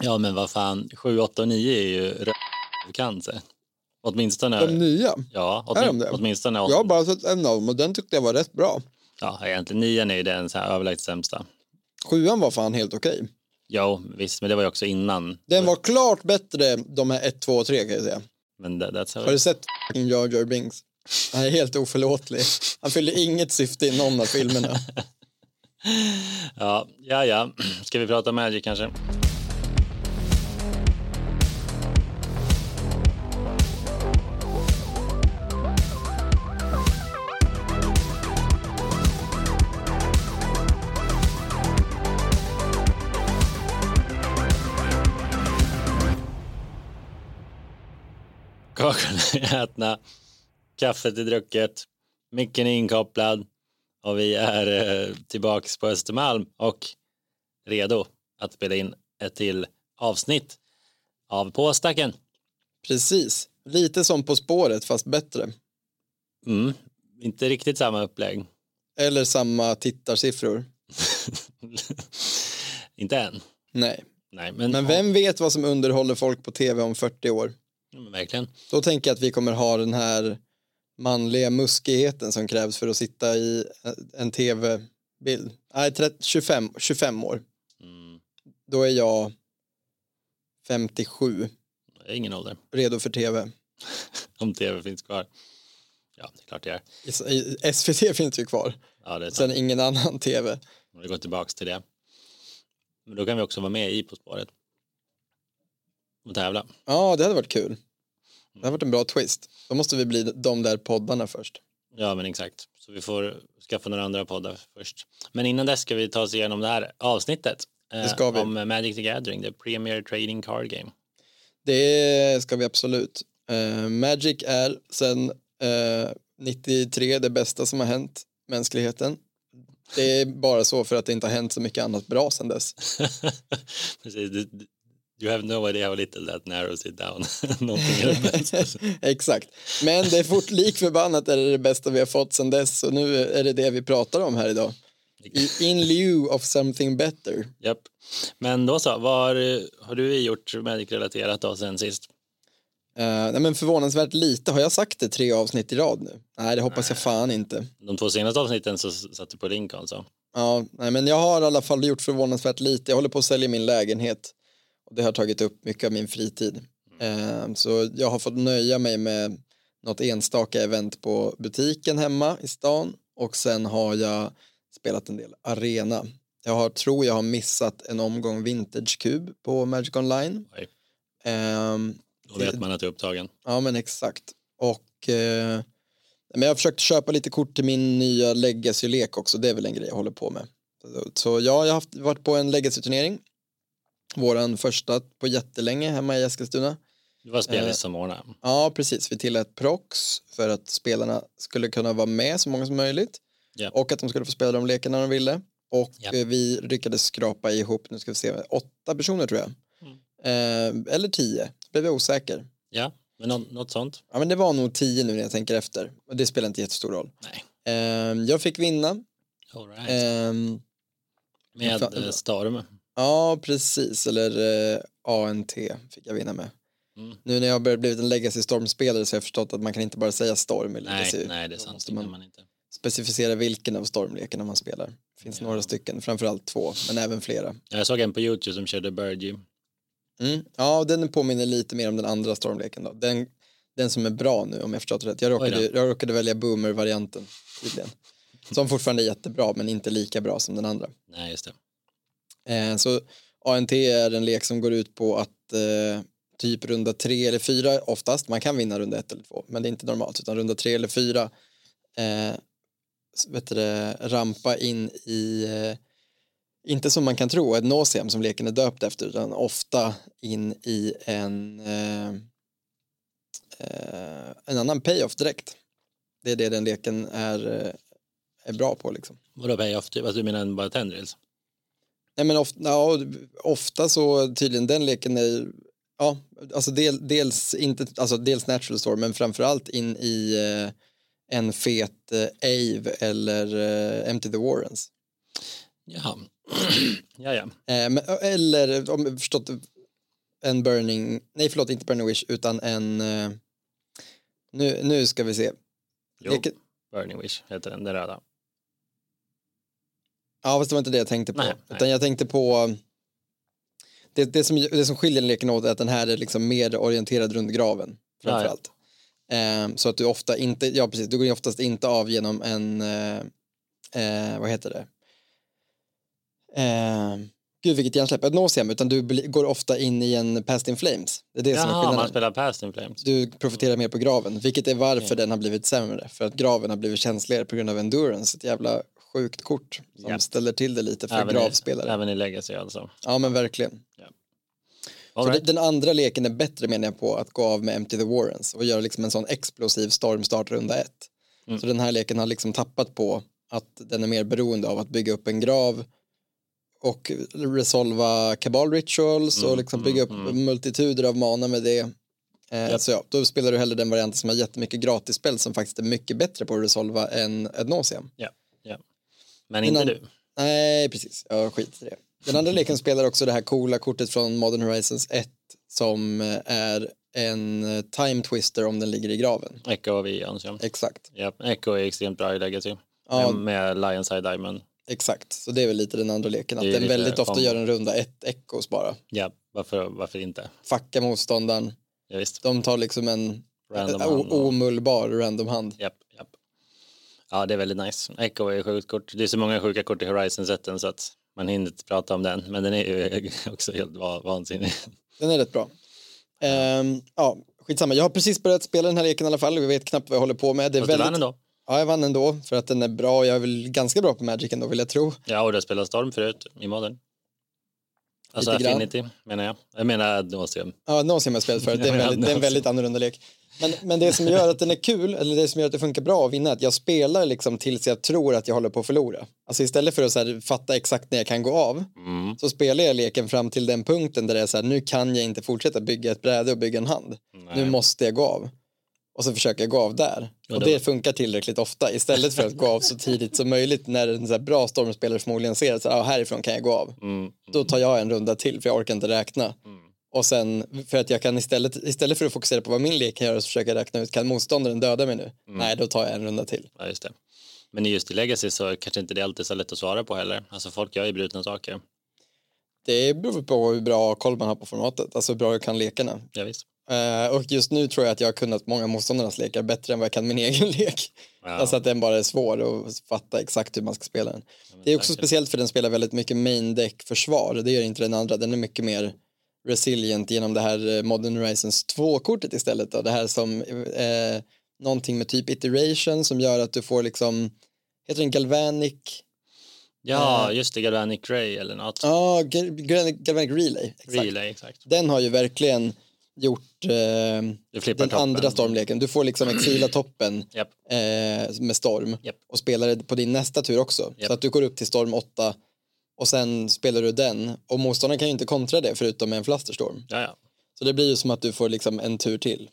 Ja, men vad fan, 7, 8 och 9 är ju cancer. Åtminstone. De nya? Ja, Är de åtmin, det? åtminstone. Jag har bara sett en av dem och den tyckte jag var rätt bra. Ja, egentligen nian är ju den så här överlägset sämsta. Sjuan var fan helt okej. Jo, visst, men det var ju också innan. Den var klart bättre de här 1, 2 och 3 kan jag säga. Men that, that's how Har du sett f***ing Jar Jar Binks? Han är helt oförlåtlig. Han fyller inget syfte i någon av filmerna. Ja, ja, ja. Ska vi prata Magic kanske? ätna, kaffet är drucket, micken är inkopplad och vi är eh, tillbaks på Östermalm och redo att spela in ett till avsnitt av Påstacken. Precis. Lite som På spåret fast bättre. Mm. Inte riktigt samma upplägg. Eller samma tittarsiffror. Inte än. Nej. Nej, men, Men vem vet vad som underhåller folk på tv om 40 år? Ja, verkligen. Då tänker jag att vi kommer ha den här manliga muskigheten som krävs för att sitta i en tv-bild. Nej, 30, 25, 25 år. Mm. Då är jag 57, Det är ingen ålder. redo för tv. Om tv finns kvar. Ja, det är klart det är. SVT finns ju kvar, Ja, det är sant. sen ingen annan tv. Om vi går tillbaks till det. Men då kan vi också vara med i På spåret. Och tävla. Ja, det hade varit kul. Det hade varit en bra twist. Då måste vi bli de där poddarna först. Ja, men exakt. Så vi får skaffa några andra poddar först. Men innan dess ska vi ta oss igenom det här avsnittet. eh, Det ska vi. Om Magic the Gathering, the Premier Trading Card Game. Det ska vi absolut. Eh, Magic är eh, 93 det bästa som har hänt mänskligheten. Det är bara så för att det inte har hänt så mycket annat bra sedan dess. Precis. You have no idea how little that narrows it down. Exakt. Men det är fort lik förbannat är det det bästa vi har fått sedan dess och nu är det det vi pratar om här idag. In lieu of something better. Japp. Men då så, vad har, du gjort Magic-relaterat då sen sist? Uh, nej men förvånansvärt lite. Har jag sagt det tre avsnitt i rad nu? Nej, det hoppas jag fan inte. De två senaste avsnitten så satt du på Lincoln så. Ja, nej, men jag har i alla fall gjort förvånansvärt lite. Jag håller på att sälja min lägenhet och det har tagit upp mycket av min fritid. Eh, så jag har fått nöja mig med något enstaka event på butiken hemma i stan och sen har jag spelat en del arena. Jag har, tror jag har missat en omgång vintage kub på Magic Online. Oj. Ehm, Då vet man att du är upptagen. Ja men exakt. Och eh, men jag har försökt köpa lite kort till min nya legacy-lek också. Det är väl en grej jag håller på med. Så, så ja, jag har haft, varit på en legacy-turnering. Våran första på jättelänge hemma i Eskilstuna. Du var spellistssamordnare. Ja, precis. Vi tillät prox för att spelarna skulle kunna vara med så många som möjligt. Ja. Och att de skulle få spela de lekarna de ville. Och eh, vi lyckades skrapa ihop, nu ska vi se, åtta personer tror jag. Mm. Eh, eller tio, blev jag osäker. Ja, men nå- något sånt. Ja men det var nog tio nu när jag tänker efter. Och det spelar inte jättestor roll. Nej. Ehm, jag fick vinna. All right. Ehm, Med eh, Storm. Ja precis, eller eh, ANT fick jag vinna med. Mm. Nu när jag har blivit en Legacy Storm-spelare så har jag förstått att man kan inte bara säga Storm i Legacy. Nej, nej, det är sant. måste man man inte. specificera vilken av Stormlekarna man spelar. Det finns Ja. några stycken, framförallt två, men även flera. Jag såg en på YouTube som körde Birdie. Mm. Ja, den påminner lite mer om den andra Stormleken då. Den, den som är bra nu om jag förstått rätt. Jag råkade, jag råkade välja Boomer-varianten tydligen. Som fortfarande är jättebra men inte lika bra som den andra. Nej, just det. Eh, så ANT är en lek som går ut på att eh, typ runda tre eller fyra oftast, man kan vinna runda ett eller två, men det är inte normalt, utan runda tre eller fyra eh, vet du, det, rampa in i, eh, inte som man kan tro, ett Nosium som leken är döpt efter, utan ofta in i en, eh, eh, en annan payoff direkt. Det är det den leken är, eh, är bra på liksom. Vadå payoff? Typ? Alltså, du menar bara tendrils? Nej men ofta, ja, ofta så tydligen den leken är ja, alltså del, dels, inte, alltså dels natural store men framförallt in i eh, en fet eh, Ave eller eh, Empty the Warrens. Jaha. ja, ja. Eh, men, eller om jag förstått en Burning, nej förlåt inte Burning Wish utan en, eh, nu, nu ska vi se. Jo, Leken, Burning Wish heter den, den röda. Ja fast det var inte det jag tänkte på. Nej, nej. Utan jag tänkte på, det, det, som, det som skiljer leken åt är att den här är liksom mer orienterad runt graven. Ja, ja. Framförallt. Eh, så att du ofta inte, ja precis, du går ju oftast inte av genom en, eh, eh, vad heter det? Eh, gud vilket hjärnsläpp, ett nauseam, utan du går ofta in i en past in flames. Det är det som är Jaha, skillnaden. man spelar Past in Flames. Du profiterar mer på graven, vilket är varför Okej. den har blivit sämre. För att graven har blivit känsligare på grund av endurance, ett jävla sjukt kort som Ja. ställer till det lite för Även gravspelare. I, även i Legacy alltså. Ja men verkligen. Så right. den andra leken är bättre menar jag på att gå av med Empty the Warrens och göra liksom en sån explosiv stormstart runda ett. Mm. Så den här leken har liksom tappat på att den är mer beroende av att bygga upp en grav och resolva kabal rituals och Mm, liksom bygga upp mm, mm. multituder av mana med det. Eh, Japp. Så ja, då spelar du hellre den varianten som har jättemycket gratisspel som faktiskt är mycket bättre på att resolva än ett nauseam. Men inte du. Nej, precis. Jag skiter i det. Den andra leken spelar också det här coola kortet från Modern Horizons 1 som eh, är en eh, time twister om den ligger i graven. Echo och vi anser jag. Exakt. Ja, Echo är extremt bra i Legacy. Ja, Med, Lions Eye Diamond. exakt. Så det är väl lite den andra leken. Att den väldigt ofta gör en runda ett echos bara. Ja, varför, varför inte? Fucka motståndaren. Ja, visst. De tar liksom en Random o- hand och- omullbar random hand. Japp. Ja, det är väldigt nice. Echo är sjukt kort. Det är så många sjuka kort i Horizon-sätten så att man hinner inte prata om den. Men den är ju också helt va- vansinnig. Den är rätt bra. Ehm, ja, skitsamma. Jag har precis börjat spela den här leken i alla fall. Vi vet knappt vad jag håller på med. Det är Fast du vann väldigt... ändå. Ja, jag vann ändå för att den är bra. Jag är väl ganska bra på Magic ändå vill jag tro. Ja, och du har spelat Storm förut i modern. Alltså Lite grann. Affinity menar jag. Jag menar Nosium. Ja, någonsin har jag spelat förut. Det är en väldigt, det är en väldigt annorlunda lek. Men, men det som gör att den är kul, eller det som gör att det funkar bra att vinna, är att jag spelar liksom tills jag tror att jag håller på att förlora. Alltså istället för att här, fatta exakt när jag kan gå av, Mm. så spelar jag leken fram till den punkten där det är så här, nu kan jag inte fortsätta bygga ett bräde och bygga en hand. Nej. Nu måste jag gå av. Och så försöker jag gå av där. Ja, Och det var- funkar tillräckligt ofta istället för att gå av så tidigt som möjligt när en så bra stormspelare förmodligen ser att ah, härifrån kan jag gå av. Mm. Då tar jag en runda till för jag orkar inte räkna. Mm. Och sen för att jag kan istället, istället för att fokusera på vad min lek kan göra så försöker jag räkna ut, kan motståndaren döda mig nu? Mm. Nej, då tar jag en runda till. Ja, just det. Men just i Legacy så kanske inte det alltid är så lätt att svara på heller. Alltså folk gör ju brutna saker. Det beror på hur bra koll man har på formatet, alltså hur bra jag kan lekarna. Ja, visst. Eh, och just nu tror jag att jag har kunnat många motståndarnas lekar bättre än vad jag kan min egen lek. Ja. Alltså att den bara är svår att fatta exakt hur man ska spela den. Det är också säkert. speciellt för den spelar väldigt mycket main deck försvar. Det gör inte den andra. Den är mycket mer resilient genom det här eh, Modern Horizons 2-kortet istället. Då. Det här som eh, någonting med typ iteration som gör att du får liksom, heter den galvanic? Ja, Eh. just det, Galvanic Ray eller något. Ja, Galvanic, galvanic relay. Exakt. Relay, exakt. Den har ju verkligen gjort eh, den toppen. andra stormleken. Du får liksom exila toppen Japp, eh, med storm japp. och spelar det på din nästa tur också. Japp. Så att du går upp till storm 8 och sen spelar du den och motståndaren kan ju inte kontra det förutom med en flusterstorm. Ja, ja. Så det blir ju som att du får liksom en tur till.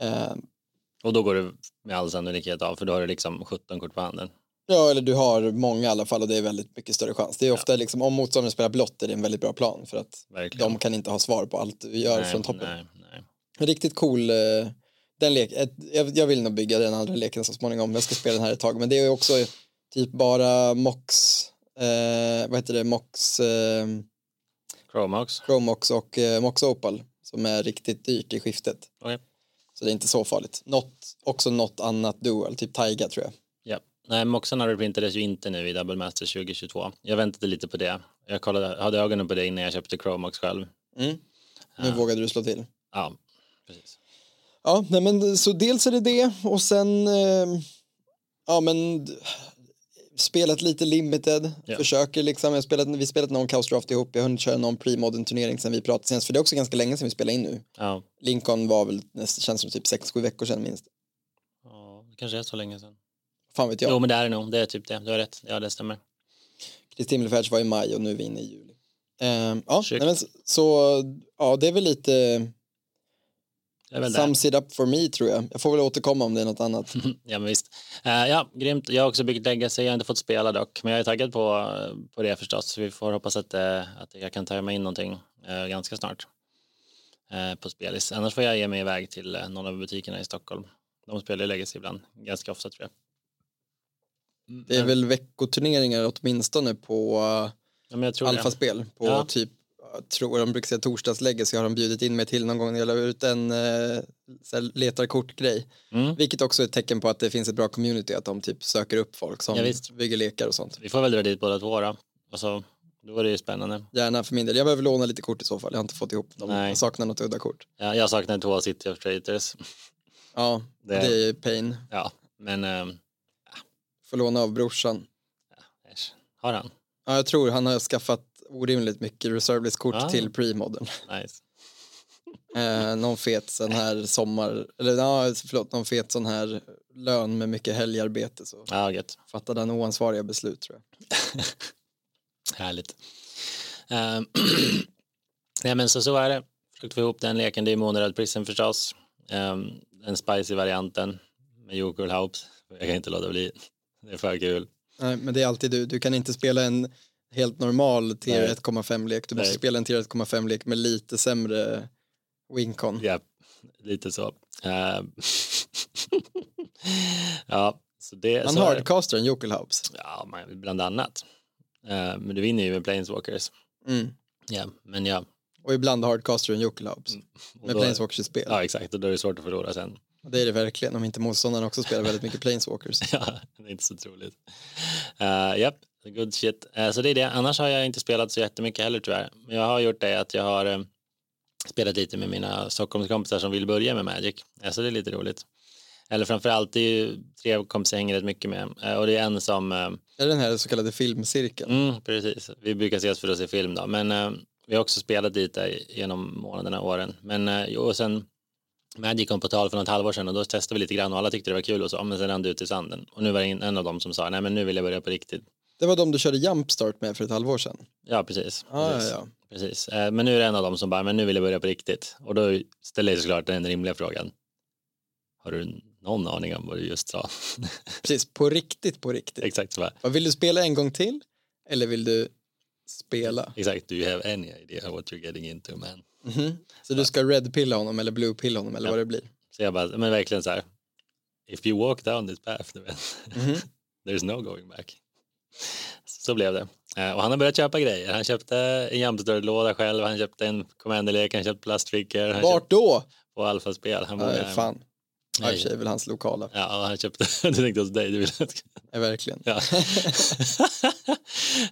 Eh, Och då går du med all sannolikhet av för då har du liksom 17 kort på handen. Ja, eller du har många i alla fall och det är väldigt mycket större chans. Det är ofta liksom, om motståndaren spelar blått är det en väldigt bra plan för att Verkligen. de kan inte ha svar på allt du gör nej, från toppen. Nej, nej. Riktigt cool. eh, Den lek, jag, jag vill nog bygga den andra leken så småningom. Jag ska spela den här ett tag. Men det är också typ bara Mox, eh, vad heter det, Mox, eh, Chromox. Chromox och eh, Mox Opal som är riktigt dyrt i skiftet. Okej. Så det är inte så farligt. Något, också något annat dual, typ Taiga tror jag. Nej, Moxarna reprintades ju inte nu i Double Masters 2022. Jag väntade lite på det. Jag kollade, hade ögonen på det innan jag köpte Chromox själv. Mm. Nu Ja. vågade du slå till. Ja, precis. Ja, nej men så dels är det det och sen eh, ja men spelat lite limited, Ja. försöker liksom, jag spelat, vi spelat någon Chaos Draft ihop, jag har hunnit köra någon pre-modern turnering sen vi pratade senast, för det är också ganska länge sedan vi spelade in nu. Ja. Lincoln var väl, nästan känns som typ 6-7 veckor sedan minst. ja, det kanske är så länge sedan. Fan vet Jo, jag. men det är det nog. Det är typ det. Du har rätt. Ja, det stämmer. Kristi Himmelfärds var i maj och nu är vi inne i juli. Eh, ja, nej, men så, ja det är väl lite. Sums it up for me tror jag. Jag får väl återkomma om det är något annat. Ja, men visst. Eh, ja, grymt. Jag har också byggt legacy. Jag har inte fått spela dock, men jag är taggad på, på det förstås. Så vi får hoppas att, eh, att jag kan ta mig in någonting eh, ganska snart eh, på spelis. Annars får jag ge mig iväg till någon av butikerna i Stockholm. De spelar ju legacy ibland, ganska ofta tror jag. Det är väl veckoturneringar åtminstone på Ja, men jag alfaspel. På Ja. typ, jag tror de brukar säga torsdagsläge så har de bjudit in mig till någon gång när jag la ut en eh, så här letar kort-grej. Mm. Vilket också är ett tecken på att det finns ett bra community, att de typ söker upp folk som Ja, bygger lekar och sånt. Vi får väl dra dit båda två då. Och så, då var det ju spännande. Gärna för min del. Jag behöver låna lite kort i så fall. Jag har inte fått ihop dem. Nej. Jag saknar något udda kort. Ja, jag saknar två City of Traitors. Ja, det, Det- är ju pain. Ja, men ähm, Får låna av brorsan. äsch. har han? Ja, jag tror han har skaffat orimligt mycket reserveless-kort Ah. till pre-modern. Nice. Eh, någon fet sån här sommar, eller ja, förlåt, någon fet sån här lön med mycket helgarbete så Ja, gött. fattade han oansvariga beslut tror jag. Härligt. Ehm, Nej men så, så är det. Försökte få ihop den leken. Det är Moneröd Prison förstås. Um, den spicy varianten med Jokul Haups. Jag kan inte låta bli. Det är för kul. Nej, men det är alltid du, du kan inte spela en helt normal tier Nej. 1,5-lek, du måste Nej. spela en tier 1,5-lek med lite sämre wincon. Ja, lite så. Ehm, ja, så det Han så hardcastar en Jokelhaubs. Ja, men bland annat. Ehm, men du vinner ju med Planeswalkers. Mm. Ja, men ja. Och ibland hardcastar en Jokelhaubs. och Med då- Planeswalkers i spel. Ja, exakt. Och då är det svårt att förlora sen. Och Det är det verkligen, om inte motståndaren också spelar väldigt mycket Planeswalkers. Ja, det är inte så troligt. Uh, Japp, good shit. Eh, så det är det. Annars har jag inte spelat så jättemycket heller tyvärr. Men jag har gjort det att jag har eh, spelat lite med mina Stockholmskompisar som vill börja med Magic. Uh, så det är lite roligt. Eller framförallt, det är ju tre kompisar jag hänger rätt mycket med. Eh, och det är en som, eh, Är det den här så kallade filmcirkeln? mm, precis, vi brukar ses för att se film då. Men eh, vi har också spelat lite genom månaderna, åren. Men eh, och sen Magic kom på tal för något halvår sedan och då testade vi lite grann och alla tyckte det var kul och så, men sen rann det ut i sanden. Och nu var det en av dem som sa, nej men nu vill jag börja på riktigt. Det var de du körde Jumpstart med för ett halvår sedan. Ja, precis. Ah, ja, precis. ja. precis. Eh, Men nu är det en av dem som bara, men nu vill jag börja på riktigt. Och då ställer jag såklart den rimliga frågan. Har du någon aning om vad du just sa? Precis, på riktigt, på riktigt. exakt så. Vad Vill du spela en gång till? Eller vill du spela? Exakt, do you have any idea what you're getting into man? Mhm. Så du ska red-pilla honom eller blue-pilla honom eller Ja. vad det blir? Så jag bara, men verkligen så här. If you walk down this path, du vet, Mhm. there's no going back. Så blev det. Eh, Och han har börjat köpa grejer. Han köpte en Jumpstart-låda själv, han köpte en Commander-lek, han köpte plastfickor. Han köpte Vart då? på Alfa-spel. Han borde, fan. Ja, i och Nej. för sig väl hans lokala. Ja, han köpte, du tänkte hos dig, du vill att Ja, verkligen. Ja.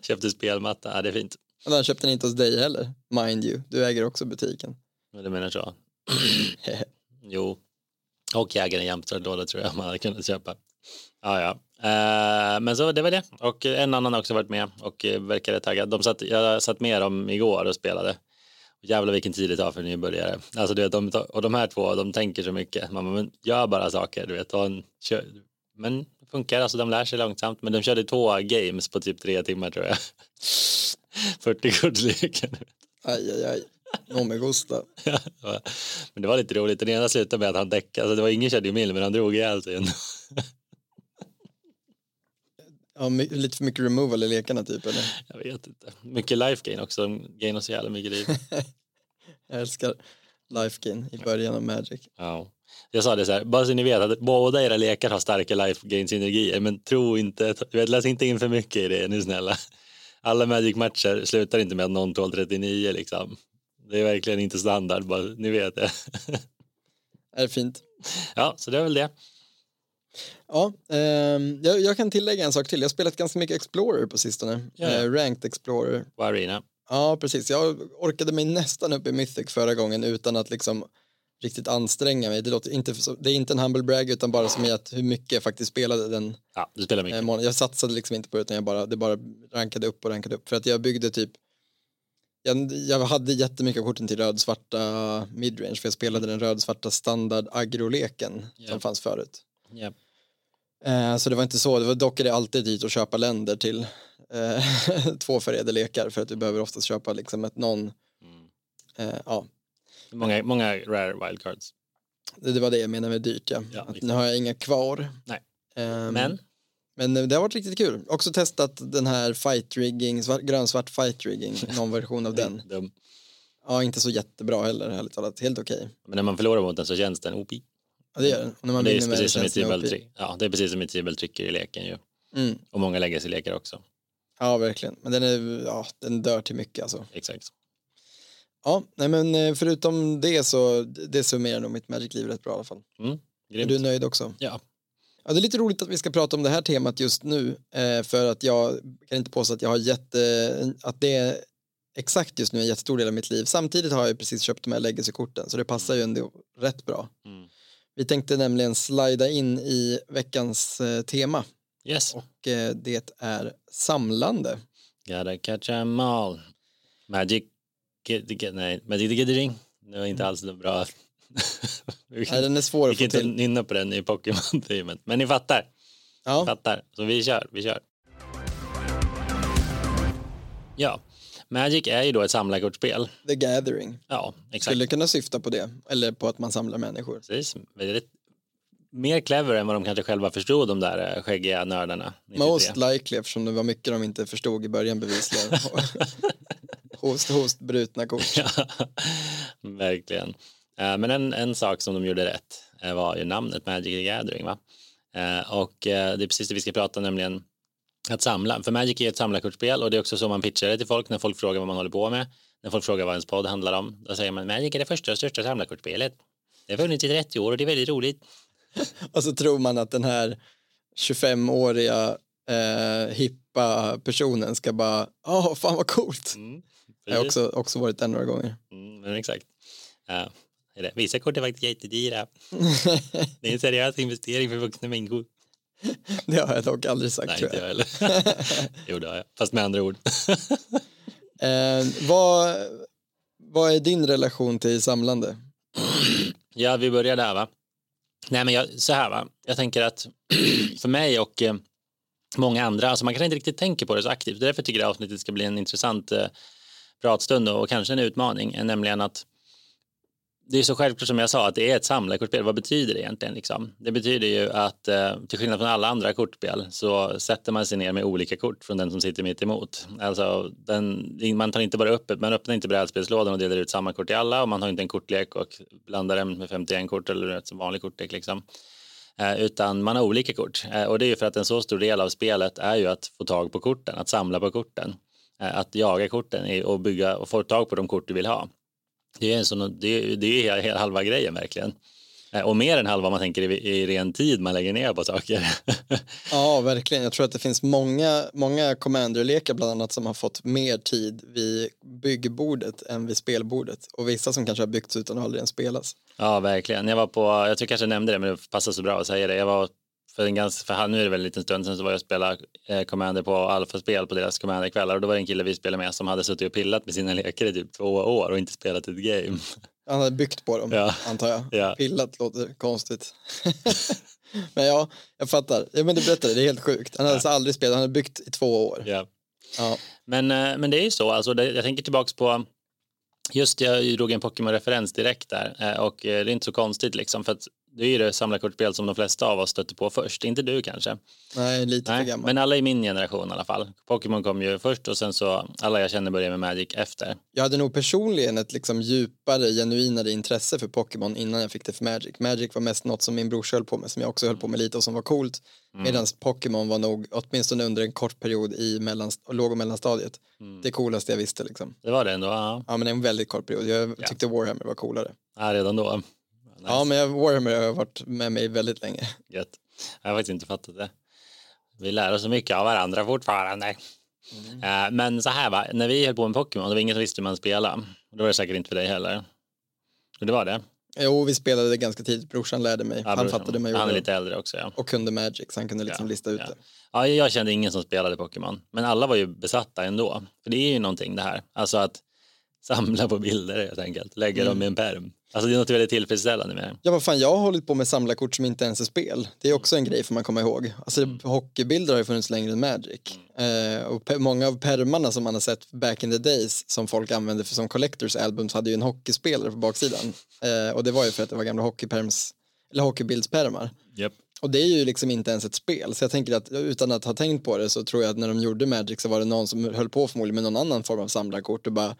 Köpte spelmatta, ja det är fint. Men han köpte den inte hos dig heller, mind you. Du äger också butiken. Men du menar så? jo. Och jag äger en Jumpstart-låda tror jag man hade kunnat köpa. Ja, ja. Eh, men så det var det. Och en annan har också varit med och eh, verkade taggad. De satt, jag satt med dem igår och spelade. Och jävlar vilken tid det tar för nybörjare. Alltså du vet, de, och de här två, de tänker så mycket. Man men gör bara saker, du vet. En, kör, men det funkar, alltså de lär sig långsamt. Men de körde två games på typ tre timmar tror jag. 40 kortleken. Aj, aj, aj. No me gusta. men det var lite roligt. Den ena slutade med att han däckade. Alltså det var ingen körde ju mill, men han drog ihjäl sig ändå. Ja, lite för mycket removal i lekarna typ, eller? Jag vet inte. Mycket life gain också. Gainar så jävla mycket liv. Jag älskar life gain i början av Magic. Ja. Jag sa det så här, bara så ni vet att båda era lekar har starka life gain synergier, men tro inte, vet, läs inte in för mycket i det nu snälla. Alla Magic-matcher slutar inte med att någon tål 39 liksom. Det är verkligen inte standard, bara ni vet det. Är det fint? Ja, så det är väl det. Ja, ehm, jag, jag kan tillägga en sak till. Jag har spelat ganska mycket Explorer på sistone. Ja. Eh, ranked Explorer. På Arena. Ja, precis. Jag orkade mig nästan upp i Mythic förra gången utan att liksom riktigt anstränga mig. Det, låter inte, det är inte en humble brag utan bara som i att hur mycket jag faktiskt spelade den Ja, du spelar eh, mycket. månaden. Jag satsade liksom inte på det utan jag bara, det bara rankade upp och rankade upp. För att jag byggde typ jag, jag hade jättemycket av korten till röd-svarta midrange för jag spelade den röd-svarta standard agroleken Ja. som fanns förut. Ja. Eh, så det var inte så, det var det alltid dit att köpa länder till eh, två färgade lekar för att du behöver oftast köpa liksom ett någon, Mm. eh, ja, Många, många rare wildcards. Det, det var det jag menade med dyrt, ja. Ja, nu har jag inga kvar. Nej. Ehm, Men men det har varit riktigt kul. Också testat den här fight rigging, svart, grön-svart fight rigging, någon version av den. dum. Ja, inte så jättebra heller, ärligt talat. Helt okej. Men när man förlorar mot den så känns den OP. Ja, det gör den. När man Det är med precis som i tibeltrick. Ja, det är precis som i tibeltricker i leken ju. Mm. Och många legacy-lekar också. Ja, verkligen. Men den, är, ja, den dör till mycket alltså. Exakt. Ja, nej men eh, förutom det så det summerar nog mitt Magic-liv rätt bra i alla fall. Mm. Är Grymt. du nöjd också? Ja. Ja, det är lite roligt att vi ska prata om det här temat just nu eh, för att jag kan inte påstå att jag har jätte, att det är exakt just nu en jättestor del av mitt liv. Samtidigt har jag precis köpt de här legacy-korten så det passar ju ändå rätt bra. Mm. Vi tänkte nämligen slida in i veckans eh, tema Yes. och eh, det är samlande. Gotta catch 'em all. Magic... Get, get, nej, Magic the Gathering. Det var inte alls så bra. vi Nej, den är svår vi att kan få inte till. nynna på den i Pokémon-teamet. Men ni fattar. Ja, Fattar. Så vi kör, vi kör. Ja, Magic är ju då ett samlarkortspel. The Gathering. Ja, exakt. Skulle kunna syfta på det, eller på att man samlar människor. Precis. Väldigt, mer clever än vad de kanske själva förstod, de där eh, skäggiga nördarna. 93. Most likely eftersom det var mycket de inte förstod i början bevisligen. host, host, brutna kort. Ja, verkligen. Eh, Men en, en sak som de gjorde rätt eh, var ju namnet Magic the Gathering. Va? Och det är precis det vi ska prata nämligen att samla. För Magic är ett samlarkortspel och det är också så man pitchar det till folk när folk frågar vad man håller på med. När folk frågar vad ens podd handlar om, då säger man Magic är det första och största samlarkortspelet. Det har funnits i 30 år och det är väldigt roligt. Och så tror man att den här 25-åriga eh, hippa personen ska bara, ja, fan vad coolt. Mm, Jag har också, också varit där några gånger. Mm, men exakt. Det. Vissa kort är faktiskt jättedyra. Det är en seriös investering för vuxna människor. det har jag dock aldrig sagt Nej, tror inte jag. jag heller. jo, det har jag. Fast med andra ord. Eh, vad, vad är din relation till samlande? ja, vi börjar där va. Nej, men jag, så här va. Jag tänker att för mig och eh, många andra, alltså man kanske inte riktigt tänker på det så aktivt. Därför tycker jag att avsnittet ska bli en intressant eh, pratstund och kanske en utmaning, eh, nämligen att det är så självklart som jag sa att det är ett samlarkortspel. Vad betyder det egentligen? Liksom? Det betyder ju att eh, till skillnad från alla andra kortspel så sätter man sig ner med olika kort från den som sitter mitt emot. Alltså, den, man tar inte bara upp man öppnar inte brädspelslådan och delar ut samma kort till alla och man har inte en kortlek och blandar den med 51 kort eller ett vanlig kortlek liksom. Eh, utan man har olika kort eh, och det är ju för att en så stor del av spelet är ju att få tag på korten, att samla på korten, att jaga korten och bygga och få tag på de kort du vill ha. Det är, en sån, det, det är halva grejen verkligen. Eh, Och mer än halva man tänker i, i ren tid man lägger ner på saker. Ja, verkligen. Jag tror att det finns många, många commander-lekar bland annat som har fått mer tid vid byggbordet än vid spelbordet. Och vissa som kanske har byggts utan att aldrig ens spelas. ja, verkligen. Jag var på, jag tror kanske jag nämnde det, men det passar så bra att säga det. Jag var för en ganska, för nu är det väl en liten stund sedan så var jag och spelade eh, Commander på Alfa-spel på deras Commander-kvällar och då var det en kille vi spelade med som hade suttit och pillat med sina lekar i typ två år och inte spelat ett game. Han hade byggt på dem, Ja. antar jag. Ja. Pillat låter konstigt. men ja, jag fattar. Ja, men du berättade, det är helt sjukt. Han hade alltså aldrig spelat, han hade byggt i två år. Ja. Ja. Men, eh, men det är ju så, alltså, det, jag tänker tillbaks på Just jag drog en Pokémon-referens direkt där eh, och det är inte så konstigt liksom för att det är ju det samlarkortspel som de flesta av oss stötte på först, inte du kanske. Nej, lite för Nej, gammal. men alla i min generation i alla fall. Pokémon kom ju först och sen så alla jag känner började med Magic efter. Jag hade nog personligen ett liksom djupare, genuinare intresse för Pokémon innan jag fick det för Magic. Magic var mest något som min brorsa höll på med, som jag också höll på med lite och som var coolt. Mm. Medan Pokémon var nog, åtminstone under en kort period i mellan, låg och mellanstadiet, Mm. det coolaste jag visste liksom. Det var det ändå, ja, Ja, men en väldigt kort period. Jag Ja. tyckte Warhammer var coolare. ja redan då. Nice. Ja, men jag, Warhammer har varit med mig väldigt länge. Gött. Jag har faktiskt inte fattat det. Vi lär oss så mycket av varandra fortfarande. Mm. Eh, men så här va, när vi höll på med Pokémon, det var ingen som visste hur man spelade. Det var det säkert inte för dig heller. Och det var det. Jo, vi spelade ganska tidigt. Brorsan lärde mig. Ja, han brorsan. fattade mig. Han är lite äldre också ja. Och kunde Magic, så han kunde liksom Ja, lista ut ja. det. Ja, jag kände ingen som spelade Pokémon, men alla var ju besatta ändå. För det är ju någonting det här. Alltså att samla på bilder helt enkelt. Lägga Mm. dem i en perm. Alltså det är något väldigt tillfredsställande med det. Ja, vad fan, jag har hållit på med samlarkort som inte ens är spel. Det är också en grej får man komma ihåg. Alltså hockeybilder har ju funnits längre än Magic. Eh, och många av permarna som man har sett back in the days som folk använde för som collectors albums hade ju en hockeyspelare på baksidan. Eh, och det var ju för att det var gamla hockeyperms, eller hockeybildspermar. Japp. Och det är ju liksom inte ens ett spel. Så jag tänker att utan att ha tänkt på det så tror jag att när de gjorde Magic så var det någon som höll på förmodligen med någon annan form av samlarkort och bara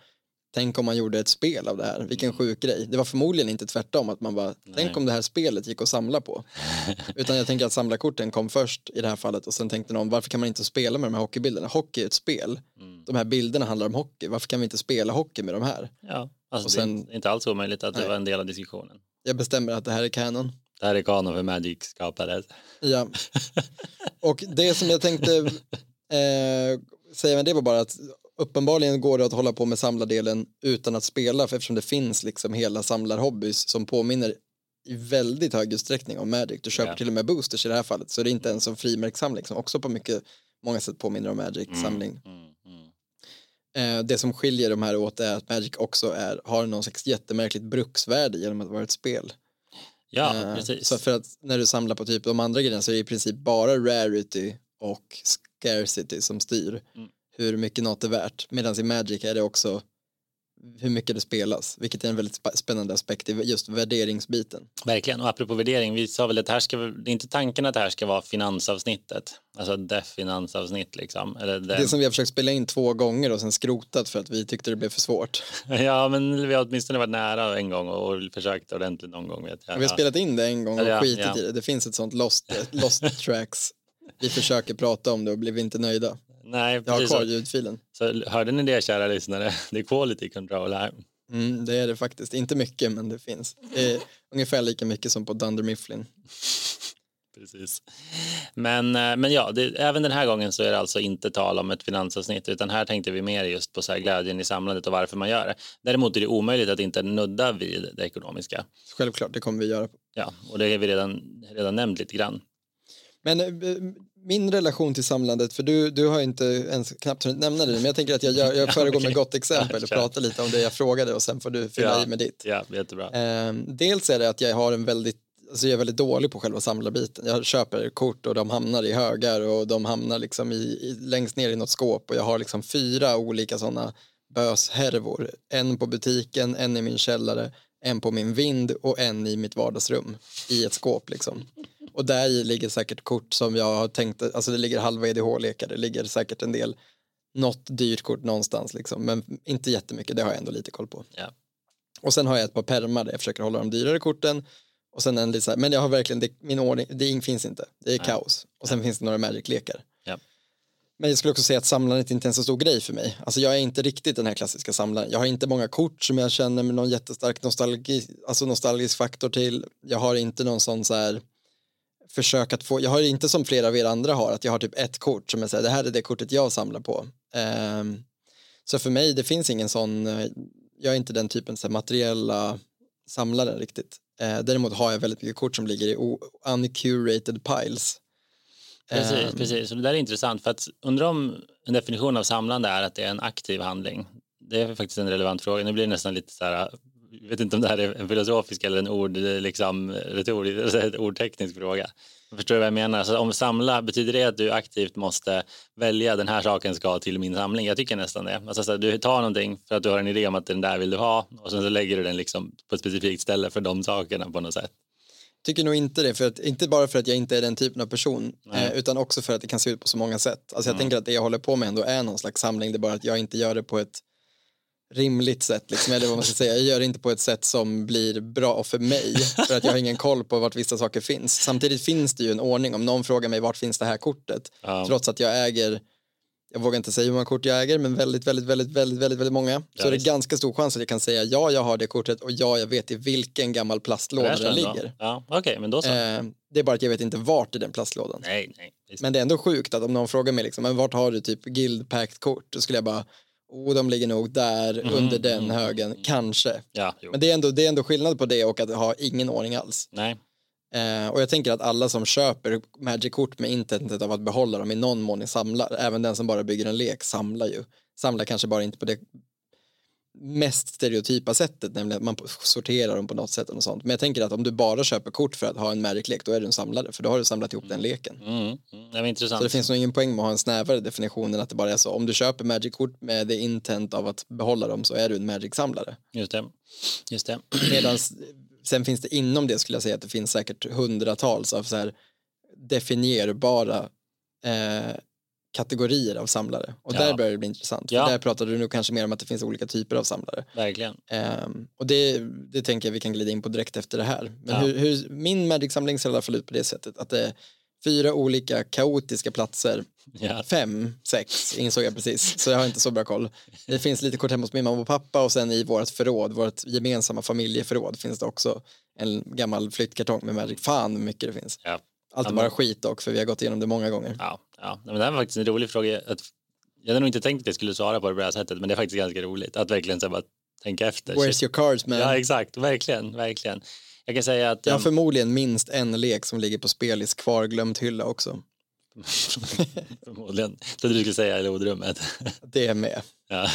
Tänk om man gjorde ett spel av det här, vilken sjuk grej. Det var förmodligen inte tvärtom att man bara, tänk om det här spelet gick att samla på. Utan jag tänker att samlarkorten kom först i det här fallet och sen tänkte någon, varför kan man inte spela med de här hockeybilderna? Hockey är ett spel, Mm. de här bilderna handlar om hockey, varför kan vi inte spela hockey med de här? Ja, alltså Och sen- det är inte alls omöjligt att det Nej. var en del av diskussionen. Jag bestämmer att det här är kanon. Det här är kanon för Magic skapades. Ja. Och det som jag tänkte eh, säga med det var bara att uppenbarligen går det att hålla på med samlardelen utan att spela för eftersom det finns liksom hela samlarhobbys som påminner i väldigt hög utsträckning om Magic. Du köper Ja. till och med boosters i det här fallet så det är inte ens en frimärkssamling som också på mycket, många sätt påminner om Magic-samling. Mm, mm. Eh, det som skiljer de här åt är att Magic också är, har någon slags jättemärkligt bruksvärde genom att vara ett spel. Ja, Eh, precis. Så för att när du samlar på typ de andra grejerna så är det i princip bara rarity och scarcity som styr Mm. Hur mycket något är värt. Medan i Magic är det också hur mycket det spelas, vilket är en väldigt spännande aspekt i just värderingsbiten. Verkligen, och apropå värdering, vi sa väl att här ska, det är inte tanken att det här ska vara finansavsnittet, alltså det finansavsnitt liksom. Eller det. Det som vi har försökt spela in två gånger och sen skrotat för att vi tyckte det blev för svårt. Ja, men vi har åtminstone varit nära en gång och försökt ordentligt någon gång vet jag. Vi har spelat in det en gång och Ja, skitit ja. i det. Det finns ett sånt lost, lost tracks. Vi försöker prata om det och blev inte nöjda. Nej, Jag har precis. kvar ljudfilen. så hörde ni det kära lyssnare? Det är quality control här. Mm, det är det faktiskt. Inte mycket, men det finns. Det är ungefär lika mycket som på Dunder Mifflin. Precis. Men, eh, men ja, det, även den här gången så är det alltså inte tal om ett finansavsnitt utan här tänkte vi mer just på så här glädjen i samlandet och varför man gör det. Däremot är det omöjligt att inte nudda vid det ekonomiska. Självklart, det kommer vi göra. Ja, och det har vi redan, redan nämnt lite grann. Men eh, min relation till samlandet, för du, du har inte ens knappt hunnit nämna det, men jag tänker att jag, gör, jag föregår med gott exempel och pratar lite om det jag frågade och sen får du fylla Ja. i med ditt. Ja, jättebra. Eh, dels är det att jag har en väldigt Alltså jag är väldigt dålig på själva samlarbiten. Jag köper kort och de hamnar i högar och de hamnar liksom i, i, längst ner i något skåp och jag har liksom fyra olika sådana böshärvor. En på butiken, en i min källare, en på min vind och en i mitt vardagsrum i ett skåp liksom. Och där i ligger säkert kort som jag har tänkt, alltså det ligger halva EDH-lekar, det ligger säkert en del, något dyrt kort någonstans liksom, men inte jättemycket, det har jag ändå lite koll på. Ja. Och sen har jag ett par pärmar där jag försöker hålla de dyrare korten. Och sen en lite men jag har verkligen, det, min ordning, det finns inte. Det är kaos. Och sen finns det några Magic-lekar. Men jag skulle också säga att samlandet inte är en så stor grej för mig. Alltså jag är inte riktigt den här klassiska samlaren. Jag har inte många kort som jag känner med någon jättestark nostalgi, alltså nostalgisk faktor till. Jag har inte någon sån så här försök att få, jag har inte som flera av er andra har, att jag har typ ett kort som så här, det här är det kortet jag samlar på. Ehm, så för mig, det finns ingen sån, eh, jag är inte den typen så här, materiella samlare riktigt. Eh, däremot har jag väldigt mycket kort som ligger i uncurated piles. Precis, Ehm, precis. Och det där är intressant för att undra om en definition av samlande är att det är en aktiv handling. Det är faktiskt en relevant fråga. Nu blir det nästan lite så här, jag vet inte om det här är en filosofisk eller en ord, liksom, retorisk, alltså en ordteknisk fråga. Förstår du vad jag menar? Så om samla, betyder det att du aktivt måste välja den här saken ska till min samling? Jag tycker nästan det. Alltså, så här, du tar någonting för att du har en idé om att den där vill du ha och sen så lägger du den liksom på ett specifikt ställe för de sakerna på något sätt. Tycker nog inte det, för att, inte bara för att jag inte är den typen av person, eh, utan också för att det kan se ut på så många sätt. Alltså jag Mm. tänker att det jag håller på med ändå är någon slags samling, det är bara att jag inte gör det på ett rimligt sätt, liksom, eller vad man ska säga. Jag gör det inte på ett sätt som blir bra för mig, för att jag har ingen koll på vart vissa saker finns. Samtidigt finns det ju en ordning, om någon frågar mig vart finns det här kortet, Ja. trots att jag äger jag vågar inte säga hur många kort jag äger, men väldigt, väldigt, väldigt, väldigt, väldigt, väldigt många. Ja, så är det visst. ganska stor chans att jag kan säga ja, jag har det kortet och ja, jag vet i vilken gammal plastlåda den ligger. Ja, Okej, men då så. Eh, det är bara att jag vet inte vart i den plastlådan. nej, nej. Visst. Men det är ändå sjukt att om någon frågar mig liksom, men vart har du typ guild packed kort? Då skulle jag bara, oh de ligger nog där Mhm, under den mm, högen, kanske. Ja, jo. Men det är, ändå, det är ändå skillnad på det och att ha ingen ordning alls. Nej, Eh, och jag tänker att alla som köper Magic-kort med intentet av att behålla dem i någon mån samlar, även den som bara bygger en lek samlar ju. Samlar kanske bara inte på det mest stereotypa sättet, nämligen att man sorterar dem på något sätt och sånt. Men jag tänker att om du bara köper kort för att ha en Magic-lek, då är du en samlare, för då har du samlat ihop den leken. Mm, mm, det intressant. Så det finns nog ingen poäng med att ha en snävare definition än att det bara är så. Om du köper Magic-kort med det intent av att behålla dem så är du en Magic-samlare. Just det. Just det. Medan sen finns det inom det skulle jag säga att det finns säkert hundratals av så här definierbara eh, kategorier av samlare. Och Ja. där börjar det bli intressant. Ja. För där pratar du nu kanske mer om att det finns olika typer av samlare. Verkligen. Ehm, och det, det tänker jag vi kan glida in på direkt efter det här. Men Ja. hur, hur, min Magic-samling ser i alla fall ut på det sättet att det är fyra olika kaotiska platser, fem, sex, insåg jag precis, så jag har inte så bra koll. Det finns lite kort hemma hos min mamma och pappa och sen i vårt förråd, vårt gemensamma familjeförråd finns det också en gammal flyttkartong med Magic. Fan hur mycket det finns. Allt är bara skit dock, för vi har gått igenom det många gånger. Ja, ja. Men det här var faktiskt en rolig fråga. Att, jag hade nog inte tänkt att jag skulle svara på det på det här sättet, men det är faktiskt ganska roligt att verkligen så bara tänka efter. Where's your cards man? Ja, exakt. Verkligen, verkligen. Jag kan säga att Jag har förmodligen minst en lek som ligger på spelis kvarglömt hylla också. förmodligen, trodde du skulle säga i lodrummet. Det är med. ja.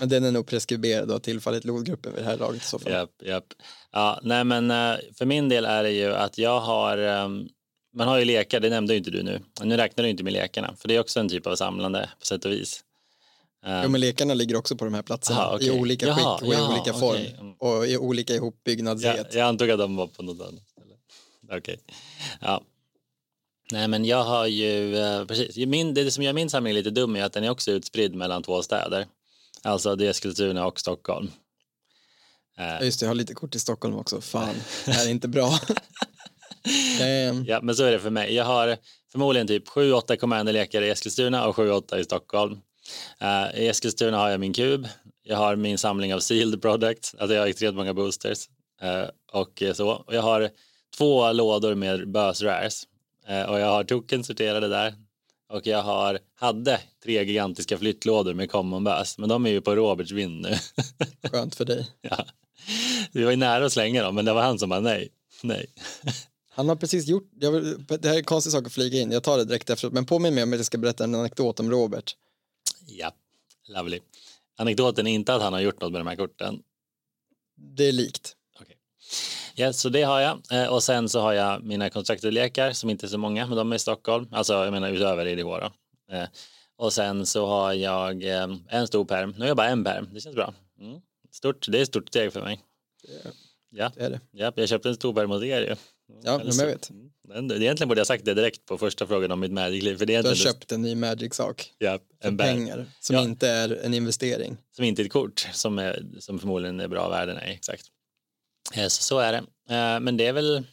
Men den är nog preskriberad och har tillfallit lodgruppen vid det här laget i så fall. Japp, japp. Ja, nej men eh, för min del är det ju att jag har, ehm, man har ju lekar, det nämnde ju inte du nu. Nu räknar du inte med lekarna, för det är också en typ av samlande på sätt och vis. Jo, men lekarna ligger också på de här platserna Aha, okej. i olika Jaha, skick och i jaha, olika form Mm. och i olika ihopbyggnadshet. jag antog att de var på något annat ställe. Okej. Ja. Nej men jag har ju, eh, precis, min, det som gör min samling lite dum är att den är också utspridd mellan två städer. Alltså det är Eskilstuna och Stockholm. Eh, Ja, Just det, jag har lite kort i Stockholm också. Fan, det här är inte bra. Ja, men så är det för mig. Jag har förmodligen typ 7-8 commanderlekar i Eskilstuna och 7-8 i Stockholm. Eh, I Eskilstuna har jag min kub. Jag har min samling av sealed products. Alltså jag har extremt många boosters. Eh, och så. Och jag har två lådor med bös rares. Eh, och jag har token sorterade där. Och jag har, hade tre gigantiska flyttlådor med common bös. Men de är ju på Roberts vind nu. Skönt för dig. ja. Vi var ju nära att slänga dem, men det var han som bara nej. Nej. Han har precis gjort, vill, det här är en konstig sak att flyga in, jag tar det direkt efteråt, men påminn mig om att jag ska berätta en anekdot om Robert. Ja, lovely. Anekdoten är inte att han har gjort något med de här korten. Det är likt. Okej. Ja, så det har jag. Eh, Och sen så har jag mina kontraktledlekar som inte är så många, men de är i Stockholm. Alltså jag menar utöver IDH då. Eh, Och sen så har jag eh, en stor perm. Nu har jag bara en perm. Det känns bra. Mm. Stort, det är ett stort steg för mig. Ja, Det är det. ja jag köpte en stor perm hos er ju. Ja, men jag vet. Mm. Det- Egentligen borde jag sagt det direkt på första frågan om mitt Magic-liv. För det är Du har köpt en ny Magic-sak ja, för en bär, pengar som Ja. inte är en investering. som inte är ett kort som, är, som förmodligen är bra värde. Nej, exakt. Eh, Så, så är det. Eh, Men det är väl,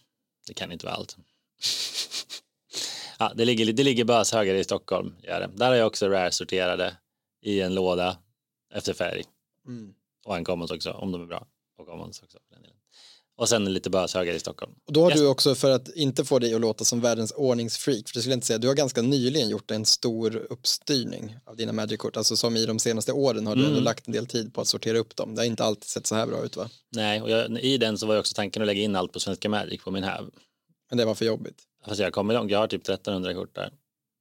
det kan inte vara allt. Ja, det ligger, det ligger böshögar i Stockholm. Gör det. Där har jag också rare sorterade i en låda efter färg. Mm. Och en commons också, om de är bra. Och commons också. för den delen. Och sen lite böshögar i Stockholm. Och då har Yes. du också, för att inte få dig att låta som världens ordningsfreak, för det skulle jag inte säga, du har ganska nyligen gjort en stor uppstyrning av dina Magic-kort, alltså som i de senaste åren har du Mm. ändå lagt en del tid på att sortera upp dem. Det har inte alltid sett så här bra ut va? Nej, och jag, i den så var ju också tanken att lägga in allt på Svenska Magic på min häv. Men det var för jobbigt. Fast jag kommer långt, jag har typ 1300 kort där.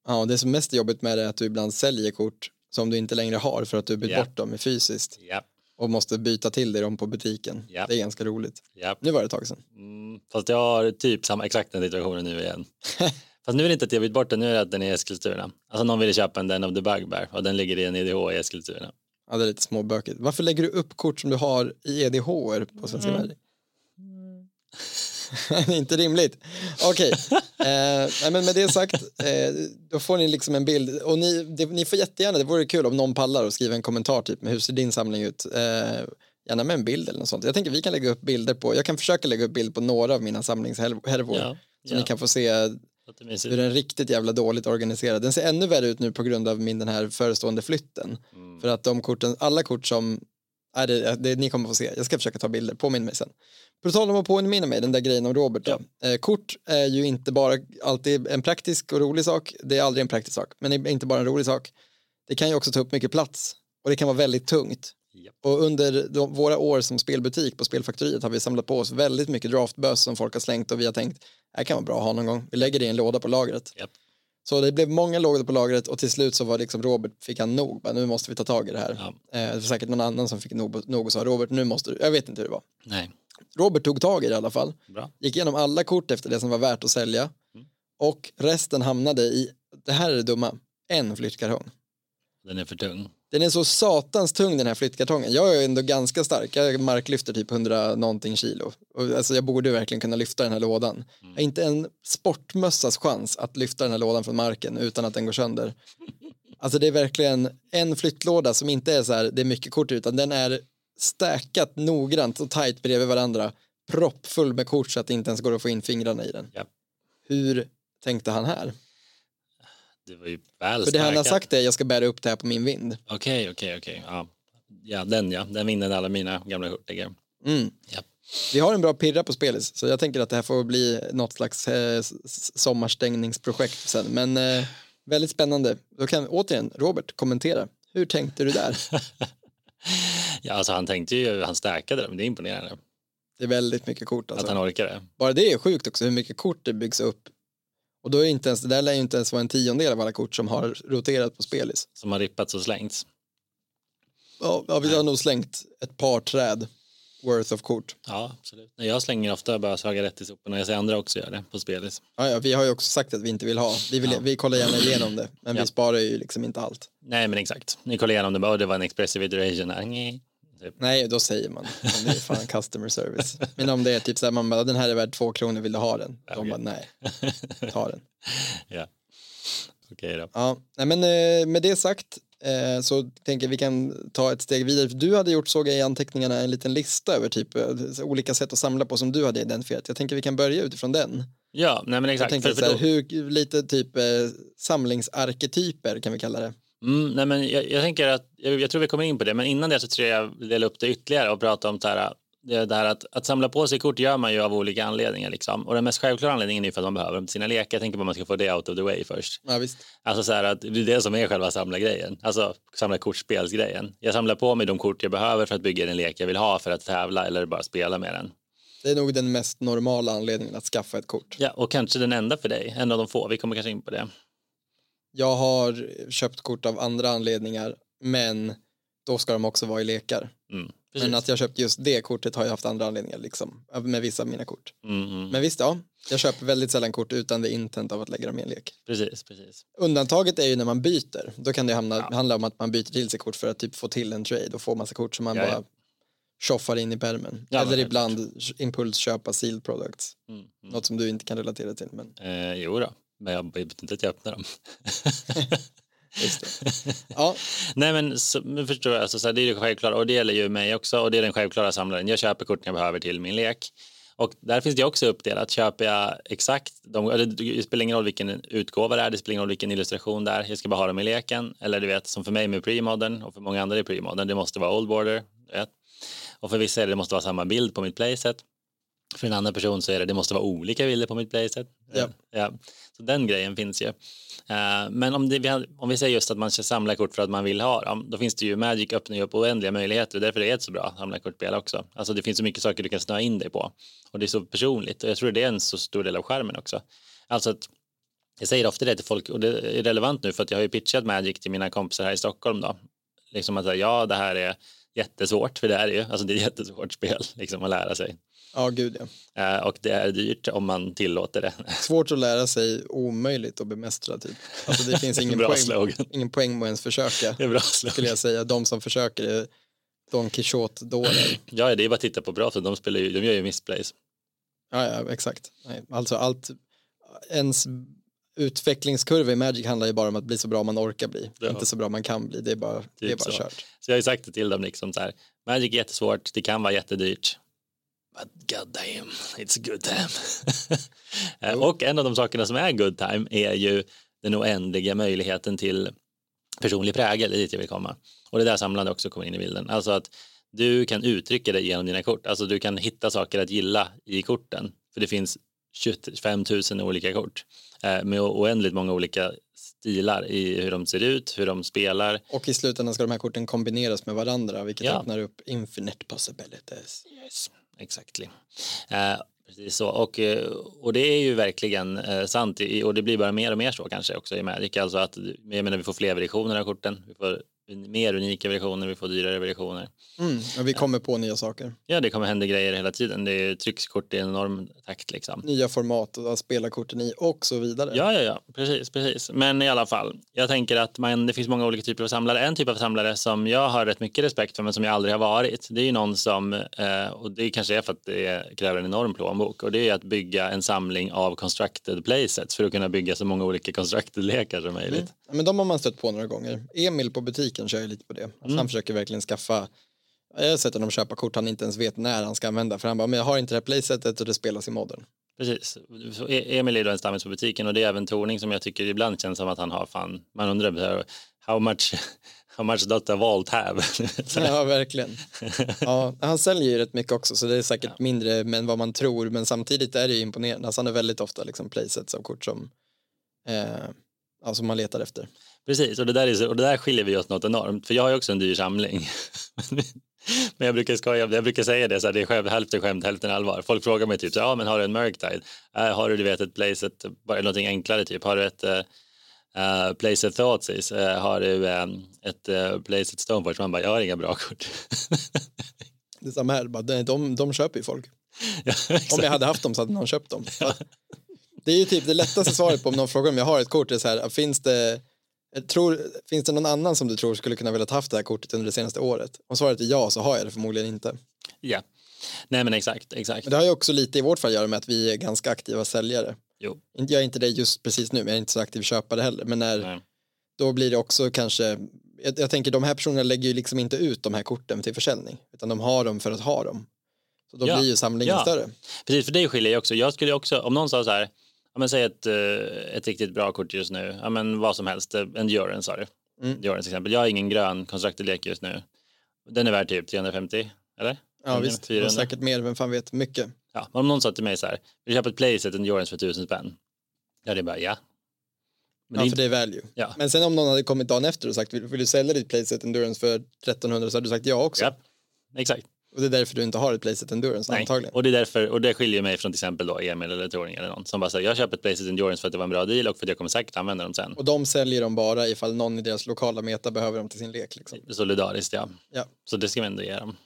Ja, och det som är mest jobbigt med det är att du ibland säljer kort som du inte längre har för att du bytt Ja. bort dem i fysiskt Ja, och måste byta till dig dem på butiken. Ja. Det är ganska roligt. ja. Nu var det ett tag sedan. Mm, fast jag har typ samma, exakt den situationen nu igen. fast nu är det inte att jag bytt bort den, nu är det att den är i Eskilstuna. Alltså någon ville köpa en Den of the Bugbear och den ligger i en EDH i Eskilstuna. Ja, det är lite småbökigt. Varför lägger du upp kort som du har i EDH på Svenska Mm. Magic? Inte rimligt. Okej, eh, nej, men med det sagt, eh, då får ni liksom en bild. Och ni, det, ni får jättegärna, det vore kul om någon pallar och skriver en kommentar typ hur ser din samling ut? Eh, gärna med en bild eller något sånt. Jag tänker vi kan lägga upp bilder på, jag kan försöka lägga upp bild på några av mina samlingshärvor. Ja, så ja. ni kan få se hur den riktigt jävla dåligt organiserad. Den ser ännu värre ut nu på grund av min den här förestående flytten. Mm. För att de korten, alla kort som, nej, det, det, ni kommer få se, jag ska försöka ta bilder, påminn mig sen. På tal om att påminna mig, den där grejen om Robert då. Eh, kort är ju inte bara alltid en praktisk och rolig sak, det är aldrig en praktisk sak, men det är inte bara en rolig sak. Det kan ju också ta upp mycket plats och det kan vara väldigt tungt. Japp. Och under de, våra år som spelbutik på Spelfaktoriet har vi samlat på oss väldigt mycket draftböss som folk har slängt och vi har tänkt, det här kan vara bra att ha någon gång. Vi lägger det i en låda på lagret. Japp. Så det blev många lådor på lagret och till slut så var liksom Robert, fick han nog, bara, nu måste vi ta tag i det här. Ja. Eh, det var säkert någon annan som fick nog, nog och sa Robert, nu måste du, jag vet inte hur det var. Nej, Robert tog tag i det i alla fall, bra. gick igenom alla kort efter det som var värt att sälja och resten hamnade i, det här är det dumma, en flyttkartong. Den är för tung. Den är så satans tung den här flyttkartongen. Jag är ändå ganska stark. Jag marklyfter typ 100 någonting kilo. Alltså jag borde verkligen kunna lyfta den här lådan. Jag har inte en sportmössas chans att lyfta den här lådan från marken utan att den går sönder. Alltså det är verkligen en flyttlåda som inte är så här, det är mycket kort utan den är stäkat noggrant och tajt bredvid varandra. Proppfull med kort så att det inte ens går att få in fingrarna i den. Ja. Hur tänkte han här? Det var ju väl För det han har sagt är jag ska bära upp det här på min vind. Okej, okej, okej. Ja. ja, den ja. Den vinner alla mina gamla kort ligger. Mm. Ja. Vi har en bra pirra på spelis, så jag tänker att det här får bli något slags eh, sommarstängningsprojekt sen. Men eh, väldigt spännande. Då kan återigen Robert kommentera. Hur tänkte du där? ja, alltså han tänkte ju, han stärkade det, men det är imponerande Det är väldigt mycket kort att alltså. han orkar det. Bara det är sjukt också hur mycket kort det byggs upp. Och då är inte ens, det där lär ju inte ens vara en tiondel av alla kort som har roterat på spelis. Som har rippats och slängts. Ja, ja, vi har nog slängt ett par träd worth of kort. Ja, absolut. Nej, Jag slänger ofta bara saga rätt i soporna. Jag ser andra också göra det på spelis. Ja, ja, vi har ju också sagt att vi inte vill ha. Vi, vill, Ja. vi kollar gärna igenom det, men Ja. vi sparar ju liksom inte allt. Nej, men exakt. Ni kollar igenom det bara, det var en expressive iteration här. Nej. Typ. Nej, då säger man. Men det är fan customer service. Men om det är typ så här, man bara, den här är värd två kronor, vill du ha den? De Okej. bara, nej, ta den. ja. Okej då. Ja, nej, men eh, med det sagt eh, så tänker jag vi kan ta ett steg vidare. Du hade gjort, såg jag i anteckningarna, en liten lista över typ eh, olika sätt att samla på som du hade identifierat. Jag tänker vi kan börja utifrån den. Ja, nej men Jag exakt. tänker För, så för här, då, hur, lite typ samlingsarketyper kan vi kalla det. Mm, nej men jag, jag tänker att, jag, jag tror vi kommer in på det, men innan det så tror jag jag vill dela upp det ytterligare och prata om här, det, det här att, att samla på sig kort gör man ju av olika anledningar. Liksom. Och den mest självklara anledningen är för att man behöver dem till sina lekar. Jag tänker på att man ska få det out of the way först. Ja, visst. Alltså så här att det är det som är själva samlargrejen. Alltså samla kortspelsgrejen. Jag samlar på mig de kort jag behöver för att bygga den lek jag vill ha för att tävla eller bara spela med den. Det är nog den mest normala anledningen att skaffa ett kort. Ja, och kanske den enda för dig. En av de få. Vi kommer kanske in på det. Jag har köpt kort av andra anledningar, men då ska de också vara i lekar. Mm. Men att jag köpt just det kortet har jag haft andra anledningar liksom, med vissa av mina kort. mm, Men visst, ja, jag köper väldigt sällan kort utan det intent av att lägga dem i en lek. precis, precis. Undantaget är ju när man byter. Då kan det hamna, handla om att man byter till sig kort för att typ få till en trade och få massa kort som man Ja, ja. bara tjoffar in i pärmen. Ja, Eller ibland impulsköpa sealed products. Mm, mm. Något som du inte kan relatera till. Men Eh, jo då, men jag vet inte att jag öppnar dem. Ja, Nej men, så, förstår jag, alltså, så här, det är det självklara och det gäller ju mig också och det är den självklara samlaren. Jag köper korten jag behöver till min lek. Och där finns det också uppdelat. Köper jag exakt, de, det spelar ingen roll vilken utgåva det är, det spelar ingen roll vilken illustration det är. Jag ska bara ha dem i leken. Eller du vet, som för mig med premodern och för många andra är premodern, det måste vara old border. Och för vissa är det, det måste vara samma bild på mitt playset. För en annan person så är det, det måste vara olika bilder på mitt playset. Ja. Ja. Så den grejen finns ju. Eh, men om, det, om vi säger just att man ska samla kort för att man vill ha dem, då finns det ju Magic öppnar ju upp oändliga möjligheter och därför är det ett så bra samla kortspel också. Alltså det finns så mycket saker du kan snöa in dig på och det är så personligt och jag tror det är en så stor del av skärmen också. Alltså att jag säger ofta det till folk och det är relevant nu för att jag har ju pitchat Magic till mina kompisar här i Stockholm då. Liksom att säga, ja det här är jättesvårt för det är det ju, alltså det är ett jättesvårt spel liksom att lära sig. Ja gud ja. Eh, och det är dyrt om man tillåter det. Svårt att lära sig, omöjligt att bemästra typ. Alltså det finns ingen poäng, slogan. ingen poäng med att ens försöka. Det är bra Skulle slag. jag säga. De som försöker är Don Quijote-dårar. Ja, det är bara att titta på bra för de spelar ju, de gör ju missplays. Ja, ja, exakt. Nej, alltså allt, ens utvecklingskurva i Magic handlar ju bara om att bli så bra man orkar bli. Ja. Inte så bra man kan bli. Det är bara, det är Typ bara så. kört. Så jag har ju sagt det till dem liksom så här, Magic är jättesvårt, det kan vara jättedyrt. But god damn, it's good time. Eh, och en av de sakerna som är good time är ju den oändliga möjligheten till personlig prägel, det är dit jag vill komma. Och det där samlande också kommer in i bilden. Alltså att du kan uttrycka det genom dina kort. Alltså du kan hitta saker att gilla i korten. För det finns 25 000 olika kort eh, med oändligt många olika stilar i hur de ser ut, hur de spelar. Och i slutändan ska de här korten kombineras med varandra vilket Ja. öppnar upp infinite possibilities. Yes, exactly. Uh, Precis så. Och, eh, och det är ju verkligen eh, sant och det blir bara mer och mer så kanske också i Magic. Alltså att jag menar, vi får fler versioner av korten. Vi får mer unika versioner, vi får dyrare versioner. Mm, och vi kommer på nya saker. Ja, det kommer hända grejer hela tiden. Det trycks kort i en enorm takt liksom. Nya format att spela korten i och så vidare. Ja, ja, ja, precis, precis. Men i alla fall, jag tänker att man, det finns många olika typer av samlare. En typ av samlare som jag har rätt mycket respekt för, men som jag aldrig har varit, det är ju någon som, eh, och det kanske är för att det kräver en enorm plånbok, och det är att bygga en samling av constructed playsets för att kunna bygga så många olika constructed-lekar som möjligt. Mm. Men de har man stött på några gånger. Emil på butiken kör ju lite på det. Alltså mm. Han försöker verkligen skaffa jag har sett honom köpa kort han inte ens vet när han ska använda för han bara, men jag har inte det här playsetet och det spelas i modern. Precis, e- Emil är då en stammis på butiken och det är även Torning som jag tycker ibland känns som att han har fan, man undrar how much, how much does a vault have? ja, verkligen. Ja, han säljer ju rätt mycket också så det är säkert ja. mindre än vad man tror men samtidigt är det ju imponerande. Alltså han har väldigt ofta liksom playsets av kort som, eh, alltså man letar efter. Precis, och det, där är, och det där skiljer vi oss något enormt, för jag har ju också en dyr samling. men jag brukar skoja, jag brukar säga det, så här, det är skämt, hälften skämt, hälften allvar. Folk frågar mig typ, så, ja men har du en Murktide? Äh, har du, du vet, ett Placet, bara någonting enklare typ, har du ett uh, Placet Thoughtseize? Uh, har du um, ett uh, Placet Stoneforge? Man bara, jag har inga bra kort. det är samma här, bara, de, de köper ju folk. Ja, om jag hade haft dem så hade någon köpt dem. Ja. Det är ju typ det lättaste svaret på om någon frågar om jag har ett kort, är så här, finns det Tror, finns det någon annan som du tror skulle kunna vilja haft det här kortet under det senaste året? Om svaret är ja så har jag det förmodligen inte. Ja, nej men exakt, exakt. Men det har ju också lite i vårt fall att göra med att vi är ganska aktiva säljare. Jo. Jag är inte det just precis nu, men jag är inte så aktiv köpare heller. Men när, nej. då blir det också kanske, jag, jag, tänker de här personerna lägger ju liksom inte ut de här korten till försäljning, utan de har dem för att ha dem. Så då ja. blir ju samlingen ja. större. Precis, för det skiljer ju också. Jag skulle också, om någon sa så här, ja, men säg ett, eh, ett riktigt bra kort just nu, ja, men vad som helst, Endurance har du. Mm. Endurance exempel. Jag har ingen grön constructed lek just nu. Den är värd typ 350, eller? Ja visst, 400. säkert mer, vem fan vet, mycket. Ja, om någon sa till mig så här, vill du köpa ett playset Endurance för tusen spänn? Ja, det är bara ja. Men ja, det för det är value. Ja. Men sen om någon hade kommit dagen efter och sagt, vill, vill du sälja ditt playset Endurance för 1300 så hade du sagt ja också. Ja, exakt. Och det är därför du inte har ett Playset Endurance Nej. antagligen. Och det, är därför, och det skiljer mig från till exempel då Emil eller Torning eller någon som bara säger jag köper ett Playset Endurance för att det var en bra deal och för att jag kommer säkert använda dem sen. Och de säljer dem bara ifall någon i deras lokala meta behöver dem till sin lek. Liksom. Solidariskt ja. ja. Så det ska vi ändå ge dem.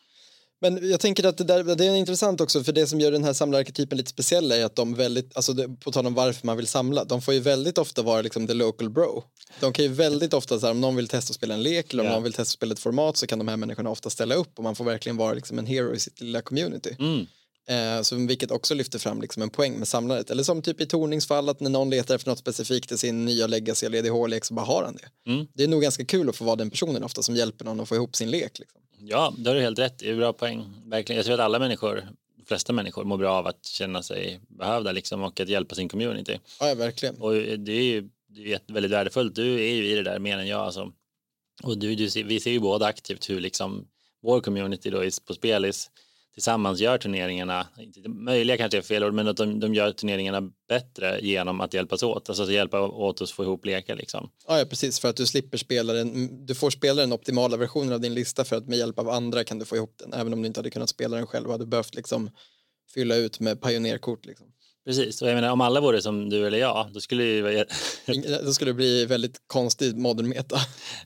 Men jag tänker att det, där, det är intressant också för det som gör den här samlararketypen lite speciell är att de väldigt, alltså det, på tal om varför man vill samla, de får ju väldigt ofta vara liksom the local bro. De kan ju väldigt ofta, så här, om någon vill testa att spela en lek eller om yeah. någon vill testa att spela ett format så kan de här människorna ofta ställa upp och man får verkligen vara liksom en hero i sitt lilla community. Mm. Eh, så, vilket också lyfter fram liksom en poäng med samlandet. Eller som typ i Torningsfall att när någon letar efter något specifikt i sin nya legacy eller EDH-lek så bara har han det. Mm. Det är nog ganska kul att få vara den personen ofta som hjälper någon att få ihop sin lek. Liksom. Ja, det har du helt rätt Det är bra poäng. Verkligen. Jag tror att alla människor, de flesta människor mår bra av att känna sig behövda liksom, och att hjälpa sin community. Ja, verkligen. Och det är ju det är väldigt värdefullt. Du är ju i det där mer än jag. Alltså. Och du, du, vi ser ju båda aktivt hur liksom vår community då på Spelis tillsammans gör turneringarna, möjliga kanske är fel ord, men att de, de gör turneringarna bättre genom att hjälpas åt, alltså att hjälpa åt oss få ihop lekar liksom. Ja, ja, precis, för att du slipper spela den, du får spela den optimala versionen av din lista för att med hjälp av andra kan du få ihop den, även om du inte hade kunnat spela den själv, hade behövt liksom fylla ut med pionerkort liksom. Precis, och jag menar om alla vore som du eller jag, då skulle det vara... då skulle det bli väldigt konstig modern meta.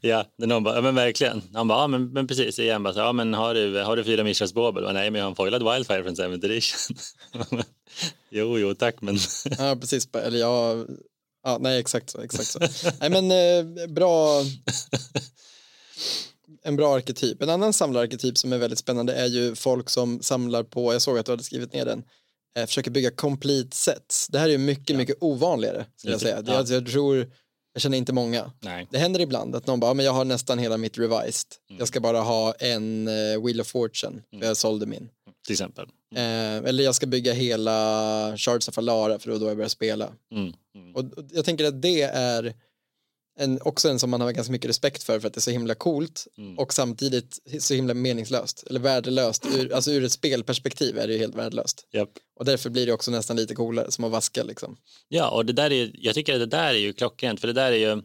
Ja, det någon bara, ja men verkligen. Han bara, ja men, men precis, igen bara, så, ja men har du, har du fyra Mishras Bobel? Nej, men jag har en foilad Wildfire från 7th edition. jo, jo, tack men... ja, precis, eller jag... Ja, nej, exakt så, exakt så. nej men eh, bra... en bra arketyp. En annan samlararketyp som är väldigt spännande är ju folk som samlar på, jag såg att du hade skrivit ner den, eh, försöker bygga complete sets. Det här är mycket, ja. mycket ovanligare. Skulle jag, säga. Ja. Jag, jag, tror, jag känner inte många. Nej. Det händer ibland att någon bara, men jag har nästan hela mitt revised. Mm. Jag ska bara ha en uh, Wheel of Fortune, för mm. jag sålde min. Till exempel. Mm. Eh, eller jag ska bygga hela Shards of Alara för då, då jag börjar spela. Mm. mm. Och, och jag tänker att det är en, också en som man har ganska mycket respekt för för att det är så himla coolt mm. och samtidigt så himla meningslöst eller värdelöst. Ur, alltså ur ett spelperspektiv är det ju helt värdelöst. Yep. Och därför blir det också nästan lite coolare som att vaska liksom. Ja, och det där är, jag tycker att det där är ju klockrent för det där är ju,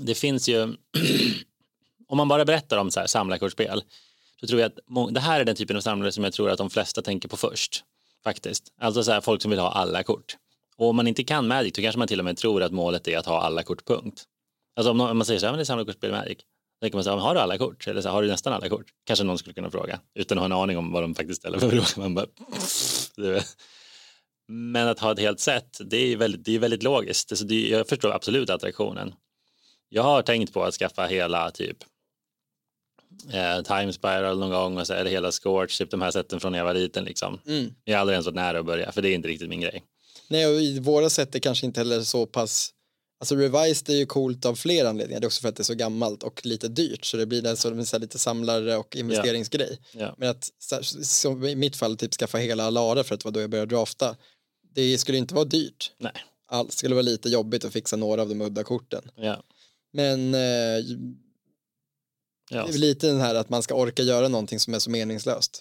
det finns ju, om man bara berättar om så här samlarkortspel så tror jag att det här är den typen av samlare som jag tror att de flesta tänker på först. faktiskt. Alltså så här, folk som vill ha alla kort. Och om man inte kan Magic då kanske man till och med tror att målet är att ha alla kort, punkt. Alltså om, någon, om man säger så här, men det är samlarkortspel Magic. Då kan man säga, har du alla kort? Eller så här, har du nästan alla kort? Kanske någon skulle kunna fråga utan att ha en aning om vad de faktiskt ställer för fråga. Man bara, men att ha ett helt set, det är väldigt, det är väldigt logiskt. Alltså det, jag förstår absolut attraktionen. Jag har tänkt på att skaffa hela typ eh, Time Spiral någon gång och så det hela Scorch, typ de här sätten från när jag var liten liksom. Mm. Jag har aldrig ens varit nära att börja, för det är inte riktigt min grej. Nej, och i våra sätt är kanske inte heller så pass Alltså Revised är ju coolt av flera anledningar. Det är också för att det är så gammalt och lite dyrt så det blir det så, så lite samlare och investeringsgrej. Ja. Men att som i mitt fall typ skaffa hela Alara för att det var då jag började drafta. Det skulle inte vara dyrt. Nej. Allt skulle vara lite jobbigt att fixa några av de udda korten. Ja. Men eh, Ja. det är lite den här att man ska orka göra någonting som är så meningslöst.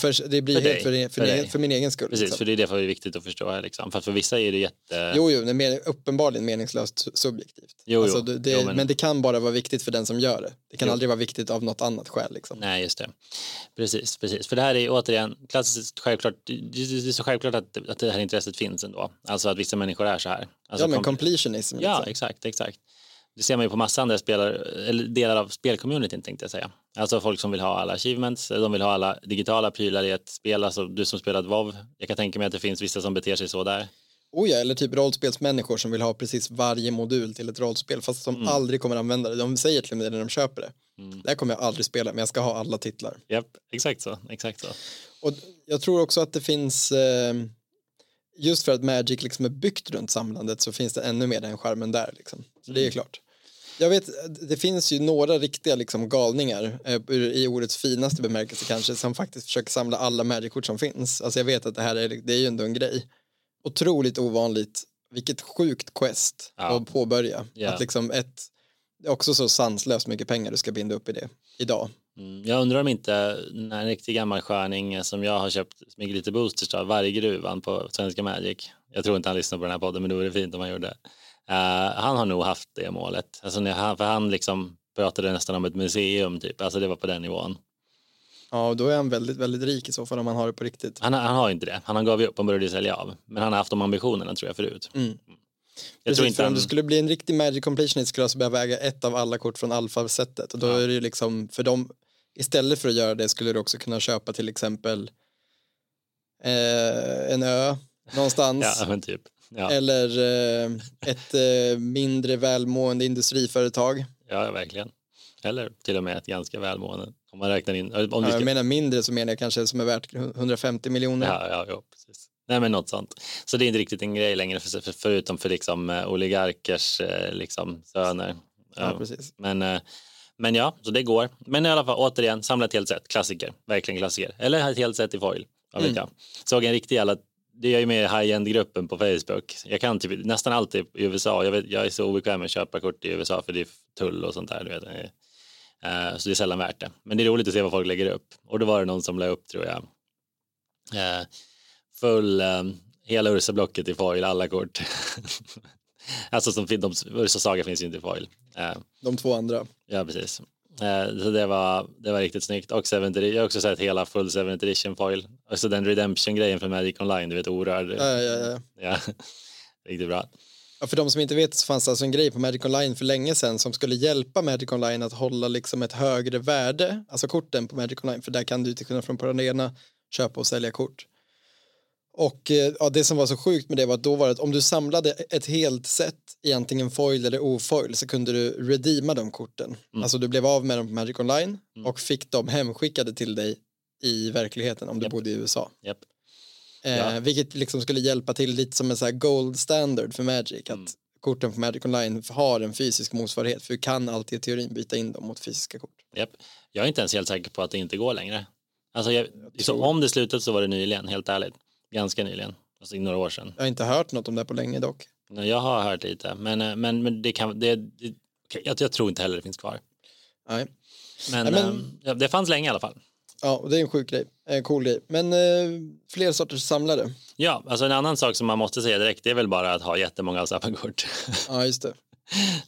För det blir För helt dig, för, för, för för min egen skull. Precis, liksom. för det är det som är viktigt att förstå här liksom. För, att för vissa är det jätte... Jo, jo, det är mer, uppenbarligen meningslöst su- subjektivt. Jo, alltså, det, Jo, men... men- det kan bara vara viktigt för den som gör det. Det kan Jo. aldrig vara viktigt av något annat skäl. Liksom. Nej, just det. Precis, precis. För det här är återigen klassiskt självklart. Det är så självklart att, att det här intresset finns ändå. Alltså att vissa människor är så här. Alltså, ja, men completionism. Ja, liksom. exakt, exakt. Det ser man ju på massa andra spelare, eller delar av spelcommunityn tänkte jag säga. Alltså folk som vill ha alla achievements, de vill ha alla digitala prylar i ett spel. Alltså du som spelat WoW, jag kan tänka mig att det finns vissa som beter sig så där. Oh ja, eller typ rollspelsmänniskor som vill ha precis varje modul till ett rollspel fast som Mm. aldrig kommer använda det. De säger till mig när de köper det. Mm. Det här kommer jag aldrig spela, men jag ska ha alla titlar. Japp, exakt så, exakt så. Och jag tror också att det finns, eh, just för att Magic liksom är byggt runt samlandet så finns det ännu mer den skärmen där. Liksom. Så det är Mm. klart. Jag vet, det finns ju några riktiga liksom galningar eh, i ordets finaste bemärkelse kanske som faktiskt försöker samla alla Magic-kort som finns. Alltså jag vet att det här är, det är ju ändå en grej. Otroligt ovanligt. Vilket sjukt quest Ja. att påbörja. Ja. Att liksom ett, det är också så sanslöst mycket pengar du ska binda upp i det idag. Mm. Jag undrar om inte en riktig gammal sköning som jag har köpt med lite boosters av Varggruvan på Svenska Magic. Jag tror inte han lyssnar på den här podden men det vore fint om han gjorde. Uh, han har nog haft det målet. Alltså när han, för han liksom pratade nästan om ett museum typ. Alltså det var på den nivån. Ja, då är han väldigt, väldigt rik i så fall om han har det på riktigt. Han, han har inte det. Han gav ju upp. Han började sälja av. Men han har haft de ambitionerna tror jag förut. Mm. Jag Precis, tror inte för om han... du skulle bli en riktig Magic Completionist skulle du alltså behöva äga ett av alla kort från alfasättet och då Ja. är det ju liksom för dem istället för att göra det skulle du också kunna köpa till exempel eh, en ö någonstans Ja, men typ. Ja, eller eh, ett eh, mindre välmående industriföretag. ja, verkligen. Eller till och med ett ganska välmående. Om man räknar in... Om Ja, ska... jag menar mindre så menar jag kanske som är värt 150 miljoner. Ja, ja, ja, precis. Nej, men något sånt. Så det är inte riktigt en grej längre, för, för, förutom för liksom eh, oligarkers eh, liksom, söner. Ja, precis. Men, eh, men ja, så det går. Men i alla fall, återigen, samla ett helt set. Klassiker, verkligen klassiker. Eller ett helt set i foil. Vad vet Mm. jag. Såg en riktig jävla det är ju med i high-end-gruppen på Facebook. Jag kan typ nästan alltid i USA. Jag, vet, jag är så obekväm med att köpa kort i USA för det är tull och sånt där. Du vet. Eh, så det är sällan värt det. Men det är roligt att se vad folk lägger upp. Och då var det någon som la upp, tror jag, eh, full, eh, hela Ursa-blocket i foil, alla kort. alltså som de, Ursa Saga finns ju inte i foil. De två andra. ja, precis. Eh, så det var, det var riktigt snyggt. Och 7th, jag har också sett hela full 7 edition foil. Och så den redemption-grejen från Magic Online, du vet orörd. Ja, ja, ja. Ja, riktigt bra. Ja, för de som inte vet så fanns det alltså en grej på Magic Online för länge sedan som skulle hjälpa Magic Online att hålla liksom ett högre värde, alltså korten på Magic Online, för där kan du till skillnad från på den ena köpa och sälja kort. Och eh, ja, det som var så sjukt med det var att då var det att om du samlade ett helt set i antingen foil eller ofoil så kunde du redeema de korten. Alltså du blev av med dem på Magic Online och fick dem hemskickade till dig i verkligheten om du Japp. bodde i USA. Japp. Eh, Ja. Vilket liksom skulle hjälpa till lite som en så gold standard för Magic. Mm. Att korten på Magic Online har en fysisk motsvarighet. För du kan alltid i teorin byta in dem mot fysiska kort. Japp. Jag är inte ens helt säker på att det inte går längre. Alltså jag, tror- om det slutat så var det nyligen, helt ärligt. Ganska nyligen, alltså några år sedan. Jag har inte hört något om det på länge dock. Men Jag har hört lite, men, eh, men, men det kan, det, det, jag, jag tror inte heller det finns kvar. Nej. Men, Nej, men- ja, det fanns länge i alla fall. Ja, och det är en sjuk grej. En cool grej. Men eh, fler sorters samlare. Ja, alltså en annan sak som man måste säga direkt det är väl bara att ha jättemånga Zappa-kort. Ja, just det.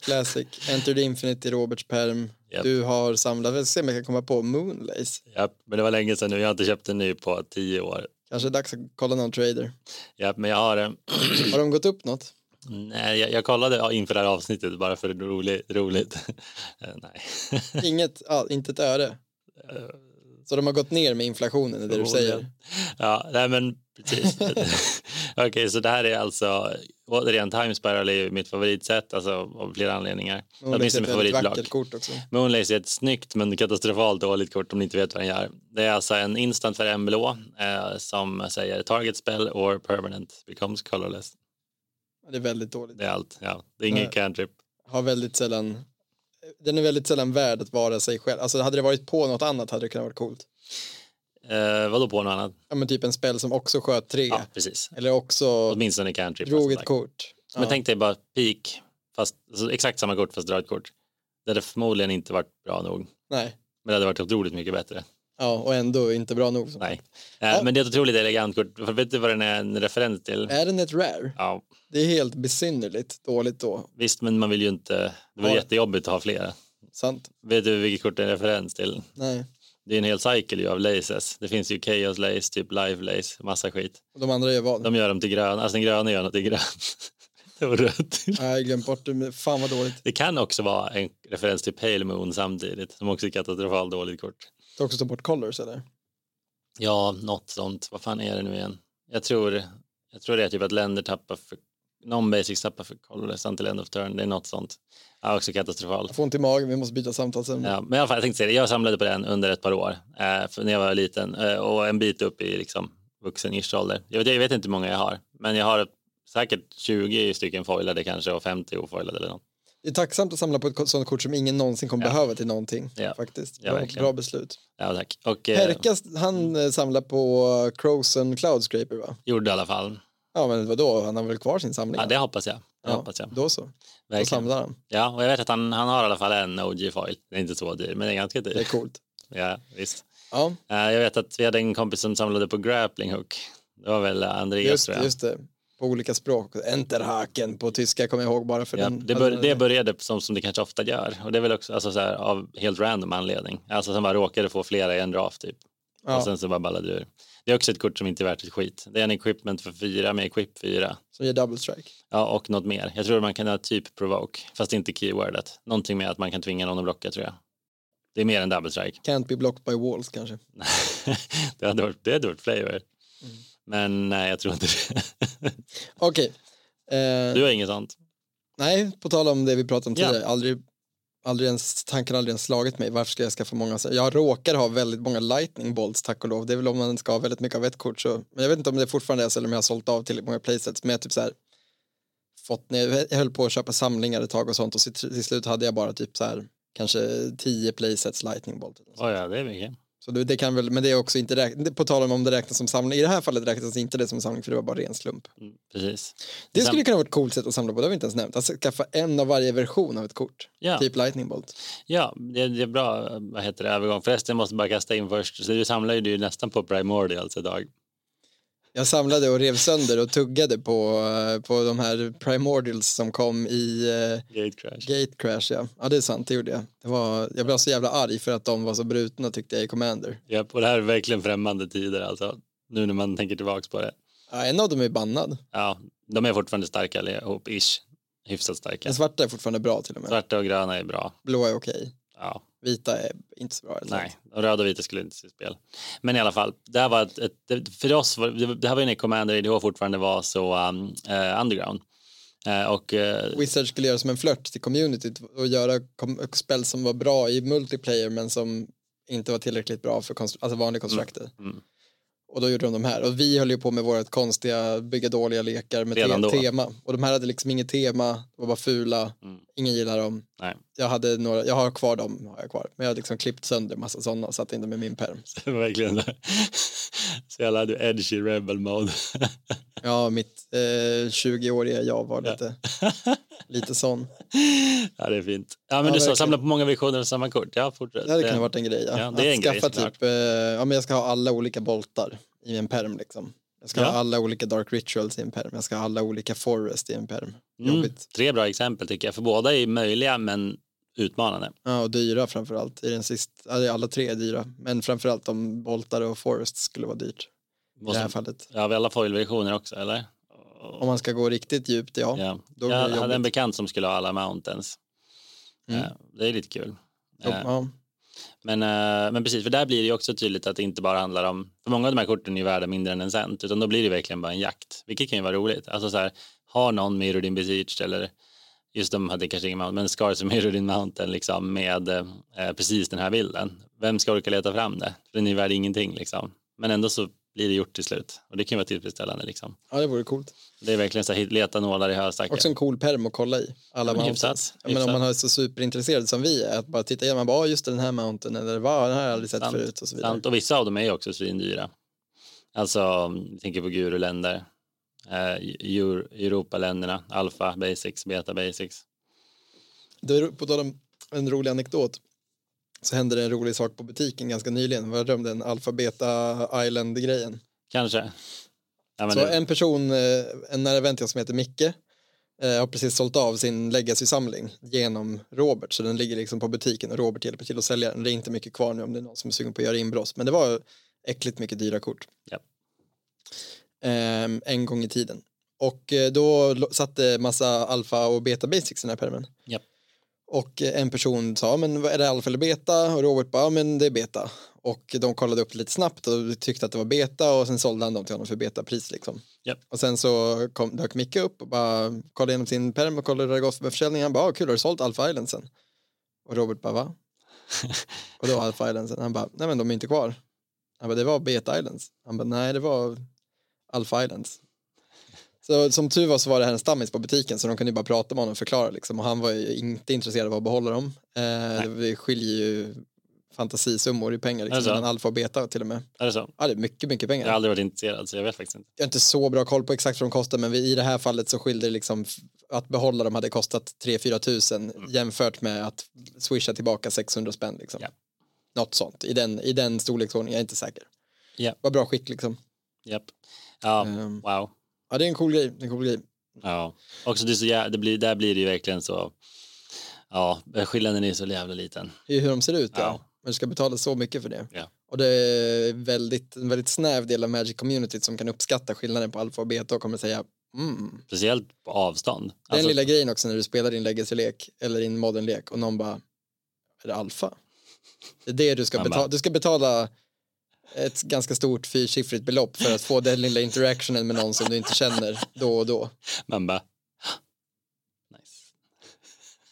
Classic. Enter the Infinite i Roberts perm. Japp. Du har samlat, ska se om jag kan komma på Moonlace. ja, men det var länge sedan nu, jag har inte köpt en ny på tio år. Kanske dags att kolla någon trader. Ja, men jag har, eh, Har de gått upp något? nej, jag, jag kollade inför det här avsnittet bara för det är roligt. roligt. Eh, nej. Inget, ja, inte ett öre. Så de har gått ner med inflationen, är det du säger? Ja, nej men precis. Okej, så det här är alltså, återigen, Time Spiral är ju mitt favoritsätt, alltså av flera anledningar. Moonlace är ett vackert kort också. Moonlace är ett snyggt men katastrofalt dåligt kort om ni inte vet vad den gör. Det är alltså en instant för en blå eh, som säger target spell or permanent becomes colorless. Det är väldigt dåligt. Det är allt. Ja, det är ingen Nej. cantrip. Har väldigt sällan, den är väldigt sällan värd att vara sig själv. Alltså hade det varit på något annat hade det kunnat vara coolt. Eh, vadå på något annat? Ja men typ en spel som också sköt tre. Ja, precis. Eller också Åtminstone cantrip. drog ett kort. Men Ja. tänk dig bara peak, fast alltså, exakt samma kort fast dra ett kort. Det hade förmodligen inte varit bra nog. Nej. Men det hade varit otroligt mycket bättre. Ja, och ändå inte bra nog. Nej. Eh, Ja. Men det är ett otroligt elegant kort. För vet du vad den är en referens till? Är den ett rare? Ja, Det är helt besynnerligt dåligt då. visst, men man vill ju inte... Det var Ja. jättejobbigt att ha flera. Sant? Vet du vilket kort det är en referens till? Nej. Det är en hel cykel ju av laces. Det finns ju Chaos Lace, typ Live Lace, massa skit. Och de andra gör vad? De gör dem till grön, alltså den gröna gör dem till grön. det var rött. Nej, glömt bort det. Fan vad dåligt. Det kan också vara en referens till Pale Moon samtidigt, som också är katastrofalt dåligt kort. Det också ta bort colors eller? Ja, något sånt. Vad fan är det nu igen? Jag tror, jag tror det är typ att länder tappar för non-basics tappar för colorless until end of turn. Det är något sånt. Ja, också katastrofalt. Jag får ont i magen, vi måste byta samtalsämne. Ja, men i alla fall, jag tänkte säga det. Jag samlade på den under ett par år eh, när jag var liten eh, och en bit upp i liksom, vuxen ish ålder. Jag vet, jag vet inte hur många jag har, men jag har säkert 20 stycken foilade kanske och 50 ofoilade eller något. Det är tacksamt att samla på ett sånt kort som ingen någonsin kommer Ja. behöva till någonting. Ja. Faktiskt. Ja, Bra, verkligen. bra beslut. Ja, tack. Och eh, Perkas, han eh, samlar på Croson Cloud Scraper va? gjorde i alla fall. Ja men vadå, han har väl kvar sin samling? Ja, det hoppas jag. Det Ja, hoppas jag. Då så, då Verkligen. samlar han. Ja, och jag vet att han, han har i alla fall en OG-foil. Det är inte så dyr, men det är ganska dyr. Det är coolt. Ja, visst. Ja, Eh, jag vet att vi hade en kompis som samlade på grappling hook. Det var väl Andreas just, tror jag. just det. På olika språk. Enterhaken på tyska kommer jag ihåg bara för Ja, den. det, bör, det började som, som det kanske ofta gör och det är väl också alltså, så här, av helt random anledning. Alltså som bara råkade få flera i en draft typ. Ja, Och sen så bara ballade det ur. Det är också ett kort som inte är värt ett skit. Det är en equipment för fyra med equip fyra. som ger double strike. Ja, och något mer. Jag tror man kan ha typ provoke, fast inte keywordet. Någonting med att man kan tvinga någon att blocka tror jag. Det är mer än double strike. Can't be blocked by walls kanske. det hade varit, det hade varit flavor. Mm. Men nej, jag tror inte det. Okej. Eh, Du har inget sånt? nej, på tal om det vi pratade om tidigare. Aldrig, aldrig ens, tanken har aldrig ens slagit mig. Varför ska jag skaffa många? Jag råkar ha väldigt många lightning bolts tack och lov. Det är väl om man ska ha väldigt mycket av ett kort. Så, men jag vet inte om det fortfarande är så eller om jag har sålt av tillräckligt många playsets. Men jag har typ så här fått ner, jag höll på att köpa samlingar ett tag och sånt och till, till slut hade jag bara typ så här kanske tio playsets lightning bolt. Oh, ja, det är mycket. Så det, kan väl, men det är också inte räknat, på tal om om det räknas som samling, i det här fallet räknas inte det som samling för det var bara ren slump. Mm, precis. Det skulle kunna vara ett coolt sätt att samla på, det har vi inte ens nämnt. Att skaffa en av varje version av ett kort, Ja. typ lightning bolt. Ja, det, det är bra vad heter det, övergång. Förresten måste bara kasta in först. Så du samlar ju du nästan på Primordials idag. Jag samlade och rev sönder och tuggade på, eh, på de här primordials som kom i eh, Gate Crash. Gate Crash. Ja. ja, det är sant, det gjorde jag. Det var, jag blev så jävla arg för att de var så brutna tyckte jag i Commander. Ja, och det här är verkligen främmande tider alltså. Nu när man tänker tillbaks på det. Ja, en av dem är bannad. Ja, de är fortfarande starka allihop, ish. Hyfsat starka. Den svarta är fortfarande bra till och med. Svarta och gröna är bra. Blå är okej. Ja, Vita är inte så bra. eller nej. Och röda och vita skulle inte se spel. Men i alla fall, det här var ett, ett, för oss, var, det, här var ju när Commander IDH fortfarande var så um, eh, underground. Eh, och eh, Wizards skulle göra som en flört till communityt och göra spel som var bra i multiplayer men som inte var tillräckligt bra för konstru- alltså vanlig constructed. mm. Och då gjorde de de här. Och vi höll ju på med vårt konstiga bygga dåliga lekar med te- tema. Och de här hade liksom inget tema, de var bara fula, Mm. Ingen gillar dem. nej, Jag hade några, jag har kvar dem, har jag kvar. Men jag har liksom klippt sönder massa sådana och satt in dem i min perm. verkligen så. Så jävla du edgy rebel mode. Ja, mitt eh, 20-åriga jag var lite, lite sån. ja, det är fint. Ja, men Ja, du sa samla på många versioner av samma kort. Ja, fortsätt. Det hade kunnat varit en grej. Ja. Ja, det är en att grej, skaffa såklart. typ, eh, ja men jag ska ha alla olika boltar i en perm liksom. Jag ska Ja. ha alla olika dark rituals i en perm. Jag ska ha alla olika forest i en perm. Mm, tre bra exempel tycker jag, för båda är möjliga men utmanande. Ja, och dyra framförallt. I den sista, ja, alla tre är dyra. Men framförallt om boltar och forest skulle vara dyrt. i det här fallet. Ja, vi alla foilversioner också, eller? Om man ska gå riktigt djupt, ja. Ja. Jag hade en bekant som skulle ha alla mountains. Mm. Eh, Det är lite kul. Jo, Eh, ja. Men, eh, men precis, för där blir det ju också tydligt att det inte bara handlar om, för många av de här korten är ju värda mindre än en cent, utan då blir det verkligen bara en jakt, vilket kan ju vara roligt. Alltså så här, har någon Mirror din Besieged eller just de hade kanske ingen mount, men Scars och Mirror Mountain liksom med eh, precis den här bilden. Vem ska orka leta fram det? För den är ju värd ingenting liksom. Men ändå så blir det gjort till slut och det kan ju vara tillfredsställande liksom. ja, det vore coolt. Det är verkligen så här, leta nålar i höstackar. Också en cool perm att kolla i. Alla Ja, men hyfsat, Ja, Men om man är så superintresserad som vi är, att bara titta igenom, man bara, "Ah, just den här mountain, eller vad, den här har jag aldrig sett Sant, förut och så vidare. Sant. Och vissa av dem är också svindyra. Alltså, jag tänker på guruländer, eh, Euro- Europaländerna, Alpha Basics, Beta Basics. Det är, på tal om en rolig anekdot så hände det en rolig sak på butiken ganska nyligen. Jag drömde en Alpha Beta Island-grejen. Kanske. Ja, Så det, en person, eh, en nära vän till oss som heter Micke, eh, har precis sålt av sin legacy-samling genom Robert, så den ligger liksom på butiken och Robert hjälper till att sälja den. Det är inte mycket kvar nu om det är någon som är sugen på att göra inbrott, men det var äckligt mycket dyra kort. Ja. Ehm, en gång i tiden. Och eh, då satte massa alfa och beta basics i den här pärmen. Och en person sa, men är det alfa eller beta? Och Robert bara, ja men det är beta. Och de kollade upp det lite snabbt och tyckte att det var beta och sen sålde han dem till honom för betapris liksom. Ja. Och sen så kom, dök Micke upp och bara kollade igenom sin perm och kollade hur det gått för försäljningen. Han bara, ah, kul, har du sålt Alpha Island sen? Och Robert bara, va? och då Alpha Islands. Han bara, nej men de är inte kvar. Han bara, det var Beta Islands. Han bara, nej det var Alpha Islands. Så som tur var så var det här en stammis på butiken så de kunde ju bara prata med honom och förklara liksom. Och han var ju inte intresserad av att behålla dem. Eh, det skiljer ju fantasisummor i pengar liksom, mellan alfa och beta till och med. är det så? Ja, det är mycket, mycket pengar. Jag har aldrig varit intresserad så jag vet faktiskt inte. Jag har inte så bra koll på exakt vad de kostar men vi, i det här fallet så skilde det liksom att behålla dem hade kostat 3-4 tusen jämfört med att swisha tillbaka 600 spänn liksom. Ja. Något sånt i den, i den storleksordningen, jag är inte säker. Ja. Vad bra skick liksom. Japp. Ja, Ehm. wow. Ja, det är en cool grej. Det är en cool grej. Ja, också det så jä- det blir, där blir det ju verkligen så. Ja, skillnaden är så jävla liten. Är hur de ser ut, ja. Ja. Men du ska betala så mycket för det. Ja. Och det är väldigt, en väldigt snäv del av Magic Community som kan uppskatta skillnaden på alfa och beta och kommer säga mm. Speciellt på avstånd. Den Alltså, lilla grejen också när du spelar din legacy-lek eller din modern-lek och någon bara, är det alfa? Det är det du ska betala. Du ska betala ett ganska stort fyrsiffrigt belopp för att få den lilla interactionen med någon som du inte känner då och då. Man bara, nice.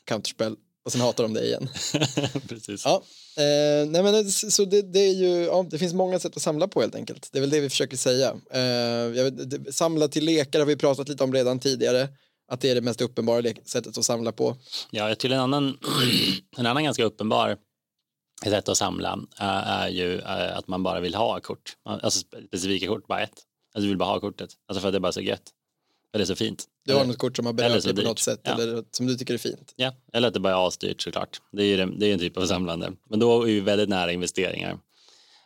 Counterspel. Och sen hatar de dig igen. Precis. Ja, eh, nej men så det, det är ju, ja, det finns många sätt att samla på helt enkelt. Det är väl det vi försöker säga. Eh, jag det, samla till lekar har vi pratat lite om redan tidigare. Att det är det mest uppenbara sättet att samla på. Ja, till en annan, en annan ganska uppenbar sätt att samla äh, är ju äh, att man bara vill ha kort. Alltså specifika kort, bara ett. Alltså du vill bara ha kortet. Alltså för att det är bara så gött. För det är så fint. Du har Eller- något kort som har berört dig på något sätt Ja. eller som du tycker är fint. Ja, eller att det bara är asdyrt såklart. Det är ju det, det är en typ av samlande. Men då är vi väldigt nära investeringar.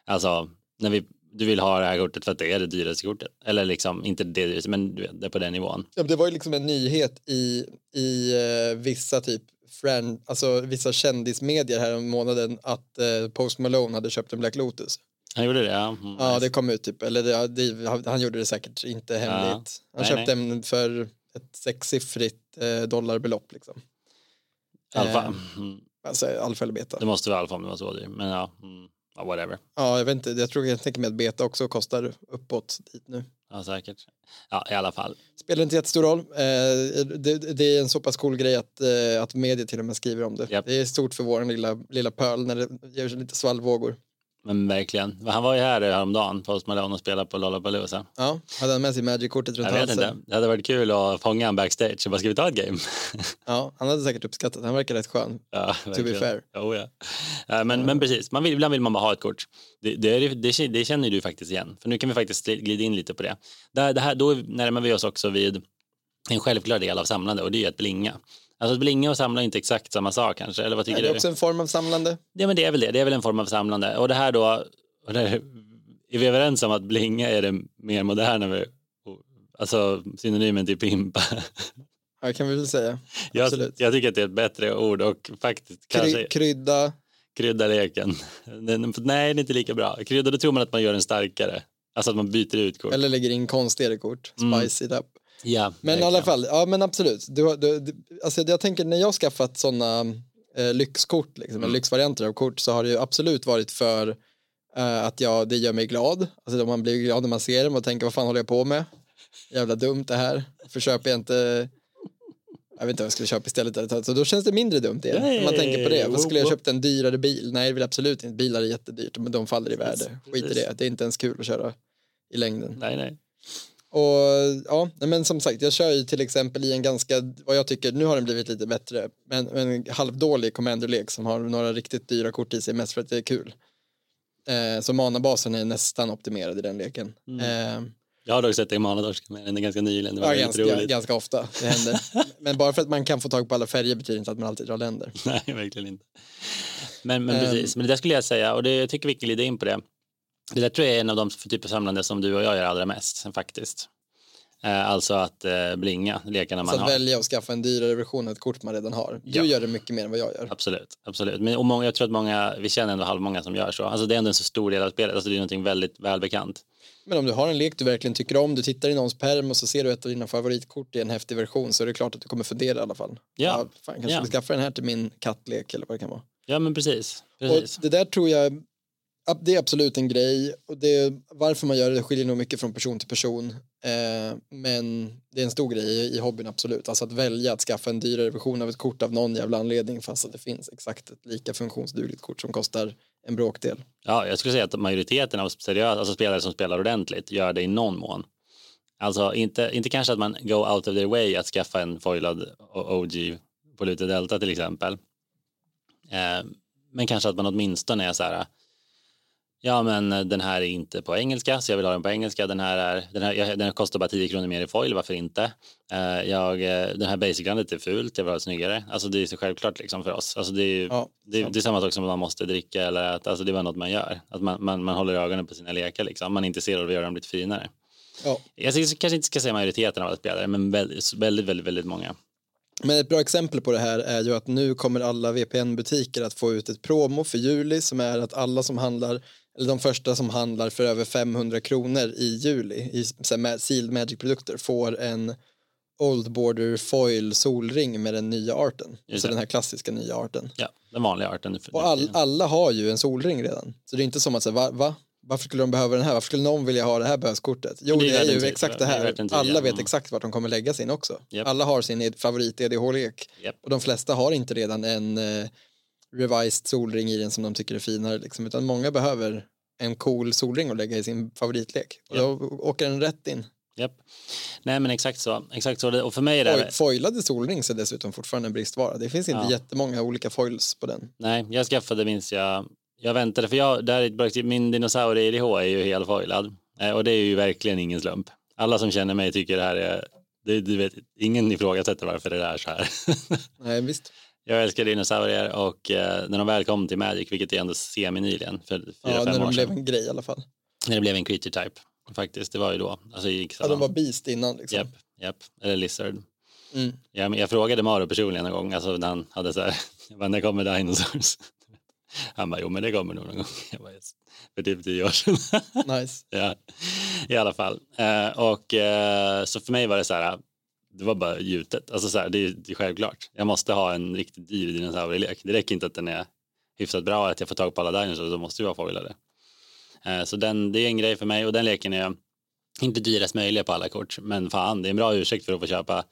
Alltså, när vi, du vill ha det här kortet för att det är det dyraste kortet. Eller liksom, inte det dyraste, men det är på den nivån. Ja, det var ju liksom en nyhet i, i eh, vissa typ friend, alltså vissa kändismedier här om månaden att eh, Post Malone hade köpt en Black Lotus. Han gjorde det, ja. Mm, Ja, det kom ut typ, eller det, det, han- gjorde det säkert inte hemligt. Han Nej, köpte en för ett sexsiffrigt eh, dollarbelopp liksom. Alfa. Eh, Mm. alltså alfa eller beta. Det måste vara alfa om det var så dyr. Men ja, mm, ja, whatever. Ja, jag vet inte, jag tror jag tänker mig att beta också kostar uppåt dit nu. Ja, säkert. Ja, i alla fall. Spelar inte jättestor roll. Eh, det, är en så pass cool grej att, eh, att media till och med skriver om det. Japp. Det är stort för vår lilla, lilla pöl när det gör sig lite svallvågor. Men verkligen. Han var ju här häromdagen, Post Malone, och spelade på Lollapalooza. Ja, hade han med sig Magic-kortet runt Jag vet halsen? inte. Det hade varit kul att fånga en backstage. Bara, ska vi ta ett game? Ja, han hade säkert uppskattat. Han verkar rätt skön. Ja, be verkligen. fair. Oh, ja. Men, men precis, man vill, ibland vill man bara ha ett kort. Det, det, det, det känner du faktiskt igen. För nu kan vi faktiskt glida in lite på det. Det, det här, då närmar vi oss också vid en självklar del av samlande och det är att blinga. Alltså att blinga och samla är inte exakt samma sak kanske, eller vad tycker Det är du? också en form av samlande. Ja men det är väl det, det är väl en form av samlande. Och det här då, och det är vi överens om att blinga är det mer moderna, med- alltså synonymen till pimpa? Ja, det kan vi väl säga. Jag, jag tycker att det är ett bättre ord och faktiskt kanske Kry, krydda. krydda leken. Nej, det är inte lika bra. Krydda, då tror man att man gör den starkare. Alltså att man byter ut kort. Eller lägger in konstigare kort, Mm. spice it up. Ja, Men i alla fall, ja men absolut. Du, du, du, alltså jag tänker när jag skaffat sådana eh, lyxkort, liksom, Mm. lyxvarianter av kort så har det ju absolut varit för eh, att jag, det gör mig glad. Alltså man blir glad när man ser dem och tänker vad fan håller jag på med? Jävla dumt det här. För köper jag inte jag vet inte vad jag skulle köpa istället. Så då känns det mindre dumt det, när man tänker på det. Vad skulle jag köpt en dyrare bil? Nej, det vill absolut inte. Bilar är jättedyrt, men de faller i värde. Skit i det. Det är inte ens kul att köra i längden. Nej, nej. Och ja, men som sagt, jag kör ju till exempel i en ganska, vad jag tycker, nu har den blivit lite bättre, men, men en halvdålig commander-lek som har några riktigt dyra kort i sig, mest för att det är kul. Eh, så manabasen är nästan optimerad i den leken. Eh, Jag har dock sett dig manatorska med den är ganska nyligen. Det var ja, ganska, roligt. ganska ofta, det händer. men bara för att man kan få tag på alla färger betyder inte att man alltid drar länder. Nej, verkligen inte. Men, men Ehm. precis, men det där skulle jag säga och det, jag tycker vi kan glida in på det. Det där tror jag är en av de typer av samlande som du och jag gör allra mest faktiskt. Eh, alltså att eh, blinga lekarna man Så att har. välja och skaffa en dyrare version av ett kort man redan har. Du Ja. gör det mycket mer än vad jag gör. Absolut, absolut. Men, och många, jag tror att många, vi känner ändå halvmånga som gör så. Alltså det är ändå en så stor del av spelet, alltså det är någonting väldigt välbekant. Men om du har en lek du verkligen tycker om, du tittar i någons perm och så ser du ett av dina favoritkort i en häftig version så är det klart att du kommer fundera i alla fall. Ja. fan, kanske Ja. skaffa den här till min kattlek eller vad det kan vara. Ja men precis. precis. Och det där tror jag, ja, det är absolut en grej och det, varför man gör det skiljer nog mycket från person till person. Eh, men det är en stor grej i, i hobbyn absolut, alltså att välja att skaffa en dyrare version av ett kort av någon jävla anledning fast att det finns exakt ett lika funktionsdugligt kort som kostar en bråkdel. Ja, jag skulle säga att majoriteten av seriösa, alltså spelare som spelar ordentligt gör det i någon mån. Alltså inte, inte kanske att man go out of their way att skaffa en foilad OG på Lute Delta till exempel. Eh, men kanske att man åtminstone är så här. Ja, men den här är inte på engelska, så jag vill ha den på engelska. Den här, är, den här, den här kostar bara 10 kronor mer i foil, varför inte? Eh, jag, eh, den här basic-landet är fult, jag vill ha det snyggare. Alltså det är så självklart liksom för oss. Alltså det är, Ja, det, det är samma sak som man måste dricka eller att alltså det är bara något man gör. Att man, man, man håller ögonen på sina lekar liksom. Man är intresserad av att göra dem lite finare. Ja. Jag kanske inte ska säga majoriteten av alla spelare, men väldigt, väldigt, väldigt, väldigt många. Men ett bra exempel på det här är ju att nu kommer alla VPN-butiker att få ut ett promo för juli som är att alla som handlar, eller de första som handlar för över 500 kronor i juli i så sealed magic-produkter får en Old Border Foil solring med den nya arten. Alltså det. den här klassiska nya arten. Ja, den vanliga arten. Och all, alla har ju en solring redan. Så det är inte som att säga, va, va? Varför skulle de behöva den här? Varför skulle någon vilja ha det här böskortet? Jo, det det är är, värt en ju tid, exakt va? det Det är här. en tid, Alla ja. vet exakt vart de kommer lägga sin också. Japp. Alla har sin favorit EDH-lek. Japp. Och de flesta har inte redan en eh, revised solring i den som de tycker är finare. Liksom, utan många behöver en cool solring att lägga i sin favoritlek. Och då åker den rätt in. Japp. Nej, men exakt så. Exakt så. Och för mig är det... Foil, foilade solrings är dessutom fortfarande en bristvara. Det finns inte Ja. jättemånga olika foils på den. Nej, jag skaffade minns jag. Jag väntade för jag, där min dinosaurie IDH är ju helfoilad eh, och det är ju verkligen ingen slump. Alla som känner mig tycker det här är, det, du vet, ingen ifrågasätter varför det är så här. Nej, visst. Jag älskar dinosaurier och eh, när de väl kom till Magic, vilket är ändå semi-nyligen, för fyra, Ja, fem när år de blev sedan, en grej i alla fall. när det blev en creature type. Faktiskt, det var ju då. Alltså Ja, de var beast innan liksom. Japp, japp. Eller lizard. Mm. Jag, jag frågade Maro personligen en gång, alltså när han hade så här, jag bara, när kommer dinosaurs? Han bara, jo men det kommer nog någon gång. Jag bara, yes. För typ tio år sedan. Nice. ja, I alla fall. Eh, och eh, så för mig var det så här, det var bara gjutet. Alltså så här, det, är, det är självklart. Jag måste ha en riktigt dyr dinosaurielek. Det räcker inte att den är hyfsat bra, att jag får tag på alla dinosaurs, då måste ju vara foilade. Eh, så den, det är en grej för mig och den leken är inte dyrast möjliga på alla kort. Men fan, det är en bra ursäkt för att få köpa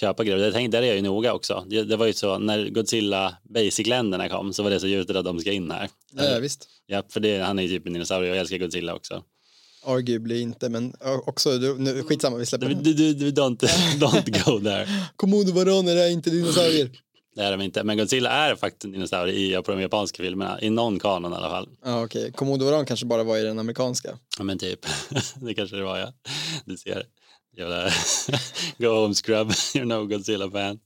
köpa grejer. Jag tänkte, där är jag ju noga också. Det, det var ju så när Godzilla Basic-länderna kom så var det så gjutet att de ska in här. Ja, visst. Ja, för det, han är ju typ en dinosaurie och jag älskar Godzilla också. Arguably inte, men också, nu, skitsamma, vi släpper Du, du, du, don't, don't go there. Komodo-varaner är inte dinosaurier. Det är de inte. Men Godzilla är faktiskt en dinosaurie i på de japanska filmerna. I någon kanon i alla fall. Ja, okej. Komodo-varan kanske bara var i den amerikanska. Ja, men typ. det kanske det var, ja. Du ser. Jävla go home scrub. You're no Godzilla fan.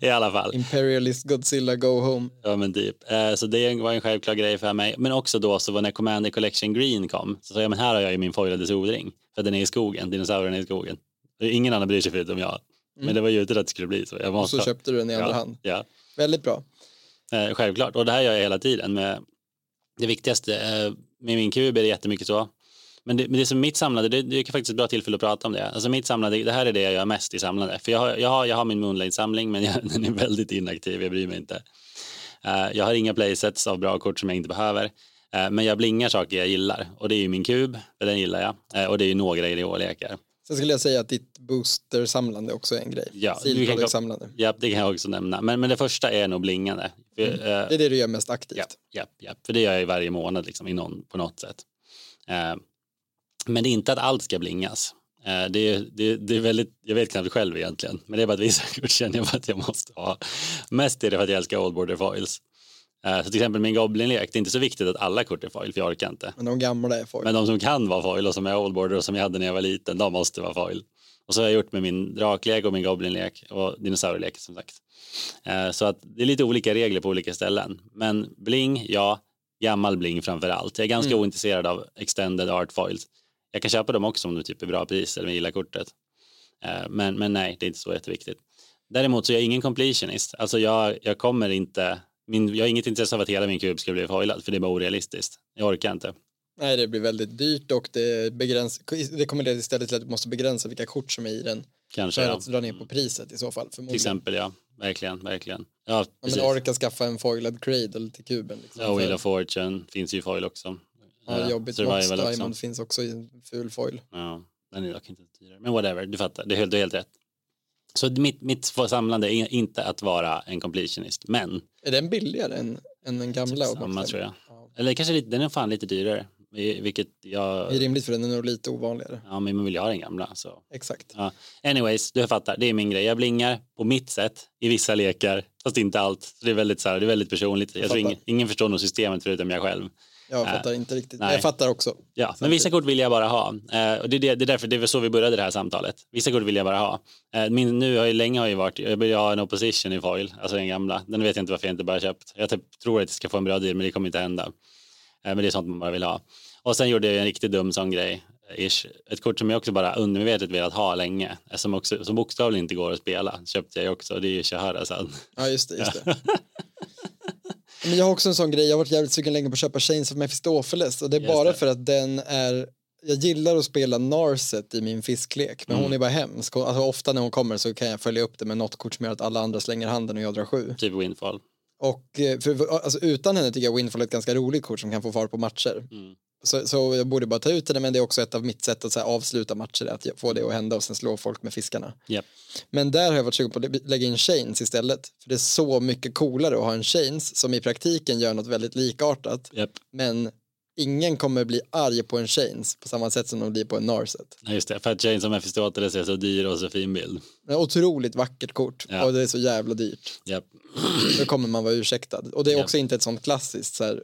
I alla fall. Imperialist Godzilla Go Home. Ja men typ. Eh, så det var en självklar grej för mig. Men också då så var när Commander Collection Green kom så sa jag men här har jag ju min foilade solring. För den är i skogen, dinosaurien är i skogen. Ingen annan bryr sig förutom jag. Men det var ju ute att det skulle bli så. Jag Och måste så ha- köpte du den i andra ja, hand. Ja, Väldigt bra. eh, självklart. Och det här gör jag hela tiden med det viktigaste. Eh, med min kub är det jättemycket så. Men det, men det som mitt samlade, det, det är faktiskt ett bra tillfälle att prata om det. Alltså mitt samlade, det här är det jag gör mest i samlande. För jag har, jag har, jag har min Moonlight-samling men jag, den är väldigt inaktiv, jag bryr mig inte. Uh, jag har inga playsets av bra kort som jag inte behöver. Uh, men jag blingar saker jag gillar och det är ju min kub, för den gillar jag. Uh, och det är ju några ideolekar. Sen skulle jag säga att ditt booster-samlande också är en grej. Ja, du kan, samlande. ja, det kan jag också nämna. Men, men det första är nog blingande. För, mm. det är det du gör mest aktivt. Ja, ja, ja, för det gör jag varje månad liksom, någon, på något sätt. Men det är inte att allt ska blingas. Eh, det är, det, det är väldigt, jag vet knappt själv egentligen, men det är bara att vissa kort känner jag att jag måste ha. Mest är det för att jag älskar old border foils. Eh, så till exempel min Goblin-lek, det är inte så viktigt att alla kort är foil, för jag orkar inte. Men de gamla är foil. Men de som kan vara foil och som är old border och som jag hade när jag var liten, de måste vara foil. Och så har jag gjort med min draklek och min Goblin-lek och dinosaurielek som sagt. Eh, så att det är lite olika regler på olika ställen. Men bling, ja, gammal bling framför allt. Jag är ganska mm. ointresserad av extended art foils. Jag kan köpa dem också om det typ är bra pris eller gillar kortet. Eh, men, men nej, det är inte så jätteviktigt. Däremot så är jag ingen completionist. Alltså jag, jag kommer inte, min, jag har inget intresse av att hela min kub ska bli foilad för det är bara orealistiskt. Jag orkar inte. Nej, det blir väldigt dyrt och det, begräns, det kommer leda istället till att du måste begränsa vilka kort som är i den. Kanske, för ja. att dra ner på priset i så fall. Till exempel, ja. Verkligen, verkligen. Ja, ja men orka skaffa en foilad cradle till kuben. Liksom, ja, Wheel of Fortune finns ju foil också. Ja, jobbigt. Box Diamond finns också i ful foil. Ja, den är dock inte dyrare. Men whatever, du fattar. Det är helt, helt rätt. Så mitt, mitt samlande är inte att vara en completionist, men. Är den billigare än, än den gamla? Typ samma tror jag. Ja. Eller kanske lite, den är fan lite dyrare. Vilket jag... Det är rimligt för den är nog lite ovanligare. Ja, men man vill ju ha den gamla. Så. Exakt. Ja. Anyways, du fattar, det är min grej. Jag blingar på mitt sätt i vissa lekar, fast inte allt. Så det är väldigt, så här, det är väldigt personligt. Jag, jag tror ingen, ingen förstår nog systemet förutom jag själv. Jag fattar äh, inte riktigt. Nej. Jag fattar också. Ja, men vissa kort vill jag bara ha. Eh, och det, är det, det är därför det är så vi började det här samtalet. Vissa kort vill jag bara ha. Eh, min, nu har jag länge har jag varit, jag vill ha en opposition i foil, alltså den gamla. Den vet jag inte varför jag inte bara köpt. Jag typ, tror att jag ska få en bra deal, men det kommer inte hända. Eh, men det är sånt man bara vill ha. Och sen gjorde jag en riktigt dum sån grej. Ish. Ett kort som jag också bara undermedvetet velat ha länge, som, också, som bokstavligen inte går att spela, köpte jag också. Det är ju Shahrazad. Ja, just det. Just det. Men jag har också en sån grej, jag har varit jävligt sugen länge på att köpa Chains of Mephistopheles och det är Just bara det. för att den är jag gillar att spela Narset i min fisklek, men mm. hon är bara hemsk. Alltså, ofta när hon kommer så kan jag följa upp det med något kort som gör att alla andra slänger handen och jag drar sju. Typ Windfall. Och eh, för, alltså, utan henne tycker jag Windfall är ett ganska roligt kort som kan få fart på matcher. Mm. Så, så jag borde bara ta ut det, men det är också ett av mitt sätt att här, avsluta matcher, att få det att hända och sen slå folk med fiskarna. Yep. Men där har jag varit sugen på att lägga in chains istället, för det är så mycket coolare att ha en chains som i praktiken gör något väldigt likartat, yep. men ingen kommer bli arg på en chains på samma sätt som de blir på en narset. Ja, just det, för att chains som Mefistoteles är så dyr och så fin bild. Det är otroligt vackert kort ja. och det är så jävla dyrt. Yep. Då kommer man vara ursäktad. Och det är också inte ett sånt klassiskt så här,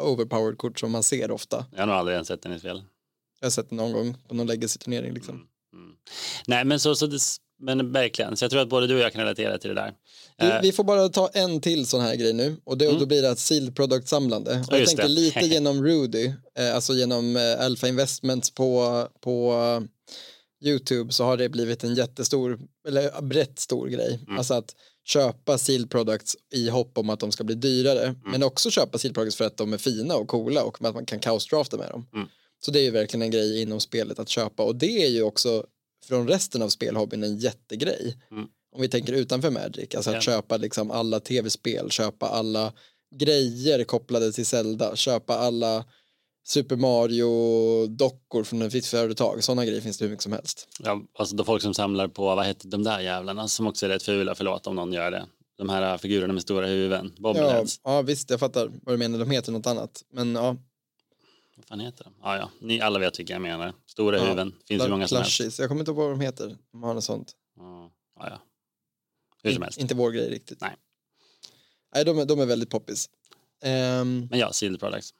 overpowered kort som man ser ofta. Jag har nog aldrig ens sett den i spel. Jag har sett den någon gång på någon legacy-turnering liksom. Mm, mm. Nej men så, så det, men verkligen, så jag tror att både du och jag kan relatera till det där. Vi, uh, vi får bara ta en till sån här grej nu och, det, mm. och då blir det ett sealed product samlande. Och jag tänker det. lite genom Rudy, eh, alltså genom eh, Alpha Investments på, på YouTube så har det blivit en jättestor, eller brett stor grej. Mm. Alltså att köpa seal products i hopp om att de ska bli dyrare mm. men också köpa seal products för att de är fina och coola och att man kan kaosdrafta med dem. Mm. Så det är ju verkligen en grej inom spelet att köpa och det är ju också från resten av spelhobbyn en jättegrej. Mm. Om vi tänker utanför Magic, alltså att ja. köpa liksom alla tv-spel, köpa alla grejer kopplade till Zelda, köpa alla Super Mario-dockor från visst företag. Sådana grejer finns det hur mycket som helst. Ja, alltså då folk som samlar på, vad heter de där jävlarna som också är rätt fula, förlåt om någon gör det. De här figurerna med stora huvuden, bobbleheads. Ja, ja, visst, jag fattar vad du menar, de heter något annat. Men ja. Vad fan heter de? Ja, ja, ni alla vet vilka jag menar. Stora ja, huvuden, finns hur många som helst. Jag kommer inte ihåg vad de heter, de har något sånt. Ja, ja. Hur som helst. Inte vår grej riktigt. Nej. Nej, de är, de är väldigt poppis. Um, Men ja, Sealed Products.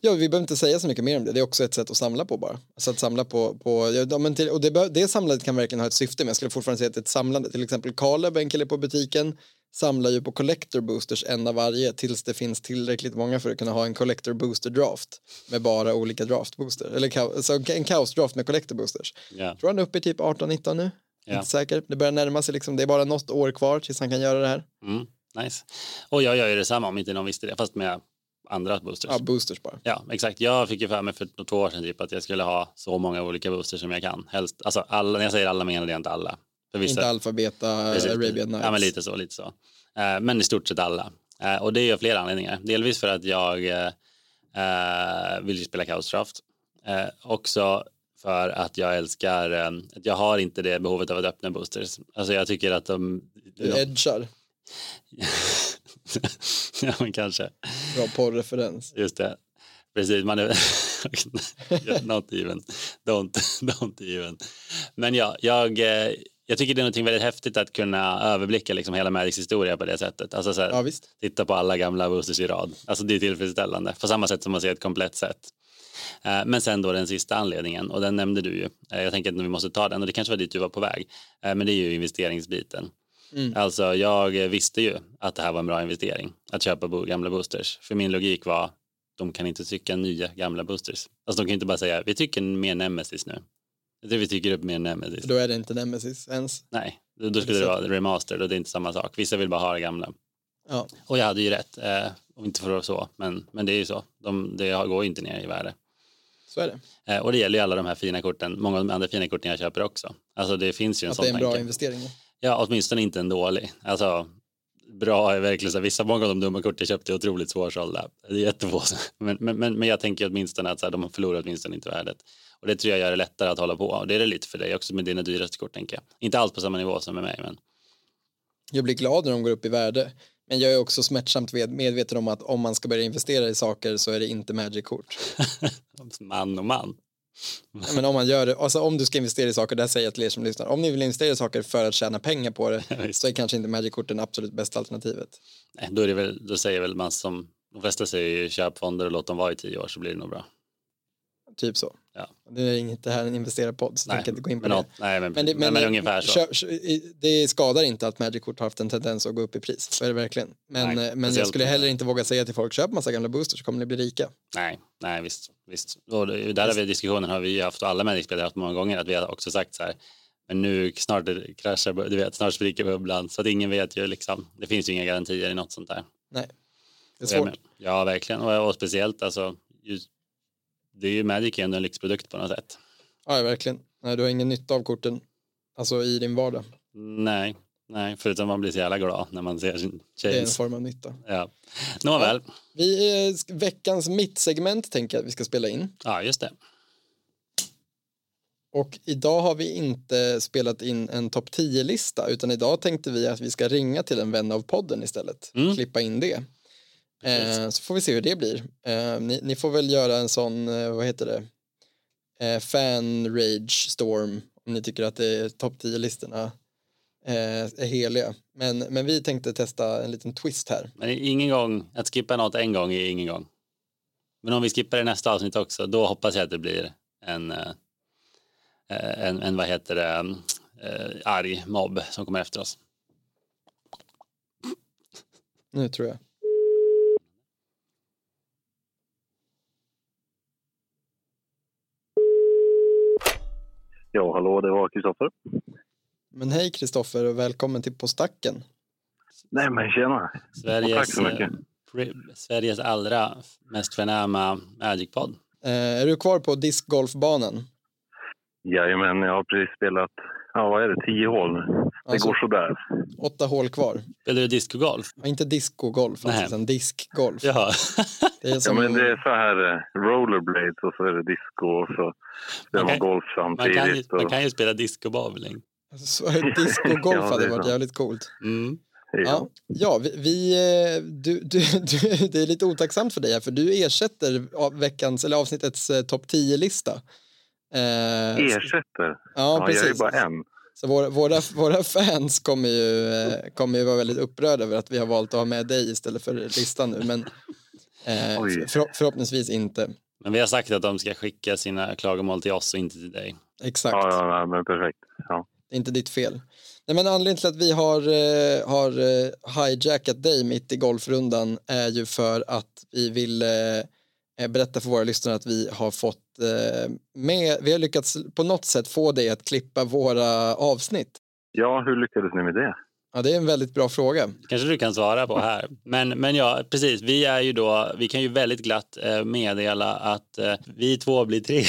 Ja, vi behöver inte säga så mycket mer om det. Det är också ett sätt att samla på bara. Alltså att samla på, på ja, men till, och det, det samlandet kan verkligen ha ett syfte, men jag skulle fortfarande säga att det är ett samlande. Till exempel Caleb, en kille på butiken, samlar ju på collector boosters en av varje tills det finns tillräckligt många för att kunna ha en collector booster draft med bara olika draft booster. Eller så en kaos draft med collector boosters. Yeah. Tror han är uppe i typ 18-19 nu. Yeah. Inte säker. Det börjar närma sig liksom, det är bara något år kvar tills han kan göra det här. Mm. Nice. Och jag gör ju detsamma om inte någon visste det, fast med andra boosters. Ja, boosters bara. Ja, exakt. Jag fick ju för mig för två år sedan typ att jag skulle ha så många olika boosters som jag kan. Helst, alltså alla, när jag säger alla menar jag inte alla. För vissa, inte alfa, beta, precis, Arabian Nights. Ja, men lite så, lite så. Eh, men i stort sett alla. Eh, och det är av flera anledningar. Delvis för att jag eh, vill spela Kaosdraft. Också för att jag älskar, eh, jag har inte det behovet av att öppna boosters. Alltså jag tycker att de... Du edgar. ja men kanske. Bra porrreferens. Just det. Precis, man är... not even. Don't, don't even. Men ja, jag, eh, jag tycker det är något väldigt häftigt att kunna överblicka liksom hela Magics historia på det sättet. Alltså så här, ja, titta på alla gamla boosters i rad. Alltså det är tillfredsställande. På samma sätt som man ser ett komplett set. Eh, men sen då den sista anledningen, och den nämnde du ju. Eh, jag tänker att vi måste ta den, och det kanske var dit du var på väg. Men det är ju investeringsbiten. Mm. Alltså jag visste ju att det här var en bra investering, att köpa gamla boosters. För min logik var, de kan inte tycka nya gamla boosters. Alltså de kan inte bara säga, vi tycker mer Nemesis nu. Jag tror vi tycker upp mer Nemesis. Då är det inte Nemesis ens. Nej, då skulle det vara remastered och det är inte samma sak. Vissa vill bara ha det gamla. Ja. Och jag hade ju rätt, eh, och inte för så, men, men det är ju så. De, det går ju inte ner i värde. Så är det. Eh, och det gäller ju alla de här fina korten, många av de andra fina korten jag köper också. Alltså det finns ju en att sån det är en bra tanke. investering. Ja, åtminstone inte en dålig. Alltså, bra är verkligen så vissa många av de dumma kort jag köpte är otroligt svårsålda. Det är jättefå. Men, men, men, men jag tänker åtminstone att så här, de förlorar åtminstone inte värdet. Och det tror jag gör det lättare att hålla på. Och det är det lite för dig också med dina dyraste kort tänker jag. Inte alls på samma nivå som med mig. Men... Jag blir glad när de går upp i värde. Men jag är också smärtsamt medveten om att om man ska börja investera i saker så är det inte Magic-kort. man och man. Men om man gör det, alltså om du ska investera i saker, där säger jag till er som lyssnar, om ni vill investera i saker för att tjäna pengar på det så är kanske inte Magic-korten absolut bästa alternativet. Nej, då, är det väl, då säger väl man som, de flesta säger ju köp fonder och låt dem vara i tio år så blir det nog bra. Typ så. Ja. Det är inget det här en investerarpodd så nej, jag tänker inte gå in på men, det. Nej, men, men, det, men, men ungefär så. Kö, det skadar inte att Magic-kort har haft en tendens att gå upp i pris, så är det verkligen. Men, nej, men jag skulle heller inte våga säga till folk, köp massa gamla boosters så kommer ni bli rika. Nej, nej visst. visst. Och där har vi diskussionen har vi haft och alla Magic-spelare haft många gånger att vi har också sagt så här men nu snart kraschar, du vet, snart spricker bubblan så att ingen vet ju liksom. Det finns ju inga garantier i något sånt där. Nej, det är svårt. Ja, verkligen. Och, och speciellt alltså, just det är ju Magic ändå en lyxprodukt på något sätt. Ja, verkligen. Nej, du har ingen nytta av korten, alltså i din vardag. Nej, nej, förutom man blir så jävla glad när man ser sin tjej. Det är en form av nytta. Ja, nåväl. Ja, vi, eh, veckans mittsegment tänker jag att vi ska spela in. Ja, just det. Och idag har vi inte spelat in en topp 10-lista utan idag tänkte vi att vi ska ringa till en vän av podden istället. Mm. Klippa in det. Eh, så får vi se hur det blir. Eh, ni, ni, får väl göra en sån, eh, vad heter det, eh, fan rage storm om ni tycker att det är topp 10-listorna eh, är heliga. Men, men vi tänkte testa en liten twist här. Men ingen gång, att skippa något en gång är ingen gång. Men om vi skippar det nästa avsnitt också, då hoppas jag att det blir en, eh, en, en vad heter det, arg mobb som kommer efter oss. Nu tror jag. Ja, hallå, det var Kristoffer. Men hej Kristoffer och välkommen till På stacken. Nej men tjena. Sveriges, tack så mycket. Eh, Sveriges allra mest förnäma Magic-podd. Eh, är du kvar på discgolfbanan? Jajamän, jag har precis spelat, ja vad är det, tio hål nu. Det alltså, går sådär. Åtta hål kvar. Spelar du discogolf? Ja, inte discogolf, alltså en diskgolf. Jaha. det är som... ja, men det är så här eh, rollerblades och så är det disco och så spelar man, kan, golf samtidigt. Man kan ju, och... man kan ju spela discobowling. Alltså, discogolf ja, hade varit jävligt coolt. Mm. Ja, ja vi, vi eh, du, du, du, det är lite otacksamt för dig här för du ersätter veckans, eller avsnittets eh, topp 10-lista. Eh, ersätter? Ja, ja precis. Jag är bara en. Så våra, våra, våra fans kommer ju, eh, kommer ju vara väldigt upprörda över att vi har valt att ha med dig istället för listan nu. Men eh, för, förhoppningsvis inte. Men vi har sagt att de ska skicka sina klagomål till oss och inte till dig. Exakt. Ja, ja men perfekt. Ja. Det är inte ditt fel. Nej, men anledningen till att vi har, eh, har eh, hijackat dig mitt i golfrundan är ju för att vi vill eh, berätta för våra lyssnare att vi har fått Eh, med, vi har lyckats på något sätt få dig att klippa våra avsnitt. Ja, hur lyckades ni med det? Ja, det är en väldigt bra fråga. kanske du kan svara på här. Men, men ja, precis. Vi är ju då, vi kan ju väldigt glatt eh, meddela att eh, vi två blir tre.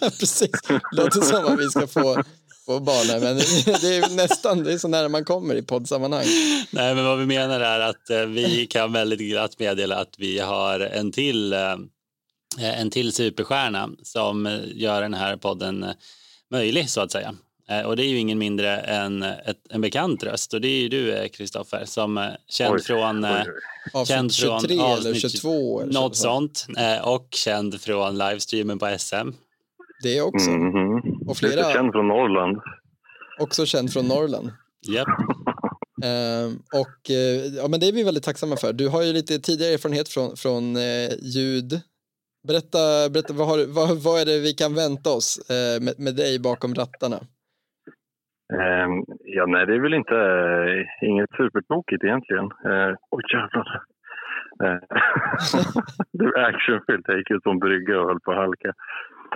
precis. Låter som att vi ska få, få barn men det är nästan, det är så nära man kommer i poddsammanhang. Nej, men vad vi menar är att eh, vi kan väldigt glatt meddela att vi har en till, en till superstjärna som gör den här podden möjlig så att säga. Eh, och det är ju ingen mindre än ett, en bekant röst och det är ju du eh, Kristoffer som är eh, känd oj, från, oj, oj. känd 23 från eller 22 eller något sånt och känd från livestreamen på SM. Det också. Mm -hmm. Och flera... Lite känd från Norrland. Också känd från Norrland. Yep. Uh, och uh, ja, men det är vi väldigt tacksamma för. Du har ju lite tidigare erfarenhet från, från uh, ljud. Berätta, berätta vad, har, vad, vad är det vi kan vänta oss med, med dig bakom rattarna? Ehm, ja, nej, det är väl inte uh, inget supertokigt egentligen. Uh, oj, jävlar. Uh, det är actionfyllt. Jag gick ut på en brygga och höll på att halka.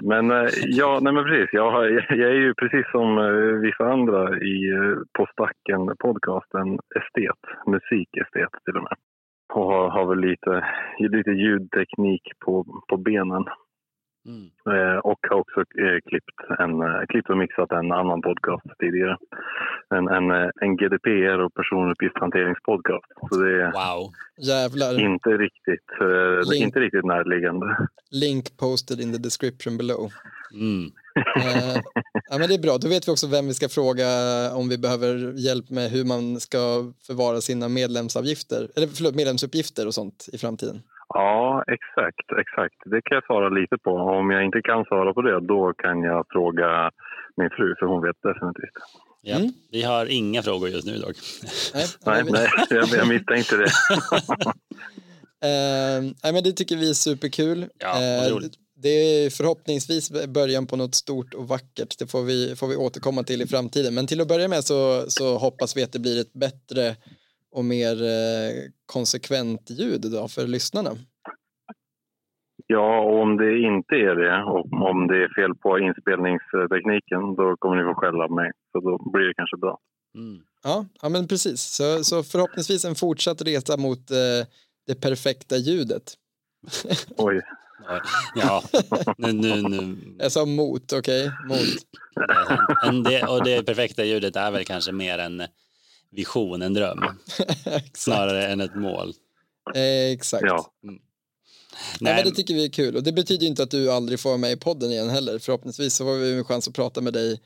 Men eh, ja, nej men precis. Jag, har, jag, är ju precis som eh, vissa andra i eh, På stacken podcasten estet, musikestet till och med. Och har, har väl lite, lite ljudteknik på, på benen. Mm. Eh, och har också eh, klippt, en, eh, klippt och mixat en annan podcast tidigare. En, en, en GDPR och personuppgiftshanteringspodcast. Så det är wow. Jävlar. Inte, riktigt, Link, inte riktigt närliggande. Link posted in the description below. Mm. eh, ja, men det är bra, då vet vi också vem vi ska fråga om vi behöver hjälp med hur man ska förvara sina medlemsavgifter, eller förlåt, medlemsuppgifter och sånt i framtiden. Ja, exakt, exakt. Det kan jag svara lite på. Om jag inte kan svara på det, då kan jag fråga min fru, för hon vet definitivt. Ja, mm. Vi har inga frågor just nu dock. Nej, nej, nej jag, jag misstänkte det. uh, nej, men det tycker vi är superkul. Ja, uh, det är förhoppningsvis början på något stort och vackert. Det får vi, får vi återkomma till i framtiden. Men till att börja med så, så hoppas vi att det blir ett bättre och mer eh, konsekvent ljud då för lyssnarna? Ja, och om det inte är det och om det är fel på inspelningstekniken då kommer ni få skälla mig. Så då blir det kanske bra. Mm. Ja, ja, men precis. Så, så förhoppningsvis en fortsatt resa mot eh, det perfekta ljudet. Oj. Ja, nu, nu, nu. Jag sa mot, okej? Okay? Mot. Det, och det perfekta ljudet är väl kanske mer en vision, en dröm. snarare än ett mål. Eh, exakt. Ja. Mm. Nej, men det tycker vi är kul och det betyder inte att du aldrig får vara med i podden igen heller. Förhoppningsvis så får vi en chans att prata med dig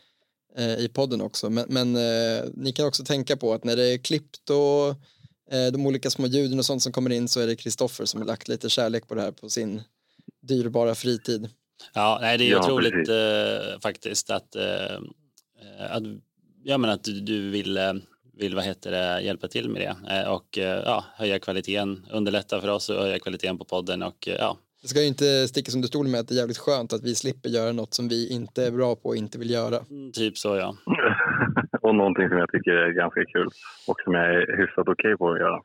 eh, i podden också. Men, men eh, ni kan också tänka på att när det är klippt och eh, de olika små ljuden och sånt som kommer in så är det Kristoffer som har lagt lite kärlek på det här på sin dyrbara fritid. Ja, nej, det är ja, otroligt eh, faktiskt att, eh, att, ja, men att du vill vill vad heter det, hjälpa till med det eh, och eh, ja, höja kvaliteten, underlätta för oss och höja kvaliteten på podden och eh, ja. Det ska ju inte stickas under stolen med att det är jävligt skönt att vi slipper göra något som vi inte är bra på och inte vill göra. Mm, typ så ja. och någonting som jag tycker är ganska kul och som jag är hyfsat okej okay på att göra.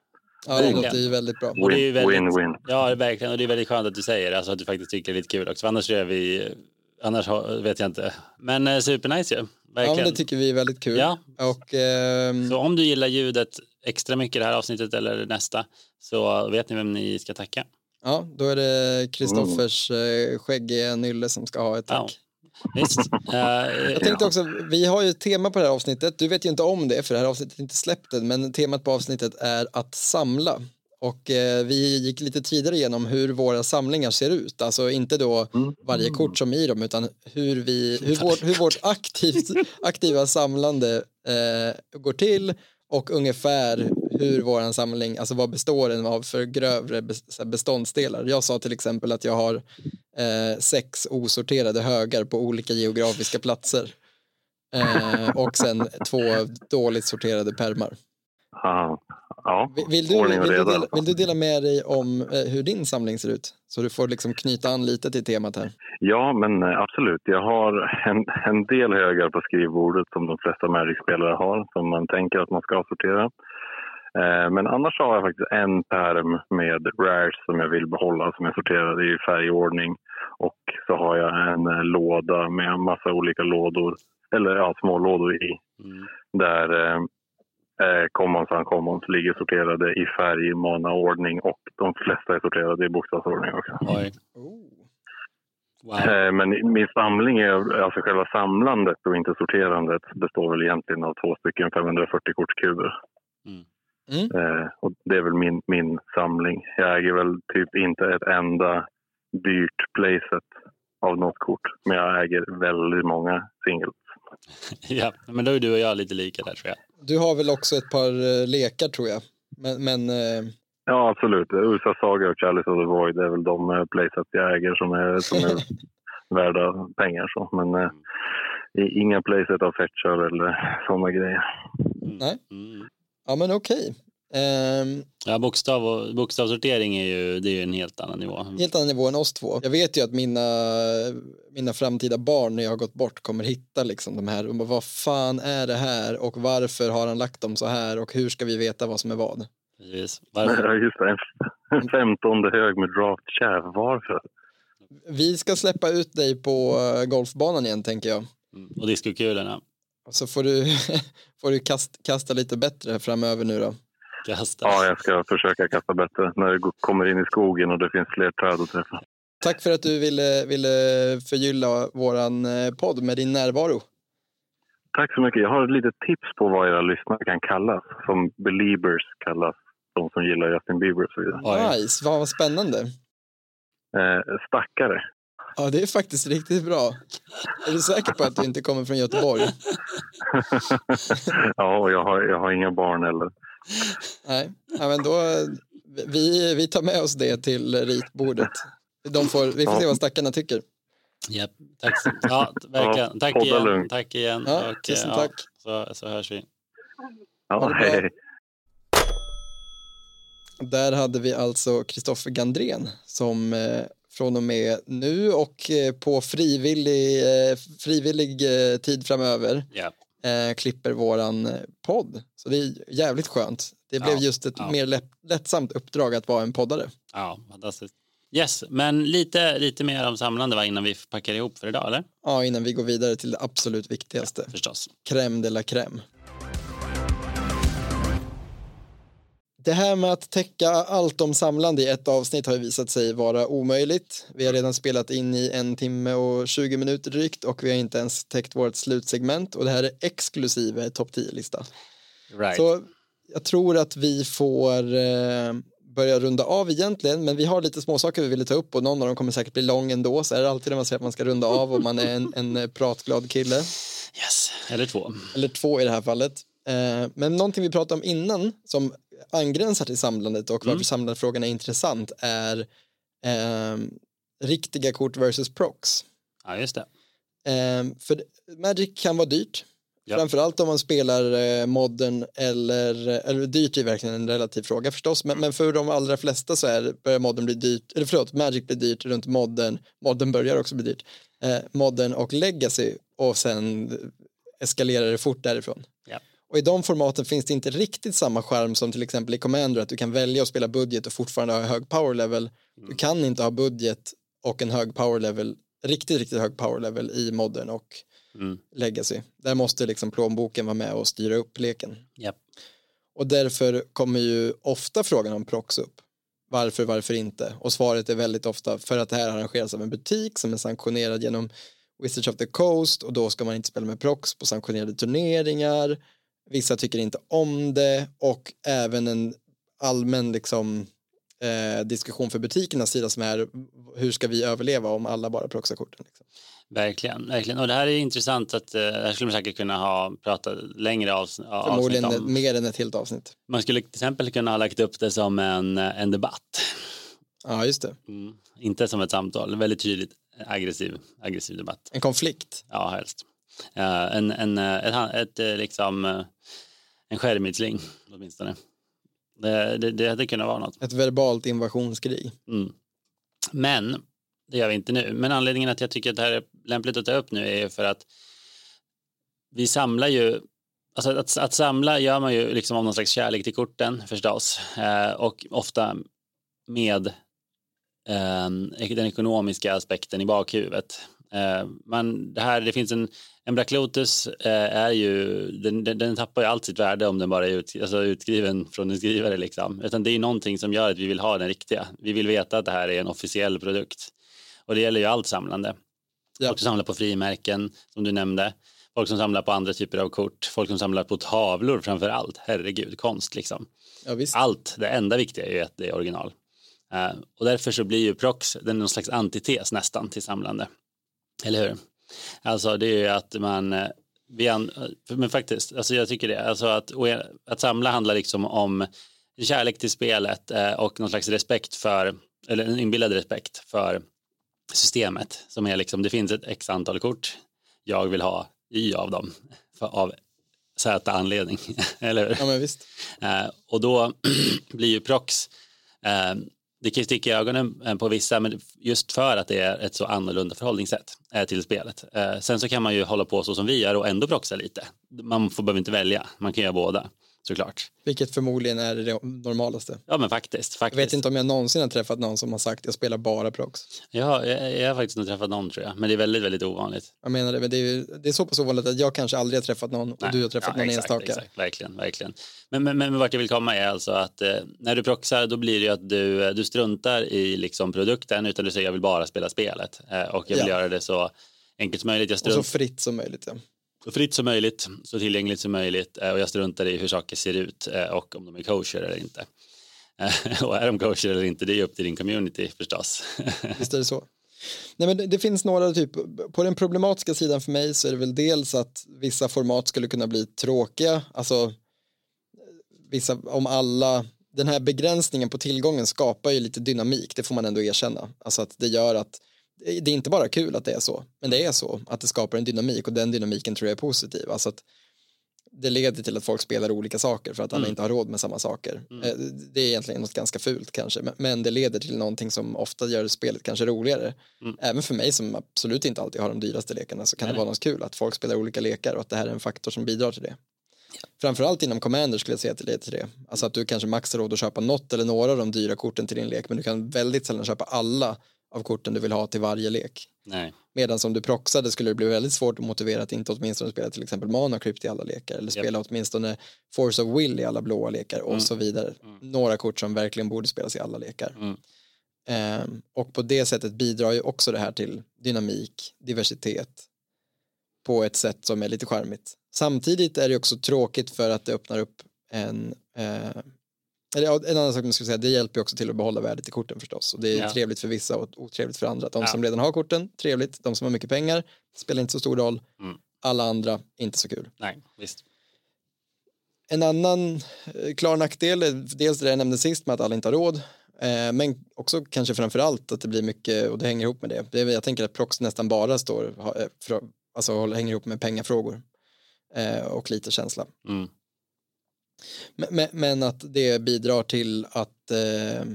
Ja, det låter ju väldigt bra. Win-win. Ja, verkligen. Och det är väldigt skönt att du säger alltså, att du faktiskt tycker det är lite kul också. Annars är vi, annars vet jag inte. Men supernice ju. Ja. Verkligen. Ja, men det tycker vi är väldigt kul. Ja. Och, ehm... Så om du gillar ljudet extra mycket i det här avsnittet eller nästa så vet ni vem ni ska tacka. Ja, då är det Kristoffers mm. skäggiga nylle som ska ha ett tack. Ja. Visst. uh, jag tänkte också, vi har ju ett tema på det här avsnittet. Du vet ju inte om det för det här avsnittet är inte släppt än, men temat på avsnittet är att samla. Och eh, vi gick lite tidigare igenom hur våra samlingar ser ut. Alltså inte då mm. varje kort som i dem utan hur, vi, hur, vår, hur vårt aktivt, aktiva samlande eh, går till och ungefär hur vår samling, alltså vad består den av för grövre beståndsdelar. Jag sa till exempel att jag har eh, sex osorterade högar på olika geografiska platser. Eh, och sen två dåligt sorterade permar. Ja, ja. Vill, du, vill, du dela, vill du dela med dig om eh, hur din samling ser ut? Så du får liksom knyta an lite till temat här. Ja, men eh, absolut. Jag har en, en del högar på skrivbordet som de flesta Magic-spelare har, som man tänker att man ska sortera. Eh, men annars har jag faktiskt en pärm med rares som jag vill behålla, som jag sorterar i färgordning. Och så har jag en låda med massa olika lådor, eller ja, små lådor i. Mm. Där eh, commons och uncommons ligger sorterade i färg, mana-ordning och de flesta är sorterade i bokstavsordning också. Oj. Oh. Wow. Eh, Men min samling, är, alltså själva samlandet och inte sorterandet består väl egentligen av två stycken 540 kortkuber. Mm. Mm. Eh, och det är väl min, min samling. Jag äger väl typ inte ett enda dyrt playset av något kort. Men jag äger väldigt många singles. Ja, men då är du och jag lite lika där tror jag. Du har väl också ett par eh, lekar tror jag. Men, men eh, Ja, absolut. Ursa Saga och Chalice of the Void är väl de eh, playsets jag äger som är, som är värda pengar. Så. Men eh, i- inga playset av fetchar eller sådana grejer. Mm. Nej. Mm. ja men okej. Ehm, Ja, bokstav och, bokstavssortering är ju, det är ju en helt annan nivå. helt annan nivå än oss två. Jag vet ju att mina, mina framtida barn när jag har gått bort kommer hitta liksom de här. Och bara, vad fan är det här och varför har han lagt dem så här och hur ska vi veta vad som är vad? Precis. Varför? Ja, just det. En, en femtonde hög med draft chav. Varför? Vi ska släppa ut dig på eh, golfbanan igen tänker jag. Mm. Och diskokulorna. Så får du, får du kast, kasta lite bättre framöver nu då. Kasta. Ja, jag ska försöka kasta bättre när det går- kommer in i skogen och det finns fler träd att träffa. Tack för att du ville, ville förgylla våran eh, podd med din närvaro. Tack så mycket. Jag har ett litet tips på vad era lyssnare kan kallas. Som beliebers kallas de som gillar Justin Bieber och så vidare. Nice, vad vad spännande. Eh, stackare. Ja, det är faktiskt riktigt bra. Är du säker på att du inte kommer från Göteborg? ja, och jag har, jag har inga barn heller. Nej, men då, vi, vi tar med oss det till ritbordet. De får, vi får se vad stackarna tycker. Japp, tack. så- Ja, verkligen. Ja, Tack igen. lugnt. Tack igen. Ja, Och, tusen ja, tack. Så, så hörs vi. Ja, hej. Där hade vi alltså Kristoffer Gandrén som eh, från och med nu och eh, på frivillig, eh, frivillig tid framöver Ja. Eh, klipper våran eh, podd. Så det är jävligt skönt. Det blev Ja, just ett ja. mer lätt, lättsamt uppdrag att vara en poddare. ja, fantastiskt. Yes, men lite, lite mer om samlande va, innan vi packar ihop för idag, eller? Ja, innan vi går vidare till det absolut viktigaste. Förstås. Crème de la crème. Det här med att täcka allt om samlande i ett avsnitt har ju visat sig vara omöjligt. Vi har redan spelat in i en timme och 20 minuter drygt och vi har inte ens täckt vårt slutsegment och det här är exklusive topp 10-lista. Right. Så jag tror att vi får eh, börja runda av egentligen, men vi har lite småsaker vi ville ta upp och någon av dem kommer säkert bli lång ändå, så är det alltid när man säger att man ska runda av och man är en, en eh, pratglad kille Yes, eller två. eller två i det här fallet. Eh, men någonting vi pratade om innan som angränsar till samlandet och varför Mm. samlarfrågan är intressant är eh, riktiga kort versus prox. Ja, just det. Eh, för Magic kan vara dyrt. Ja. Framförallt om man spelar eh, modern eller, eller dyrt är verkligen en relativ fråga förstås, men, men för de allra flesta så är, börjar modern bli dyrt, eller förlåt, Magic blir dyrt runt modern, modern börjar också bli dyrt, eh, modern och legacy och sen eskalerar det fort därifrån. Och i de formaten finns det inte riktigt samma charm som till exempel i Commander att du kan välja att spela budget och fortfarande ha hög power level. Du kan inte ha budget och en hög power level, riktigt, riktigt hög power level i modern och Mm. legacy. Där måste liksom plånboken vara med och styra upp leken. Japp. Och därför kommer ju ofta frågan om prox upp. Varför, varför inte? Och svaret är väldigt ofta för att det här arrangeras av en butik som är sanktionerad genom Wizards of the Coast och då ska man inte spela med prox på sanktionerade turneringar. Vissa tycker inte om det och även en allmän liksom, eh, diskussion för butikernas sida som är hur ska vi överleva om alla bara proxar korten? Liksom. Verkligen, verkligen. Och det här är intressant att eh, här skulle man säkert kunna ha pratat längre avs- avsnitt Förmodligen om. mer än ett helt avsnitt. Man skulle till exempel kunna ha lagt upp det som en, en debatt. Ja, just det. Mm. Inte som ett samtal, väldigt tydligt aggressiv, aggressiv debatt. En konflikt. Ja, helst. Eh, en, en, eh, ett, ett, eh, liksom, eh, en skärmytsling åtminstone. Det, det, det hade kunnat vara något. Ett verbalt invasionskrig. Mm. Men det gör vi inte nu. Men anledningen att jag tycker att det här är lämpligt att ta upp nu är för att vi samlar ju Alltså att, att samla gör man ju liksom av någon slags kärlek till korten förstås eh, och ofta med eh, den ekonomiska aspekten i bakhuvudet. Eh, man, det, här, det finns en, en Black Lotus eh, är ju, den, den, den, tappar ju allt sitt värde om den bara är ut, alltså utskriven från en skrivare liksom. Utan det är någonting som gör att vi vill ha den riktiga. Vi vill veta att det här är en officiell produkt. Och det gäller ju allt samlande. Ja. Folk som samlar på frimärken som du nämnde. Folk som samlar på andra typer av kort. Folk som samlar på tavlor framför allt. Herregud, konst liksom. Ja, allt, det enda viktiga är ju att det är original. Uh, och därför så blir ju prox den någon slags antites nästan till samlande. Eller hur? Alltså det är ju att man eh, vi men faktiskt, alltså jag tycker det. Alltså att, att samla handlar liksom om kärlek till spelet uh, och någon slags respekt för, eller en inbillad respekt för systemet som är liksom, det finns ett x antal kort, jag vill ha y av dem för, av z anledning, eller hur? Ja, men visst. Uh, och då blir ju prox det kan ju sticka i ögonen eh, på vissa, men just för att det är ett så annorlunda förhållningssätt eh, till spelet. Eh, sen så kan man ju hålla på så som vi gör och ändå proxa lite. Man får, behöver inte välja, man kan göra båda såklart. Vilket förmodligen är det normalaste. Ja men faktiskt, faktiskt. Jag vet inte om jag någonsin har träffat någon som har sagt jag spelar bara prox. Ja, jag, jag har faktiskt nog träffat någon tror jag, men det är väldigt, väldigt ovanligt. Jag menar det, men det är, det är så pass ovanligt att jag kanske aldrig har träffat någon och Nej, du har träffat ja, någon exakt, enstaka. Exakt, verkligen, verkligen. Men, men, men vart jag vill komma är alltså att eh, när du proxar då blir det ju att du, eh, du struntar i liksom produkten utan du säger jag vill bara spela spelet eh, och jag vill ja. göra det så enkelt som möjligt. Jag strunt... Och så fritt som möjligt. Ja så fritt som möjligt, så tillgängligt som möjligt eh, och jag struntar i hur saker ser ut eh, och om de är kosher eller inte. Eh, och är de kosher eller inte, det är upp till din community förstås. Visst är det så. Nej, men det, finns några typ, på den problematiska sidan för mig så är det väl dels att vissa format skulle kunna bli tråkiga, alltså vissa, om alla, den här begränsningen på tillgången skapar ju lite dynamik, det får man ändå erkänna, alltså att det gör att det är inte bara kul att det är så, men det är så att det skapar en dynamik och den dynamiken tror jag är positiv. Alltså att det leder till att folk spelar olika saker för att alla mm. inte har råd med samma saker. Mm. Eh, det är egentligen något ganska fult kanske, men det leder till någonting som ofta gör spelet kanske roligare. Mm. Även för mig som absolut inte alltid har de dyraste lekarna så kan Nej. det vara något kul att folk spelar olika lekar och att det här är en faktor som bidrar till det. Ja. Framförallt inom Commander skulle jag säga till det till det. Alltså att du kanske max råd att köpa något eller några av de dyra korten till din lek men du kan väldigt sällan köpa alla av korten du vill ha till varje lek. Nej. Medan om du proxade skulle det bli väldigt svårt att motivera att inte åtminstone spela till exempel Mana Crypt i alla lekar eller yep. spela åtminstone Force of Will i alla blåa lekar och mm. så vidare. Mm. Några kort som verkligen borde spelas i alla lekar. Mm. Um, och på det sättet bidrar ju också det här till dynamik, diversitet på ett sätt som är lite charmigt. Samtidigt är det också tråkigt för att det öppnar upp en uh, en annan sak man skulle säga, det hjälper också till att behålla värdet i korten förstås. Och det är ja. trevligt för vissa och otrevligt för andra. De ja. som redan har korten, trevligt. De som har mycket pengar, spelar inte så stor roll. Mm. Alla andra, inte så kul. Nej, visst. En annan eh, klar nackdel är dels det jag nämnde sist med att alla inte har råd. Eh, men också kanske framför allt att det blir mycket, och det hänger ihop med det. det är, jag tänker att prox nästan bara står, eh, för, alltså hänger ihop med pengafrågor. Och lite känsla. Mm. Men, men, att det bidrar till att eh,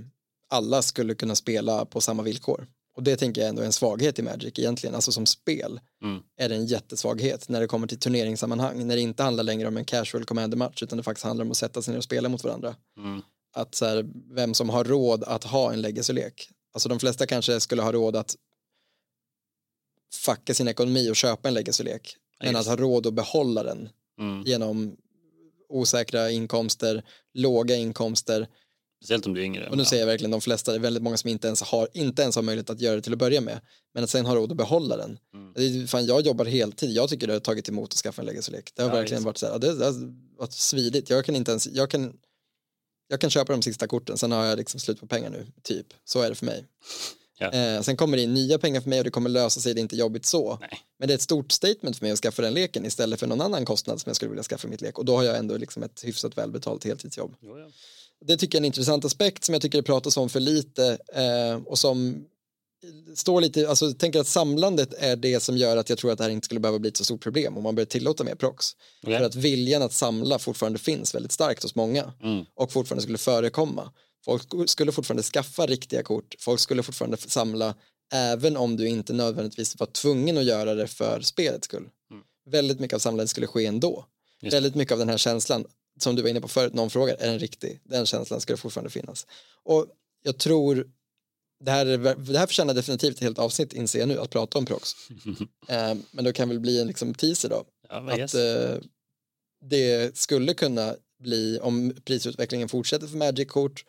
alla skulle kunna spela på samma villkor. Och det tänker jag ändå är en svaghet i Magic egentligen, alltså som spel mm. är det en jättesvaghet när det kommer till turneringssammanhang, när det inte handlar längre om en casual commander-match utan det faktiskt handlar om att sätta sig ner och spela mot varandra. Mm. Att så här, vem som har råd att ha en legacy-lek. Alltså de flesta kanske skulle ha råd att fucka sin ekonomi och köpa en legacy-lek, men att ha råd att behålla den mm. genom osäkra inkomster, låga inkomster. Speciellt om du är yngre. Och nu säger jag verkligen de flesta, det är väldigt många som inte ens har, inte ens har möjlighet att göra det till att börja med. Men att sen ha råd att behålla den. Mm. Fan, jag jobbar heltid, jag tycker det har tagit emot att skaffa en legacy-lek. Det har ja, verkligen varit så här, det, det har varit svidigt. Jag kan inte ens, jag kan, jag kan köpa de sista korten, sen har jag liksom slut på pengar nu, typ. Så är det för mig. Ja. Eh, sen kommer det in nya pengar för mig och det kommer lösa sig, det är inte jobbigt så. Nej. Men det är ett stort statement för mig att skaffa den leken istället för någon annan kostnad som jag skulle vilja skaffa mitt lek och då har jag ändå liksom ett hyfsat välbetalt heltidsjobb. Jo, ja. Det tycker jag är en intressant aspekt som jag tycker det pratas om för lite eh, och som står lite, alltså jag tänker att samlandet är det som gör att jag tror att det här inte skulle behöva bli ett så stort problem om man börjar tillåta mer prox. Okay. För att viljan att samla fortfarande finns väldigt starkt hos många mm. och fortfarande skulle förekomma. Folk skulle fortfarande skaffa riktiga kort, folk skulle fortfarande samla även om du inte nödvändigtvis var tvungen att göra det för spelets skull. Mm. Väldigt mycket av samlandet skulle ske ändå. Just. Väldigt mycket av den här känslan, som du var inne på förut, någon frågar, är den riktig? Den känslan skulle fortfarande finnas. Och jag tror det här, det här förtjänar definitivt ett helt avsnitt inser jag nu att prata om prox. eh, men då kan väl bli en liksom teaser då. Ja, att yes. eh, det skulle kunna bli om prisutvecklingen fortsätter för Magic-kort,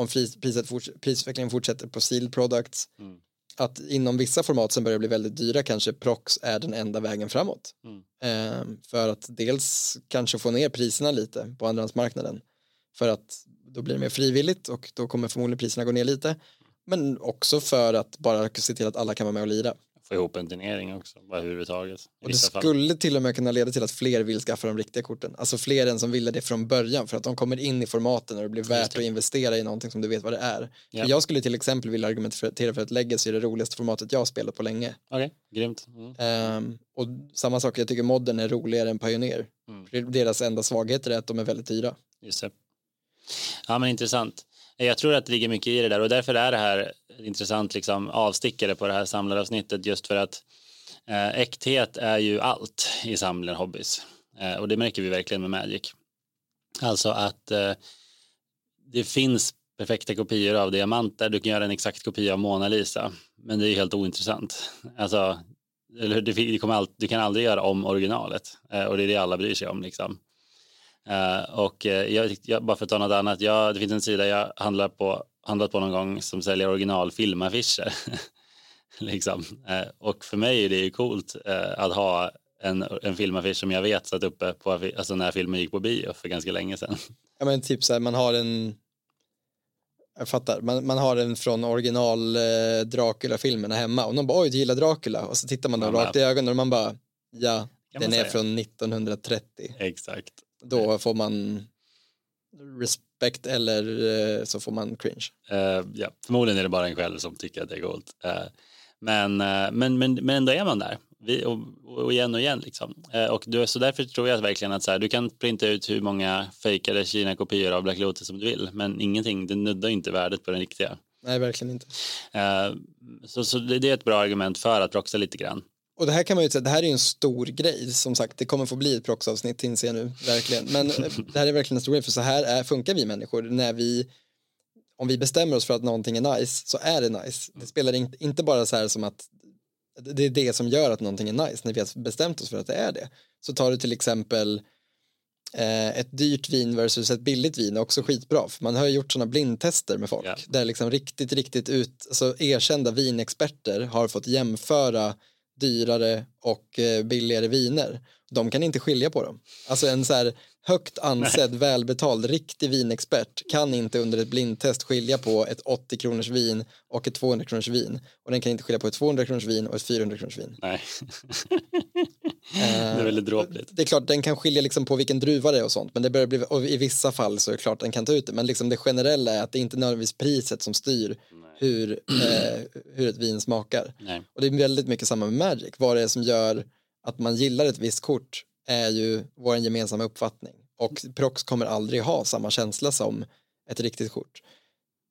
om pris, priset prisutvecklingen fortsätter på sealed products, Mm. att inom vissa format som börjar bli väldigt dyra kanske prox är den enda vägen framåt. Mm. Eh, för att dels kanske få ner priserna lite på andrahandsmarknaden för att då blir det mer frivilligt och då kommer förmodligen priserna gå ner lite. Men också för att bara se till att alla kan vara med och lira. Få ihop en turnering också, bara överhuvudtaget. Och det vissa fall. skulle till och med kunna leda till att fler vill skaffa de riktiga korten. Alltså fler än som ville det från början för att de kommer in i formaten och det blir värt det. att investera i någonting som du vet vad det är. Ja. Jag skulle till exempel vilja argumentera för att Legacy är det roligaste formatet jag har spelat på länge. Okej, grymt. Mm. Ehm, och samma sak, jag tycker modden är roligare än Pioneer. Mm. Deras enda svaghet är att de är väldigt dyra. Just det. Ja, men intressant. Jag tror att det ligger mycket i det där och därför är det här ett intressant liksom, avstickare på det här samlaravsnittet just för att eh, äkthet är ju allt i samlarhobbys eh, och det märker vi verkligen med Magic. Alltså att eh, det finns perfekta kopior av diamanter, du kan göra en exakt kopia av Mona Lisa, men det är helt ointressant. Alltså, eller du, du, kommer all, du kan aldrig göra om originalet eh, och det är det alla bryr sig om liksom. Eh, och eh, jag, jag, bara för att ta något annat, jag, det finns en sida jag handlar på, handlat på någon gång som säljer original filmaffischer. liksom. Eh, och för mig är det ju coolt att ha en, en filmaffisch som jag vet satt uppe på, alltså när filmen gick på bio för ganska länge sedan. Ja men typ så här, man har en jag fattar, man, man har en från original Dracula-filmerna hemma och någon bara oj du gillar Dracula och så tittar man dem rakt i ögonen och man bara ja, den är från 1930. Exakt. Då får man respekt eller eh, så får man cringe. Eh, ja, förmodligen är det bara en själv som tycker att det är coolt. Eh, men, eh, men, men, men ändå är man där. Vi, och, och igen och igen liksom. Och du, så därför tror jag verkligen att så här, du kan printa ut hur många fejkade Kina-kopior av Black Lotus som du vill. Men ingenting, det nuddar inte värdet på den riktiga. Nej, verkligen inte. Så så det, det är ett bra argument för att proxa lite grann. Och det här kan man ju säga, det här är ju en stor grej, som sagt, det kommer få bli ett proxavsnitt inser jag nu, verkligen. Men eh, det här är verkligen en stor grej, för så här är, funkar vi människor, när vi, om vi bestämmer oss för att någonting är nice, så är det nice. Det spelar inte, inte bara så här som att det är det som gör att någonting är nice, när vi har bestämt oss för att det är det. Så tar du till exempel eh, ett dyrt vin versus ett billigt vin är också skitbra, för man har ju gjort sådana blindtester med folk, Ja. där liksom riktigt, riktigt ut, alltså erkända vinexperter har fått jämföra dyrare och eh, billigare viner. De kan inte skilja på dem. Alltså en så här högt ansedd, välbetald, riktig vinexpert kan inte under ett blindtest skilja på ett 80 kronors vin och ett 200 kronors vin. Och den kan inte skilja på ett 200 kronors vin och ett 400 kronors vin. Nej. det är väldigt dråpligt. Det är klart, den kan skilja liksom på vilken druva det är och sånt, men det börjar bli, och i vissa fall så är det klart den kan ta ut det, men liksom det generella är att det inte är nödvändigtvis priset som styr hur, eh, hur ett vin smakar. Nej. Och det är väldigt mycket samma med Magic. Vad det är som gör att man gillar ett visst kort är ju vår gemensamma uppfattning. Och Prox kommer aldrig ha samma känsla som ett riktigt kort.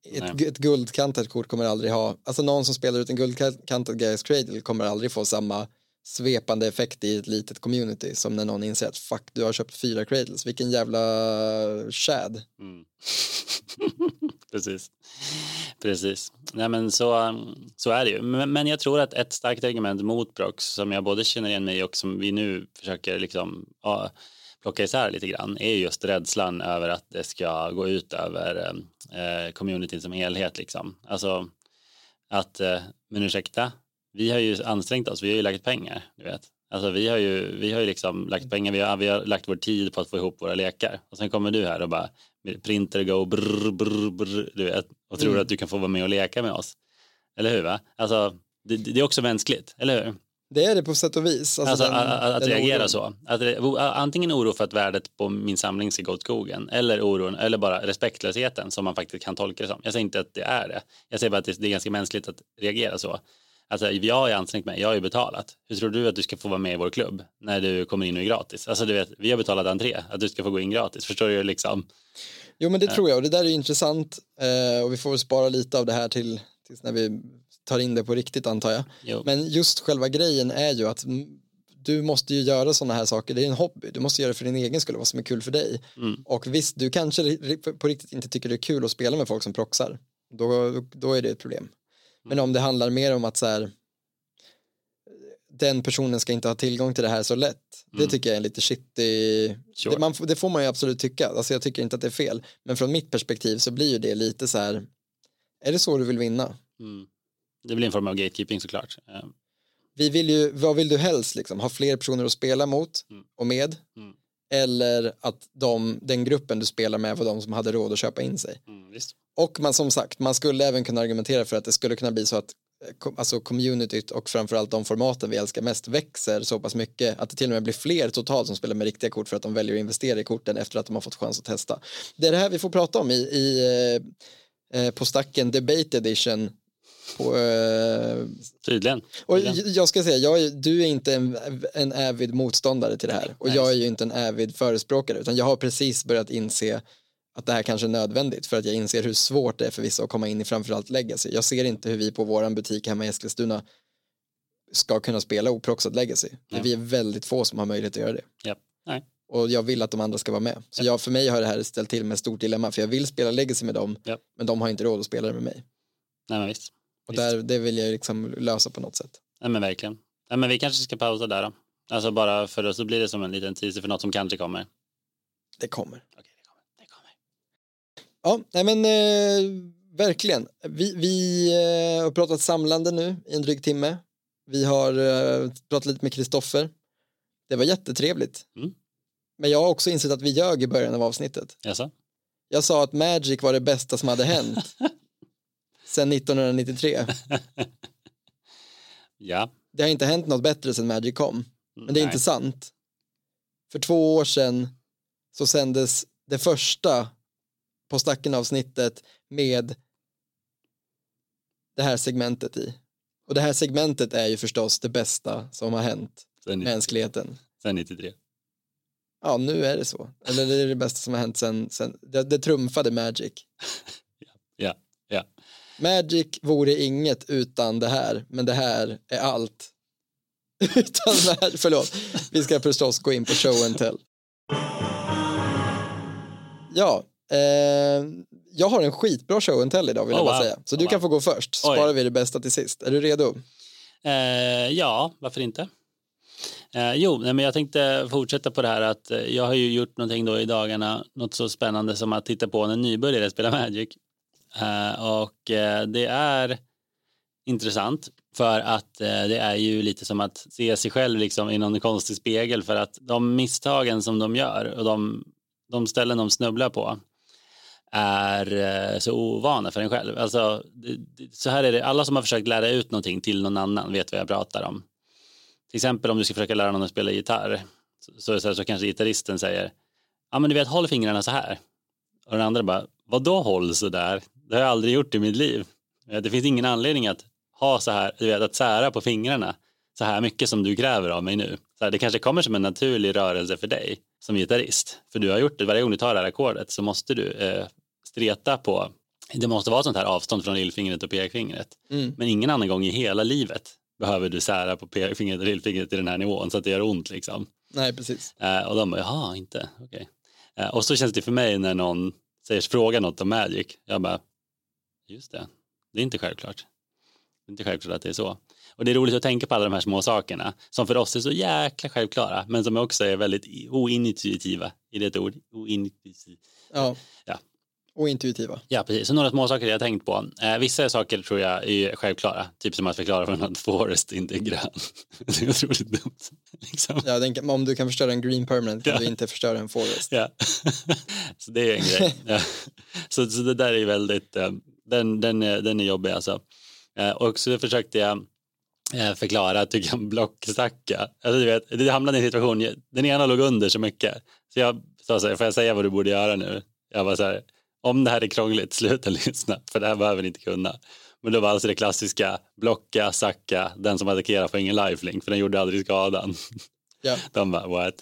Ett, ett guldkantat kort kommer aldrig ha, alltså någon som spelar ut en guldkantad Gaius Cradle kommer aldrig få samma svepande effekt i ett litet community som när någon inser att fuck du har köpt fyra cradles, vilken jävla shad. Mm. Precis. Precis. Nej, men så, så är det ju. Men, men jag tror att ett starkt argument mot Brox som jag både känner igen mig i och som vi nu försöker liksom, ja, plocka isär lite grann är just rädslan över att det ska gå ut över eh, eh, communityn som helhet. Liksom. Alltså att, eh, men ursäkta, vi har ju ansträngt oss, vi har ju lagt pengar, du vet. Alltså vi har ju, vi har ju liksom lagt pengar, vi har, vi har lagt vår tid på att få ihop våra lekar. Och sen kommer du här och bara printer go brr, brr, brr, du vet, och tror Mm. att du kan få vara med och leka med oss. Eller hur va? Alltså det, det är också mänskligt, eller hur? Det är det på sätt och vis. Alltså Alltså, den- att, att reagera oron. så. Att, antingen oro för att värdet på min samling ska gå åt skogen eller oron, eller bara respektlösheten som man faktiskt kan tolka det som. Jag säger inte att det är det. Jag säger bara att det, det är ganska mänskligt att reagera så. Alltså, jag har ju ansträngt mig, jag har ju betalat. Hur tror du att du ska få vara med i vår klubb när du kommer in och är gratis? Alltså du vet, vi har betalat entré, att du ska få gå in gratis. Förstår du liksom? Jo men det tror jag och det där är ju intressant eh, och vi får väl spara lite av det här till tills när vi tar in det på riktigt antar jag. Jo. Men just själva grejen är ju att du måste ju göra sådana här saker, det är en hobby, du måste göra det för din egen skull, vad som är kul för dig. Mm. Och visst, du kanske på riktigt inte tycker det är kul att spela med folk som proxar, då, då är det ett problem. Men om det handlar mer om att så här, den personen ska inte ha tillgång till det här så lätt. Det Mm. tycker jag är lite shitty, Sure. det, man, det får man ju absolut tycka, alltså jag tycker inte att det är fel. Men från mitt perspektiv så blir ju det lite så här, är det så du vill vinna? Mm. Det blir en form av gatekeeping såklart. Eh, Vi vill ju, vad vill du helst liksom, ha fler personer att spela mot Mm. och med? Mm. Eller att de, den gruppen du spelar med var de som hade råd att köpa in sig. Och man som sagt, man skulle även kunna argumentera för att det skulle kunna bli så att eh, alltså communityt och framförallt de formaten vi älskar mest växer så pass mycket att det till och med blir fler totalt som spelar med riktiga kort för att de väljer att investera i korten efter att de har fått chans att testa. Det är det här vi får prata om i, i eh, eh, på stacken Debate Edition på, eh, Tydligen. och Tydligen. jag ska säga, jag, är- du är inte en, en avid motståndare till det här och Nej. jag är ju inte en avid förespråkare utan jag har precis börjat inse att det här kanske är nödvändigt för att jag inser hur svårt det är för vissa att komma in i framförallt legacy. Jag ser inte hur vi på våran butik hemma i Eskilstuna ska kunna spela oproxat legacy. Nej. Vi är väldigt få som har möjlighet att göra det. Japp. Nej. Och jag vill att de andra ska vara med. Så jag, för mig har det här ställt till med ett stort dilemma för jag vill spela legacy med dem Japp. men de har inte råd att spela det med mig. Nej, men visst. Och Visst. där, det vill jag liksom lösa på något sätt. Nej, men verkligen. Nej, men vi kanske ska pausa där då. Alltså bara för att så blir det som en liten teaser för något som kanske kommer. Det kommer. Okej, det kommer. Det kommer. Ja, nej men eh, verkligen. Vi, vi eh, har pratat samlande nu i en dryg timme. Vi har eh, pratat lite med Kristoffer. Det var jättetrevligt. Mm. Men jag har också insett att vi ljög i början av avsnittet. Jaså? Jag sa att Magic var det bästa som hade hänt sedan 1993. Ja. Det har inte hänt något bättre sedan Magic kom. Men det är Nej. inte sant. För två år sedan så sändes det första på stacken avsnittet med det här segmentet i. Och det här segmentet är ju förstås det bästa som har hänt Sen, mänskligheten. sen 93. Ja, nu är det så. Eller det är det bästa som har hänt sen, sen det, det trumfade Magic. Ja, ja. Magic vore inget utan det här, men det här är allt. utan här, förlåt, vi ska förstås gå in på show and tell. Ja, jag har en skitbra show and tell idag vill Oh, jag bara wow. säga. Så Oh, du kan wow. få gå först, Oj. sparar vi det bästa till sist. Är du redo? Eh, ja, varför inte? Eh, jo, nej, men jag tänkte fortsätta på det här att eh, jag har ju gjort någonting då i dagarna, något så spännande som att titta på när nybörjare spelar Magic. Eh, och eh, det är intressant för att eh, det är ju lite som att se sig själv liksom i någon konstig spegel för att de misstagen som de gör och de, de ställen de snubblar på är eh, så ovana för en själv. Alltså, så här är det, alla som har försökt lära ut någonting till någon annan vet vad jag pratar om. Till exempel om du ska försöka lära någon att spela gitarr så, så, så, kanske gitarristen säger. Ja men du vet håll fingrarna så här. Och den andra bara vadå håll så där? Det har jag aldrig gjort i mitt liv. Det finns ingen anledning att ha så här du vet att sära på fingrarna så här mycket som du kräver av mig nu. Så här, det kanske kommer som en naturlig rörelse för dig som gitarrist. För du har gjort det. Varje gång du tar det här ackordet så måste du eh, streta på det måste vara sånt här avstånd från lillfingret och pekfingret Mm. men ingen annan gång i hela livet behöver du sära på pekfingret och lillfingret till den här nivån så att det gör ont liksom. Nej, precis. Eh, och de bara, jaha, inte, okej. Eh, och så känns det för mig när någon säger, frågar något om Magic. Jag bara, just det, det är inte självklart. Det är inte självklart att det är så. Och det är roligt att tänka på alla de här små sakerna som för oss är så jäkla självklara men som också är väldigt i- ointuitiva. Är det ett ord? Ointuitiva. Ja. Ja. Och intuitiva. Ja, precis. Så några små saker jag tänkt på. Eh, vissa saker tror jag är självklara. Typ som att förklara för någon att Forest inte är grön. det är otroligt dumt. Liksom. Ja, den, kan- om du kan förstöra en green permanent kan Ja. du inte förstöra en forest. Ja. så det är en grej. Ja. Så, så det där är väldigt, eh, den, den, är, den är jobbig alltså. Eh, Och så försökte jag eh, förklara, tycker jag, en blockstacka. Alltså, du vet, det hamnade i en situation, den ena låg under så mycket. Så jag sa så här, får jag säga vad du borde göra nu? Jag var så här, om det här är krångligt, sluta lyssna, för det här behöver ni inte kunna. Men då var alltså det klassiska, blocka, sacka, den som attackerar får ingen lifelink, för den gjorde aldrig skadan. Ja. De bara, what?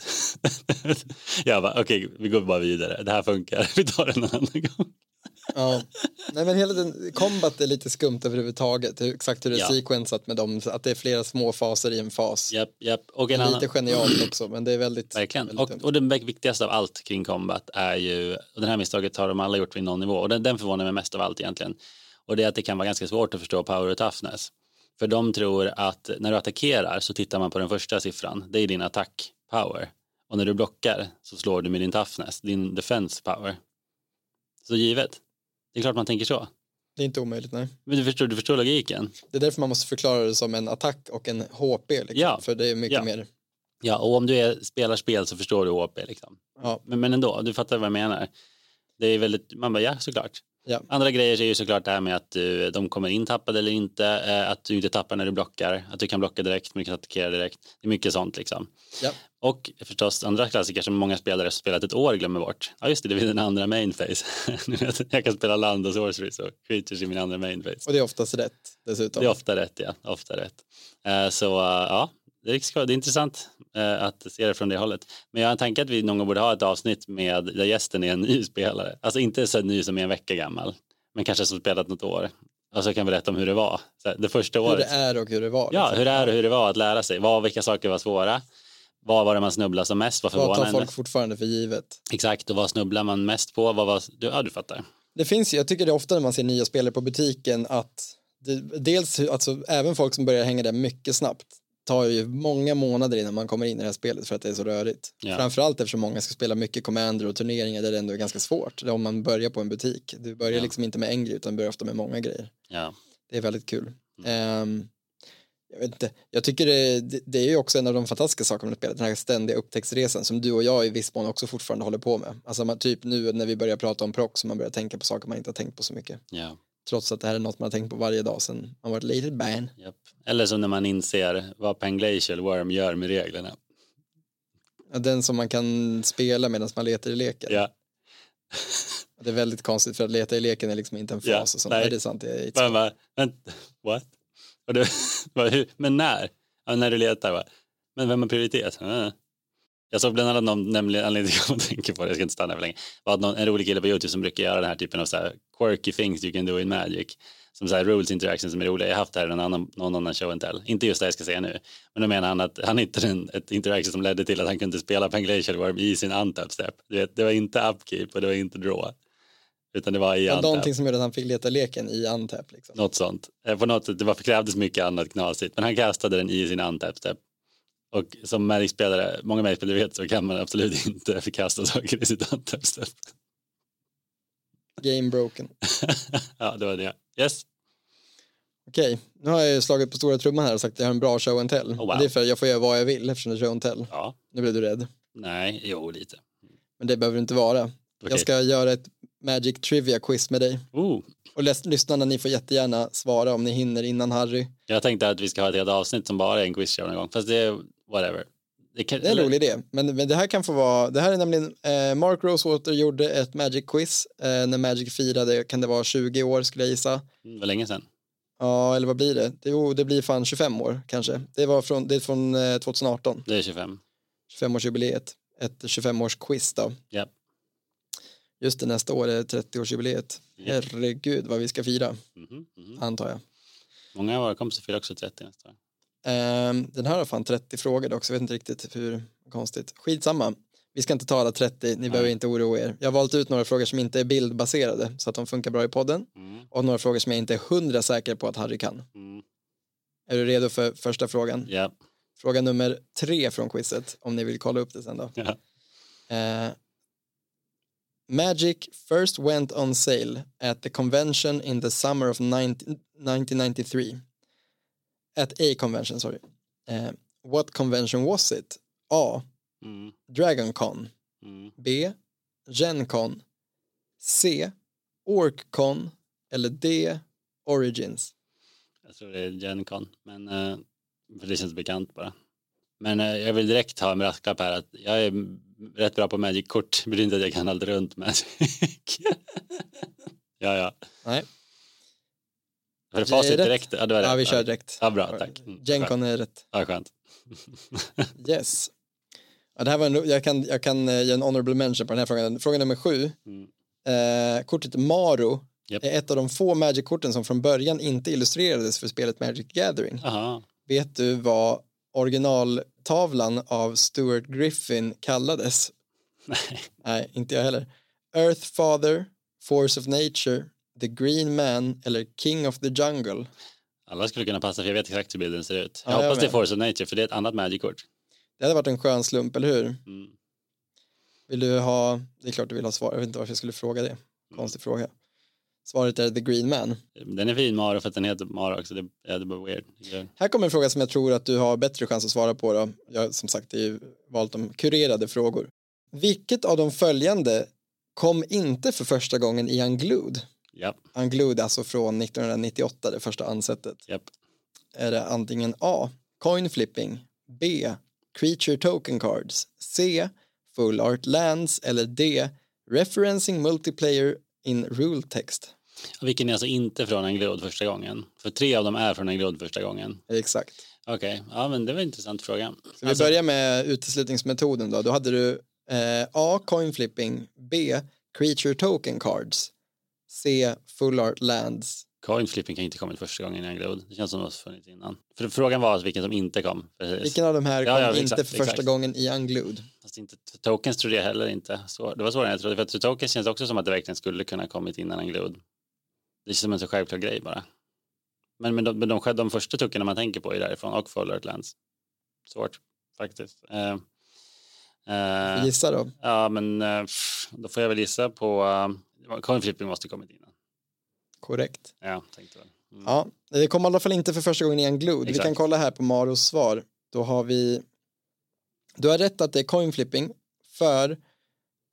jag bara, okej, vi går bara vidare. Det här funkar. Vi tar det en annan gång. Ja. Nej men hela den, combat är lite skumt överhuvudtaget, exakt hur det är Ja. sequensat med dem, att det är flera små faser i en fas. Japp, japp. Och en Lite annan, genialt också, men det är väldigt, verkligen. väldigt Och, och det viktigaste av allt kring combat är ju, och det här misstaget har de alla gjort vid någon nivå, och den, den förvånar mig mest av allt egentligen. Och det är att det kan vara ganska svårt att förstå power och toughness. För de tror att när du attackerar så tittar man på den första siffran, det är din attack power. Och när du blockar så slår du med din toughness, din defense power. Så givet, det är klart man tänker så. Det är inte omöjligt, nej. Men du förstår, du förstår logiken? Det är därför man måste förklara det som en attack och en HP. Liksom, Ja. För det är mycket Ja. mer. Ja, och om du är, spelar spel så förstår du HP liksom. Ja. Men, men ändå, du fattar vad jag menar. Det är väldigt, man bara ja, såklart. Ja. Andra grejer är ju såklart det här med att du, de kommer in tappade eller inte, eh, att du inte tappar när du blockar, att du kan blocka direkt, men du kan attackera direkt. Det är mycket sånt liksom. Ja. Och förstås andra klassiker som många spelare spelat ett år glömmer bort. Ja just det, det är den andra main vet jag, kan spela land och sorceries och creatures i min andra main phase. Och det är oftast rätt dessutom. Det är ofta rätt, ja. Ofta rätt. Eh, Så eh, ja, det är, intressant eh, att se det från det hållet. Men jag har en tanke att vi någon gång borde ha ett avsnitt med där gästen är en ny spelare. Alltså inte så ny som är en vecka gammal, men kanske som spelat något år. Och så kan vi berätta om hur det var. Det första Hur året. det är och hur det var. Ja, liksom. hur det är och hur det var att lära sig. Vad, vilka saker var svåra? Vad var det man snubblade som mest? Vad Vad tar folk fortfarande för givet? Exakt, och vad snubblar man mest på? Vad var... du- Ja, du fattar. Det finns jag tycker det är ofta när man ser nya spelare på butiken att det, dels, hur- alltså även folk som börjar hänga där mycket snabbt tar ju många månader innan man kommer in i det här spelet för att det är så rörigt. Ja. Framförallt eftersom många ska spela mycket commander och turneringar där det ändå är ganska svårt. Om man börjar på en butik. Du börjar Ja. liksom inte med en grej utan börjar ofta med många grejer. Ja, Det är väldigt kul. Mm. Ehm, jag, vet inte, jag tycker det, det, det är ju också en av de fantastiska sakerna med spelet, den här ständiga upptäcktsresan som du och jag i viss mån också fortfarande håller på med. Alltså man, typ nu när vi börjar prata om prox man börjar tänka på saker man inte har tänkt på så mycket. ja. Trots att det här är något man har tänkt på varje dag sedan man var ett litet barn. Japp. Eller som när man inser vad Panglacial Worm gör med reglerna. Ja, Den som man kan spela medan man letar i leken. Ja, Det är väldigt konstigt för att leta i leken är liksom inte en fas. Ja, och sånt. nej. Nej. det är sant. Det är bara, vänta, what? Och det, men när? Ja, när du letar va? Men vem har prioritet? Ja. Jag såg bland annat någon, nämligen anledningen till att jag tänker på det, jag ska inte stanna för länge, var att någon, en rolig kille på YouTube som brukar göra den här typen av så här quirky things you can do in magic. Som så här rules interactions som är roliga. Jag har haft det här i någon annan, någon annan show and tell. Inte just det jag ska säga nu. Men då menar han att han hittade en, ett interaction som ledde till att han kunde spela Panglacial Worm i sin untap step. Du vet, det var inte upkeep och det var inte draw. Utan det var i untap. någonting som gjorde att han fick leta leken i untap. Liksom. Något sånt. Eh, På något sätt, det var, krävdes mycket annat knasigt. Men han kastade den i sin untap step. Och som Magic-spelare, många Magic-spelare vet så kan man absolut inte förkasta saker i sitt untap step. Game broken. ja, det var det. Yes. Okej, nu har jag ju slagit på stora trumman här och sagt att jag har en bra show and tell. Oh, wow. Det är för att jag får göra vad jag vill eftersom det är show and tell. Ja. Nu blev du rädd. Nej, jo, lite. Men det behöver det inte vara. Okej. Jag ska göra ett Magic Trivia quiz med dig. Oh. Och lyssnarna, ni får jättegärna svara om ni hinner innan Harry. Jag tänkte att vi ska ha ett helt avsnitt som bara är en quizshow någon gång. Fast det whatever. Det, kan, Det är en rolig idé. Men, men det här kan få vara, det här är nämligen, eh, Mark Rosewater gjorde ett Magic quiz eh, när Magic firade, kan det vara 20 år skulle jag gissa. Det var länge sedan. Ja, eller vad blir det? det jo, det blir fan 25 år kanske. Det var från, det är från eh, 2018, Det är 25. 25-årsjubileet. Ett 25-års-quiz då. Ja. Just det, nästa år är 30-årsjubileet. Ja. Herregud vad vi ska fira, Mhm, mhm. antar jag. Många av våra kompisar fyller också 30 nästa år. Ehm, den här har fan 30 frågor dock, så jag vet inte riktigt hur konstigt. Skitsamma, vi ska inte ta alla 30, ni behöver inte oroa er. Jag har valt ut några frågor som inte är bildbaserade, så att de funkar bra i podden. Mm. Och några frågor som jag inte är hundra säker på att Harry kan. Mm. Är du redo för första frågan? Ja. Fråga nummer tre från quizet, om ni vill kolla upp det sen då. Ja. Eh, Magic first went on sale at the convention in the summer of 90, 1993. At a convention, sorry. Eh, what convention was it? A. Mm. DragonCon. Mm. B. GenCon. C. OrcCon. Eller D. Origins. Jag tror det är Gencon, men eh, för det känns bekant bara. Men eh, jag vill direkt ha en brasklapp här att jag är rätt bra på Magic-kort. Det betyder inte att jag kan allt runt Magic. ja, ja. Nej, För Det facit direkt. Ja, det var ja, rätt. vi kör direkt. Ja, bra, tack. Mm, GenCon är rätt. Ja, skönt. Yes. Ja, det här var en, jag, kan, jag kan eh, ge en honorable mention på den här frågan. Fråga nummer sju. Mm. Eh, kortet Maro Japp. är ett av de få Magic-korten som från början inte illustrerades för spelet Magic Gathering. Aha. Vet du vad originaltavlan av Stuart Griffin kallades? Nej. Nej, inte jag heller. Earth Father, Force of Nature, The Green Man eller King of the Jungle? Alla skulle kunna passa för jag vet exakt hur bilden ser ut. Jag Ja, jag hoppas det är. Force of Nature för det är ett annat Magic-kort. Det hade varit en skön slump, eller hur? Mm. Vill du ha, det är klart du vill ha svar, jag vet inte varför jag skulle fråga det. Konstig fråga. Svaret är The Green Man. Den är fin Maro för att den heter Maro också. Det, det var weird. Ja. Här kommer en fråga som jag tror att du har bättre chans att svara på. Då. Jag har som sagt det är valt de kurerade frågor. Vilket av de följande kom inte för första gången i Unglued? Japp, Unglued alltså från 1998, det första ansättet. japp. Är det antingen A. Coin flipping, B. Creature token cards, C. Full art lands eller D. Referencing multiplayer in rule text. Vilken är alltså inte från en glod första gången? För tre av dem är från en glod första gången. Exakt. Okej, ja men det var en intressant fråga. Så Alltså, vi börjar med uteslutningsmetoden då. Då hade du eh, A. Coin flipping, B. Creature token cards, C. Full art lands. Coin flipping kan inte kommit första gången i glod. Det känns som det har funnits innan. För frågan var alltså vilken som inte kom. Precis. Vilken av de här kom Ja, ja, inte exakt, för första exakt. gången i Unglued? Fast inte, tokens trodde jag heller inte. Så, det var svårare än jag trodde. För att tokens känns också som att det verkligen skulle kunna kommit innan en glod. Det känns som en så självklar grej bara. Men, men, de, men de, de första tokerna man tänker på är därifrån och Full Earth Lands. Svårt faktiskt. Uh, uh, Gissa då. ja men uh, då får jag väl gissa på coin flipping måste kommit innan. Korrekt. Ja, tänkte väl. Mm. Ja, det kom i alla fall inte för första gången i Unglued. Vi kan kolla här på Maros svar. Då har vi du har rätt att det är coin flipping för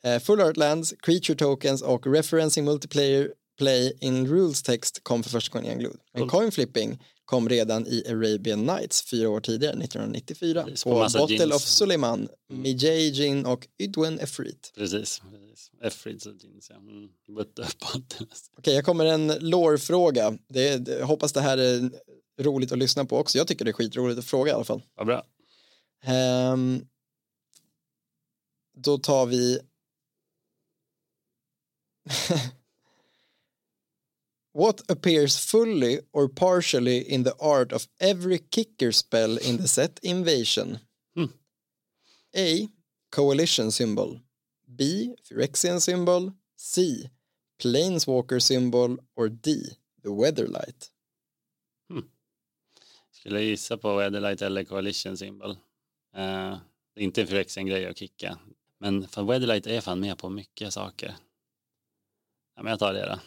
eh, Full Art Lands, Creature Tokens och Referencing Multiplayer Play in Rules Text kom för första gången i Unglued. Men Cool. coin flipping kom redan i Arabian Nights fyra år tidigare, 1994. Precis, på Bottle jeans. of Suleiman, Mijay Jin och Ydwen Efrit. Precis. Efrids och jeans, ja. Mm. Okej, jag kommer en lore-fråga. Det, det, jag hoppas det här är roligt att lyssna på också. Jag tycker det är skitroligt att fråga i alla fall. vad bra. Ehm, då tar vi What appears fully or partially in the art of every kicker spell in the set Invasion? Hmm. A. Coalition symbol B. Phyrexian symbol C. Planeswalker symbol or D. The Weatherlight Skulle jag gissa på Weatherlight eller Coalition symbol. Uh, det är inte en Phyrexian grej att kicka. Men fan, Weatherlight är fan med på mycket saker. Ja, men jag tar det då.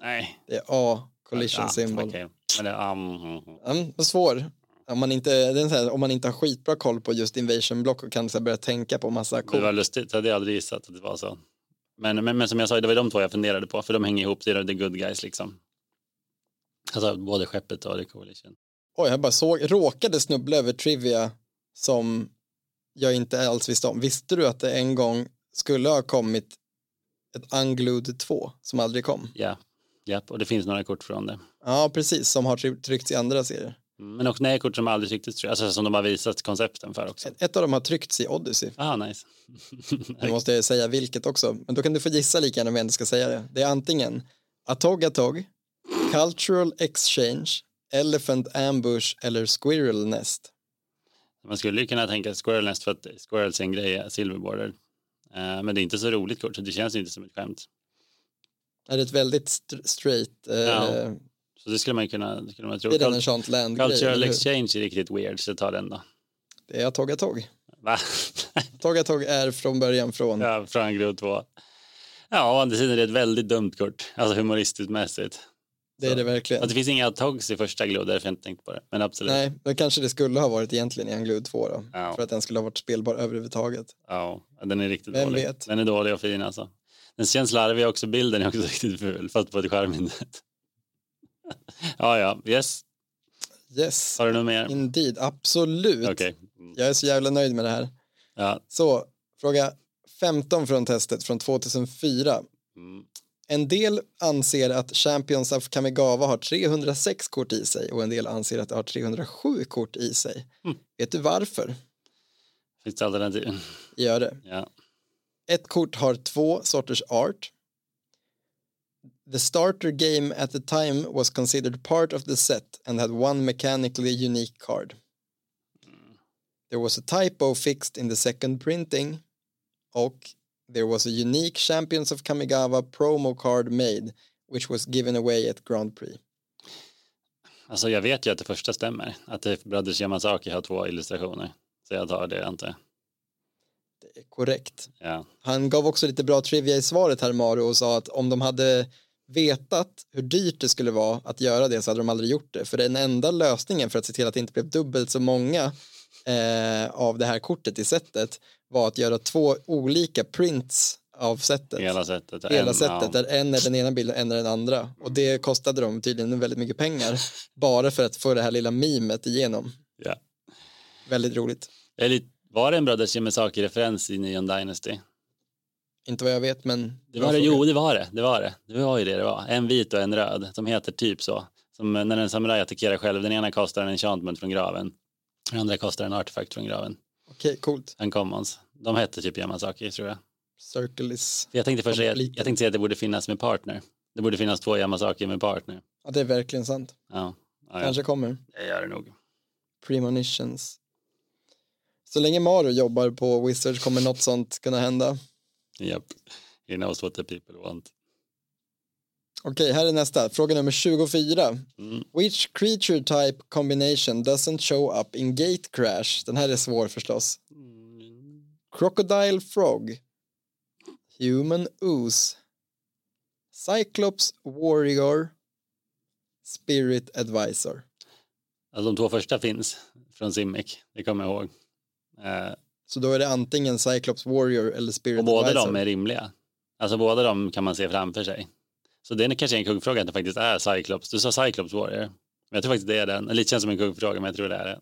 Nej. Det är A. Collision ja, symbol okej. Men det, um, mm, mm. Mm, vad svår. Om man, inte, det här, om man inte har skitbra koll på just invasion block och kan så börja tänka på massa Det kort. var lustigt, jag hade aldrig gissat att det var så. Men, men, men som jag sa, det var de två jag funderade på, för de hänger ihop, det är the good guys liksom. Alltså både skeppet och the coalition. Oj, jag bara såg, råkade snubbla över trivia som jag inte alls visste om. Visste du att det en gång skulle ha kommit ett Unglued 2 som aldrig kom? Ja, japp, och det finns några kort från det. Ja, precis, som har try- tryckts i andra serier. Mm, Men också nej, kort som aldrig trycktes, alltså som de har visat koncepten för också. Ett, av dem har tryckts i Odyssey. Ah, nice. Nu måste jag säga vilket också, men då kan du få gissa lika gärna om jag inte ska säga det. Det är antingen Atog Atog, Cultural Exchange, Elephant Ambush eller Squirrel Nest. Man skulle ju kunna tänka Squirrel Nest för att Squirrels är en grej, Silverborder. Uh, men det är inte så roligt kort, så det känns inte som ett skämt. Är det ett väldigt st- straight, eh, Ja, Så det skulle man kunna, det skulle man tro. det är den en land-grej. Cultural? Exchange är riktigt weird, så ta den då. Det är Atog Atog. Va? Atog Atog är från början från, ja, från grod 2. Ja, å andra sidan är det ett väldigt dumt kort, alltså humoristiskt mässigt. det är det verkligen. Att det finns inga togs i första glod, därför har jag inte tänkt på det. Men absolut. Nej, men kanske det skulle ha varit egentligen i Unglued 2 då. Ja. För att den skulle ha varit spelbar överhuvudtaget. Ja, den är riktigt Vem dålig. vet? Den är dålig och fin alltså. Den känns larvig också, bilden är också riktigt ful, fast på ett charmigt sätt. Ja, ja, yes. Yes, Har du något mer? indeed, absolut. Mm. Jag är så jävla nöjd med det här. Ja. Så, fråga 15 från testet från 2004. Mm. En del anser att Champions of Kamigawa har 306 kort i sig och en del anser att det har 307 kort i sig. Mm. Vet du varför? Finns det alternativ? Gör det. Ja. Ett kort har två sorters art. The starter game at the time was considered part of the set and had one mechanically unique card. There was a typo fixed in the second printing och there was a unique Champions of Kamigawa promo card made which was given away at Grand Prix. Alltså jag vet ju att det första stämmer. Att det Brothers Yamazaki har två illustrationer. Så jag tar det inte. Det är korrekt. Ja. Han gav också lite bra trivia i svaret här Mario och sa att om de hade vetat hur dyrt det skulle vara att göra det så hade de aldrig gjort det. För den enda lösningen för att se till att det inte blev dubbelt så många eh, av det här kortet i sättet var att göra två olika prints av sättet. Hela sättet. Hela En- sättet ja. där en är den ena bilden och en är den andra. Och det kostade dem tydligen väldigt mycket pengar bara för att få det här lilla mimet igenom. Ja. Väldigt roligt. Var det en Brothers Yamazaki-referens i Neon Dynasty? Inte vad jag vet men Det var det, jo det var det, det var det. Det var ju det det var. En vit och en röd som heter typ så. Som när en samuraj attackerar själv, den ena kostar en enchantment från graven. Den andra kostar en artefakt från graven. okej coolt. En commons. De hette typ Yamazaki tror jag. Circle is, För jag tänkte först säga, jag tänkte säga att det borde finnas med partner. Det borde finnas två Yamazaki med partner. ja det är verkligen sant. Ja, ja, ja. Kanske kommer. det gör det nog. Premonitions. Så länge Mario jobbar på Wizards kommer något sånt kunna hända. Japp. He knows what the people want. Okej, här är nästa. Fråga nummer 24. Mm. Which creature type combination doesn't show up in gate crash? Den här är svår förstås. Crocodile frog. Human ooze. Cyclops warrior. Spirit advisor. Alltså de två första finns från Simic, det kommer jag ihåg. Eh, Så då är det antingen Cyclops warrior eller Spirit och båda advisor. de är rimliga. Alltså båda de kan man se framför sig. Så det är kanske en kuggfråga att det faktiskt är Cyclops. Du sa Cyclops Warrior. Men jag tror faktiskt det är den. Lite känns som en kuggfråga men jag tror det är det.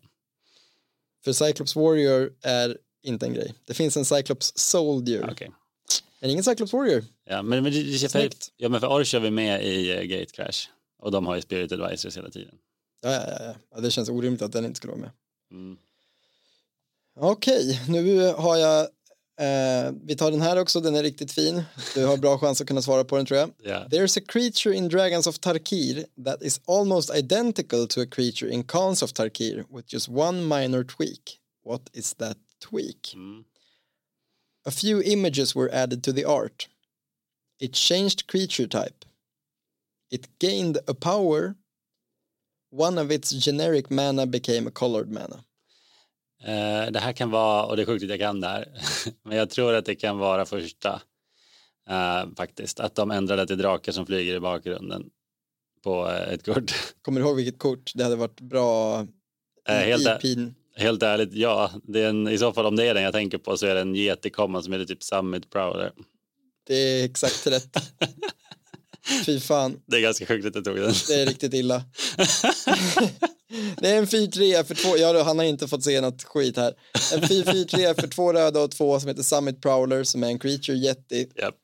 För Cyclops warrior är inte en grej. Det finns en Cyclops soldier. Är det ingen Cyclops warrior? Ja, men, men, det, för, ja, men för Orch är vi med i uh, Gate Crash. Och de har ju Spirit Advisors hela tiden. Ja, ja, ja, ja. ja. Det känns orimligt att den inte skulle vara med. Mm. Okej, nu har jag eh, vi tar den här också, den är riktigt fin. Du har bra chans att kunna svara på den tror jag. Ja. There's a creature in Dragons of Tarkir that is almost identical to a creature in Khans of Tarkir with just one minor tweak. What is that tweak? Mm. A few images were added to the art. It changed creature type. It gained a power. One of its generic mana became a colored mana. Eh, det här kan vara, och det är sjukt att jag kan det här, men jag tror att det kan vara första eh, faktiskt. Att de ändrade till drakar som flyger i bakgrunden på eh, ett kort. Kommer du ihåg vilket kort? Det hade varit bra helt, IP'n. helt ärligt, ja. Det är en, I så fall om det är den jag tänker på så är det en Yeti-komma som heter typ Summit Prowler. Det är exakt rätt. Fy fan, Det är ganska sjukt att jag tog den. det är riktigt illa. det är en 4-3 för två, ja, han har inte fått se något skit här. En 4-4-3 för två röda och två som heter Summit Prowler som är en creature jätti. Japp.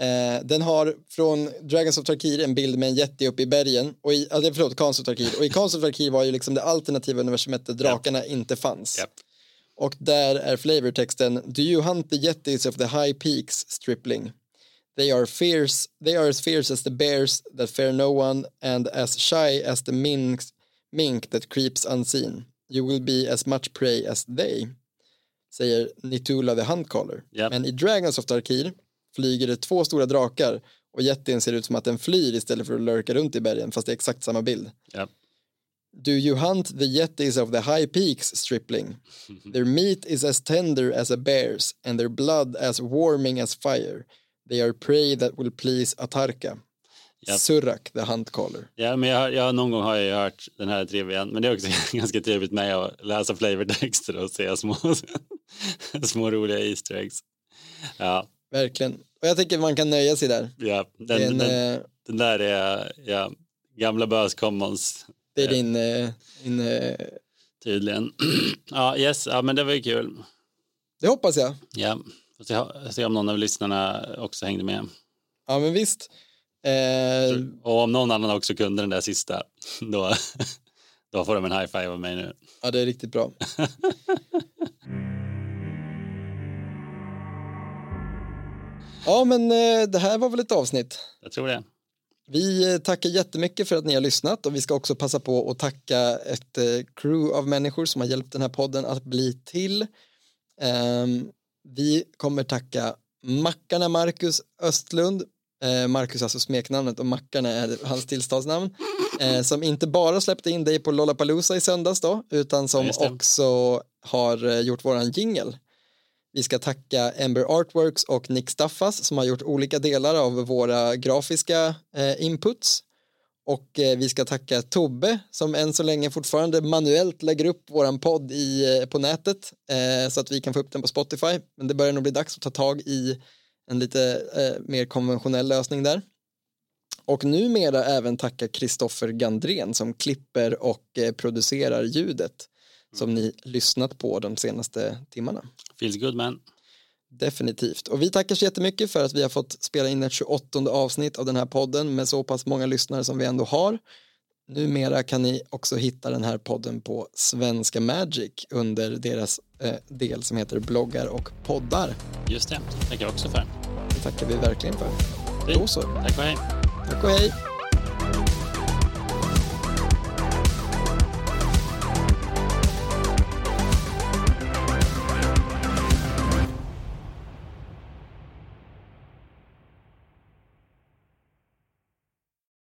Eh, den har från Dragons of Tarkir en bild med en jätte uppe i bergen. Och i, alltså, förlåt, Khans of Tarkir. Och i Khans of Tarkir var ju liksom det alternativa universumet där drakarna inte fanns. Japp. Och där är flavortexten Do you hunt the yetis of the high peaks stripling? They are fierce, they are as fierce as the bears that fear no one and as shy as the minks, mink that creeps unseen. You will be as much prey as they, säger Nitula the Huntcaller. Japp. Men i Dragons of Tarkir flyger det två stora drakar och jätten ser ut som att den flyr istället för att lurka runt i bergen fast det är exakt samma bild. Japp. Do you hunt the yetis of the high peaks, stripling? Their meat is as tender as a bear's and their blood as warming as fire. They are prey that will please Atarka. Japp. Surak, the hunt caller. Ja, men jag, jag, någon gång har jag hört den här trivian, men det är också ganska trevligt med att läsa flavortexter och se små, små roliga Easter eggs. Ja, Verkligen. Och jag tycker man kan nöja sig där. ja den, en, den, eh, den där är ja, gamla bös commons det är din, eh, din eh, tydligen. Ja, yes, ja, men det var ju kul. det hoppas jag. Ja, får se, se om någon av lyssnarna också hängde med. Ja men visst. Eh, Och om någon annan också kunde den där sista, då, då får de en high five av mig nu. ja det är riktigt bra. Ja men eh, det här var väl ett avsnitt. Jag tror det. Vi eh, tackar jättemycket för att ni har lyssnat och vi ska också passa på att tacka ett eh, crew av människor som har hjälpt den här podden att bli till. Ehm, vi kommer tacka Mackarna Marcus Östlund, eh, Marcus alltså smeknamnet och Mackarna är hans tillståndsnamn, eh, som inte bara släppte in dig på Lollapalooza i söndags då, utan som det. också har eh, gjort våran jingle. Vi ska tacka Ember Artworks och Nick Staffas som har gjort olika delar av våra grafiska eh, inputs. Och eh, vi ska tacka Tobbe som än så länge fortfarande manuellt lägger upp våran podd i, eh, på nätet eh, så att vi kan få upp den på Spotify. Men det börjar nog bli dags att ta tag i en lite mer konventionell lösning där. Och numera även tacka Kristoffer Gandrén som klipper och producerar ljudet som ni lyssnat på de senaste timmarna. Feels good man. Definitivt. Och vi tackar så jättemycket för att vi har fått spela in ett 28 avsnitt av den här podden med så pass många lyssnare som vi ändå har. Numera kan ni också hitta den här podden på Svenska Magic under deras eh, del som heter bloggar och poddar. Just det, tackar jag också för. Det tackar vi verkligen för. Fint. Då så. Tack och hej. Tack och hej.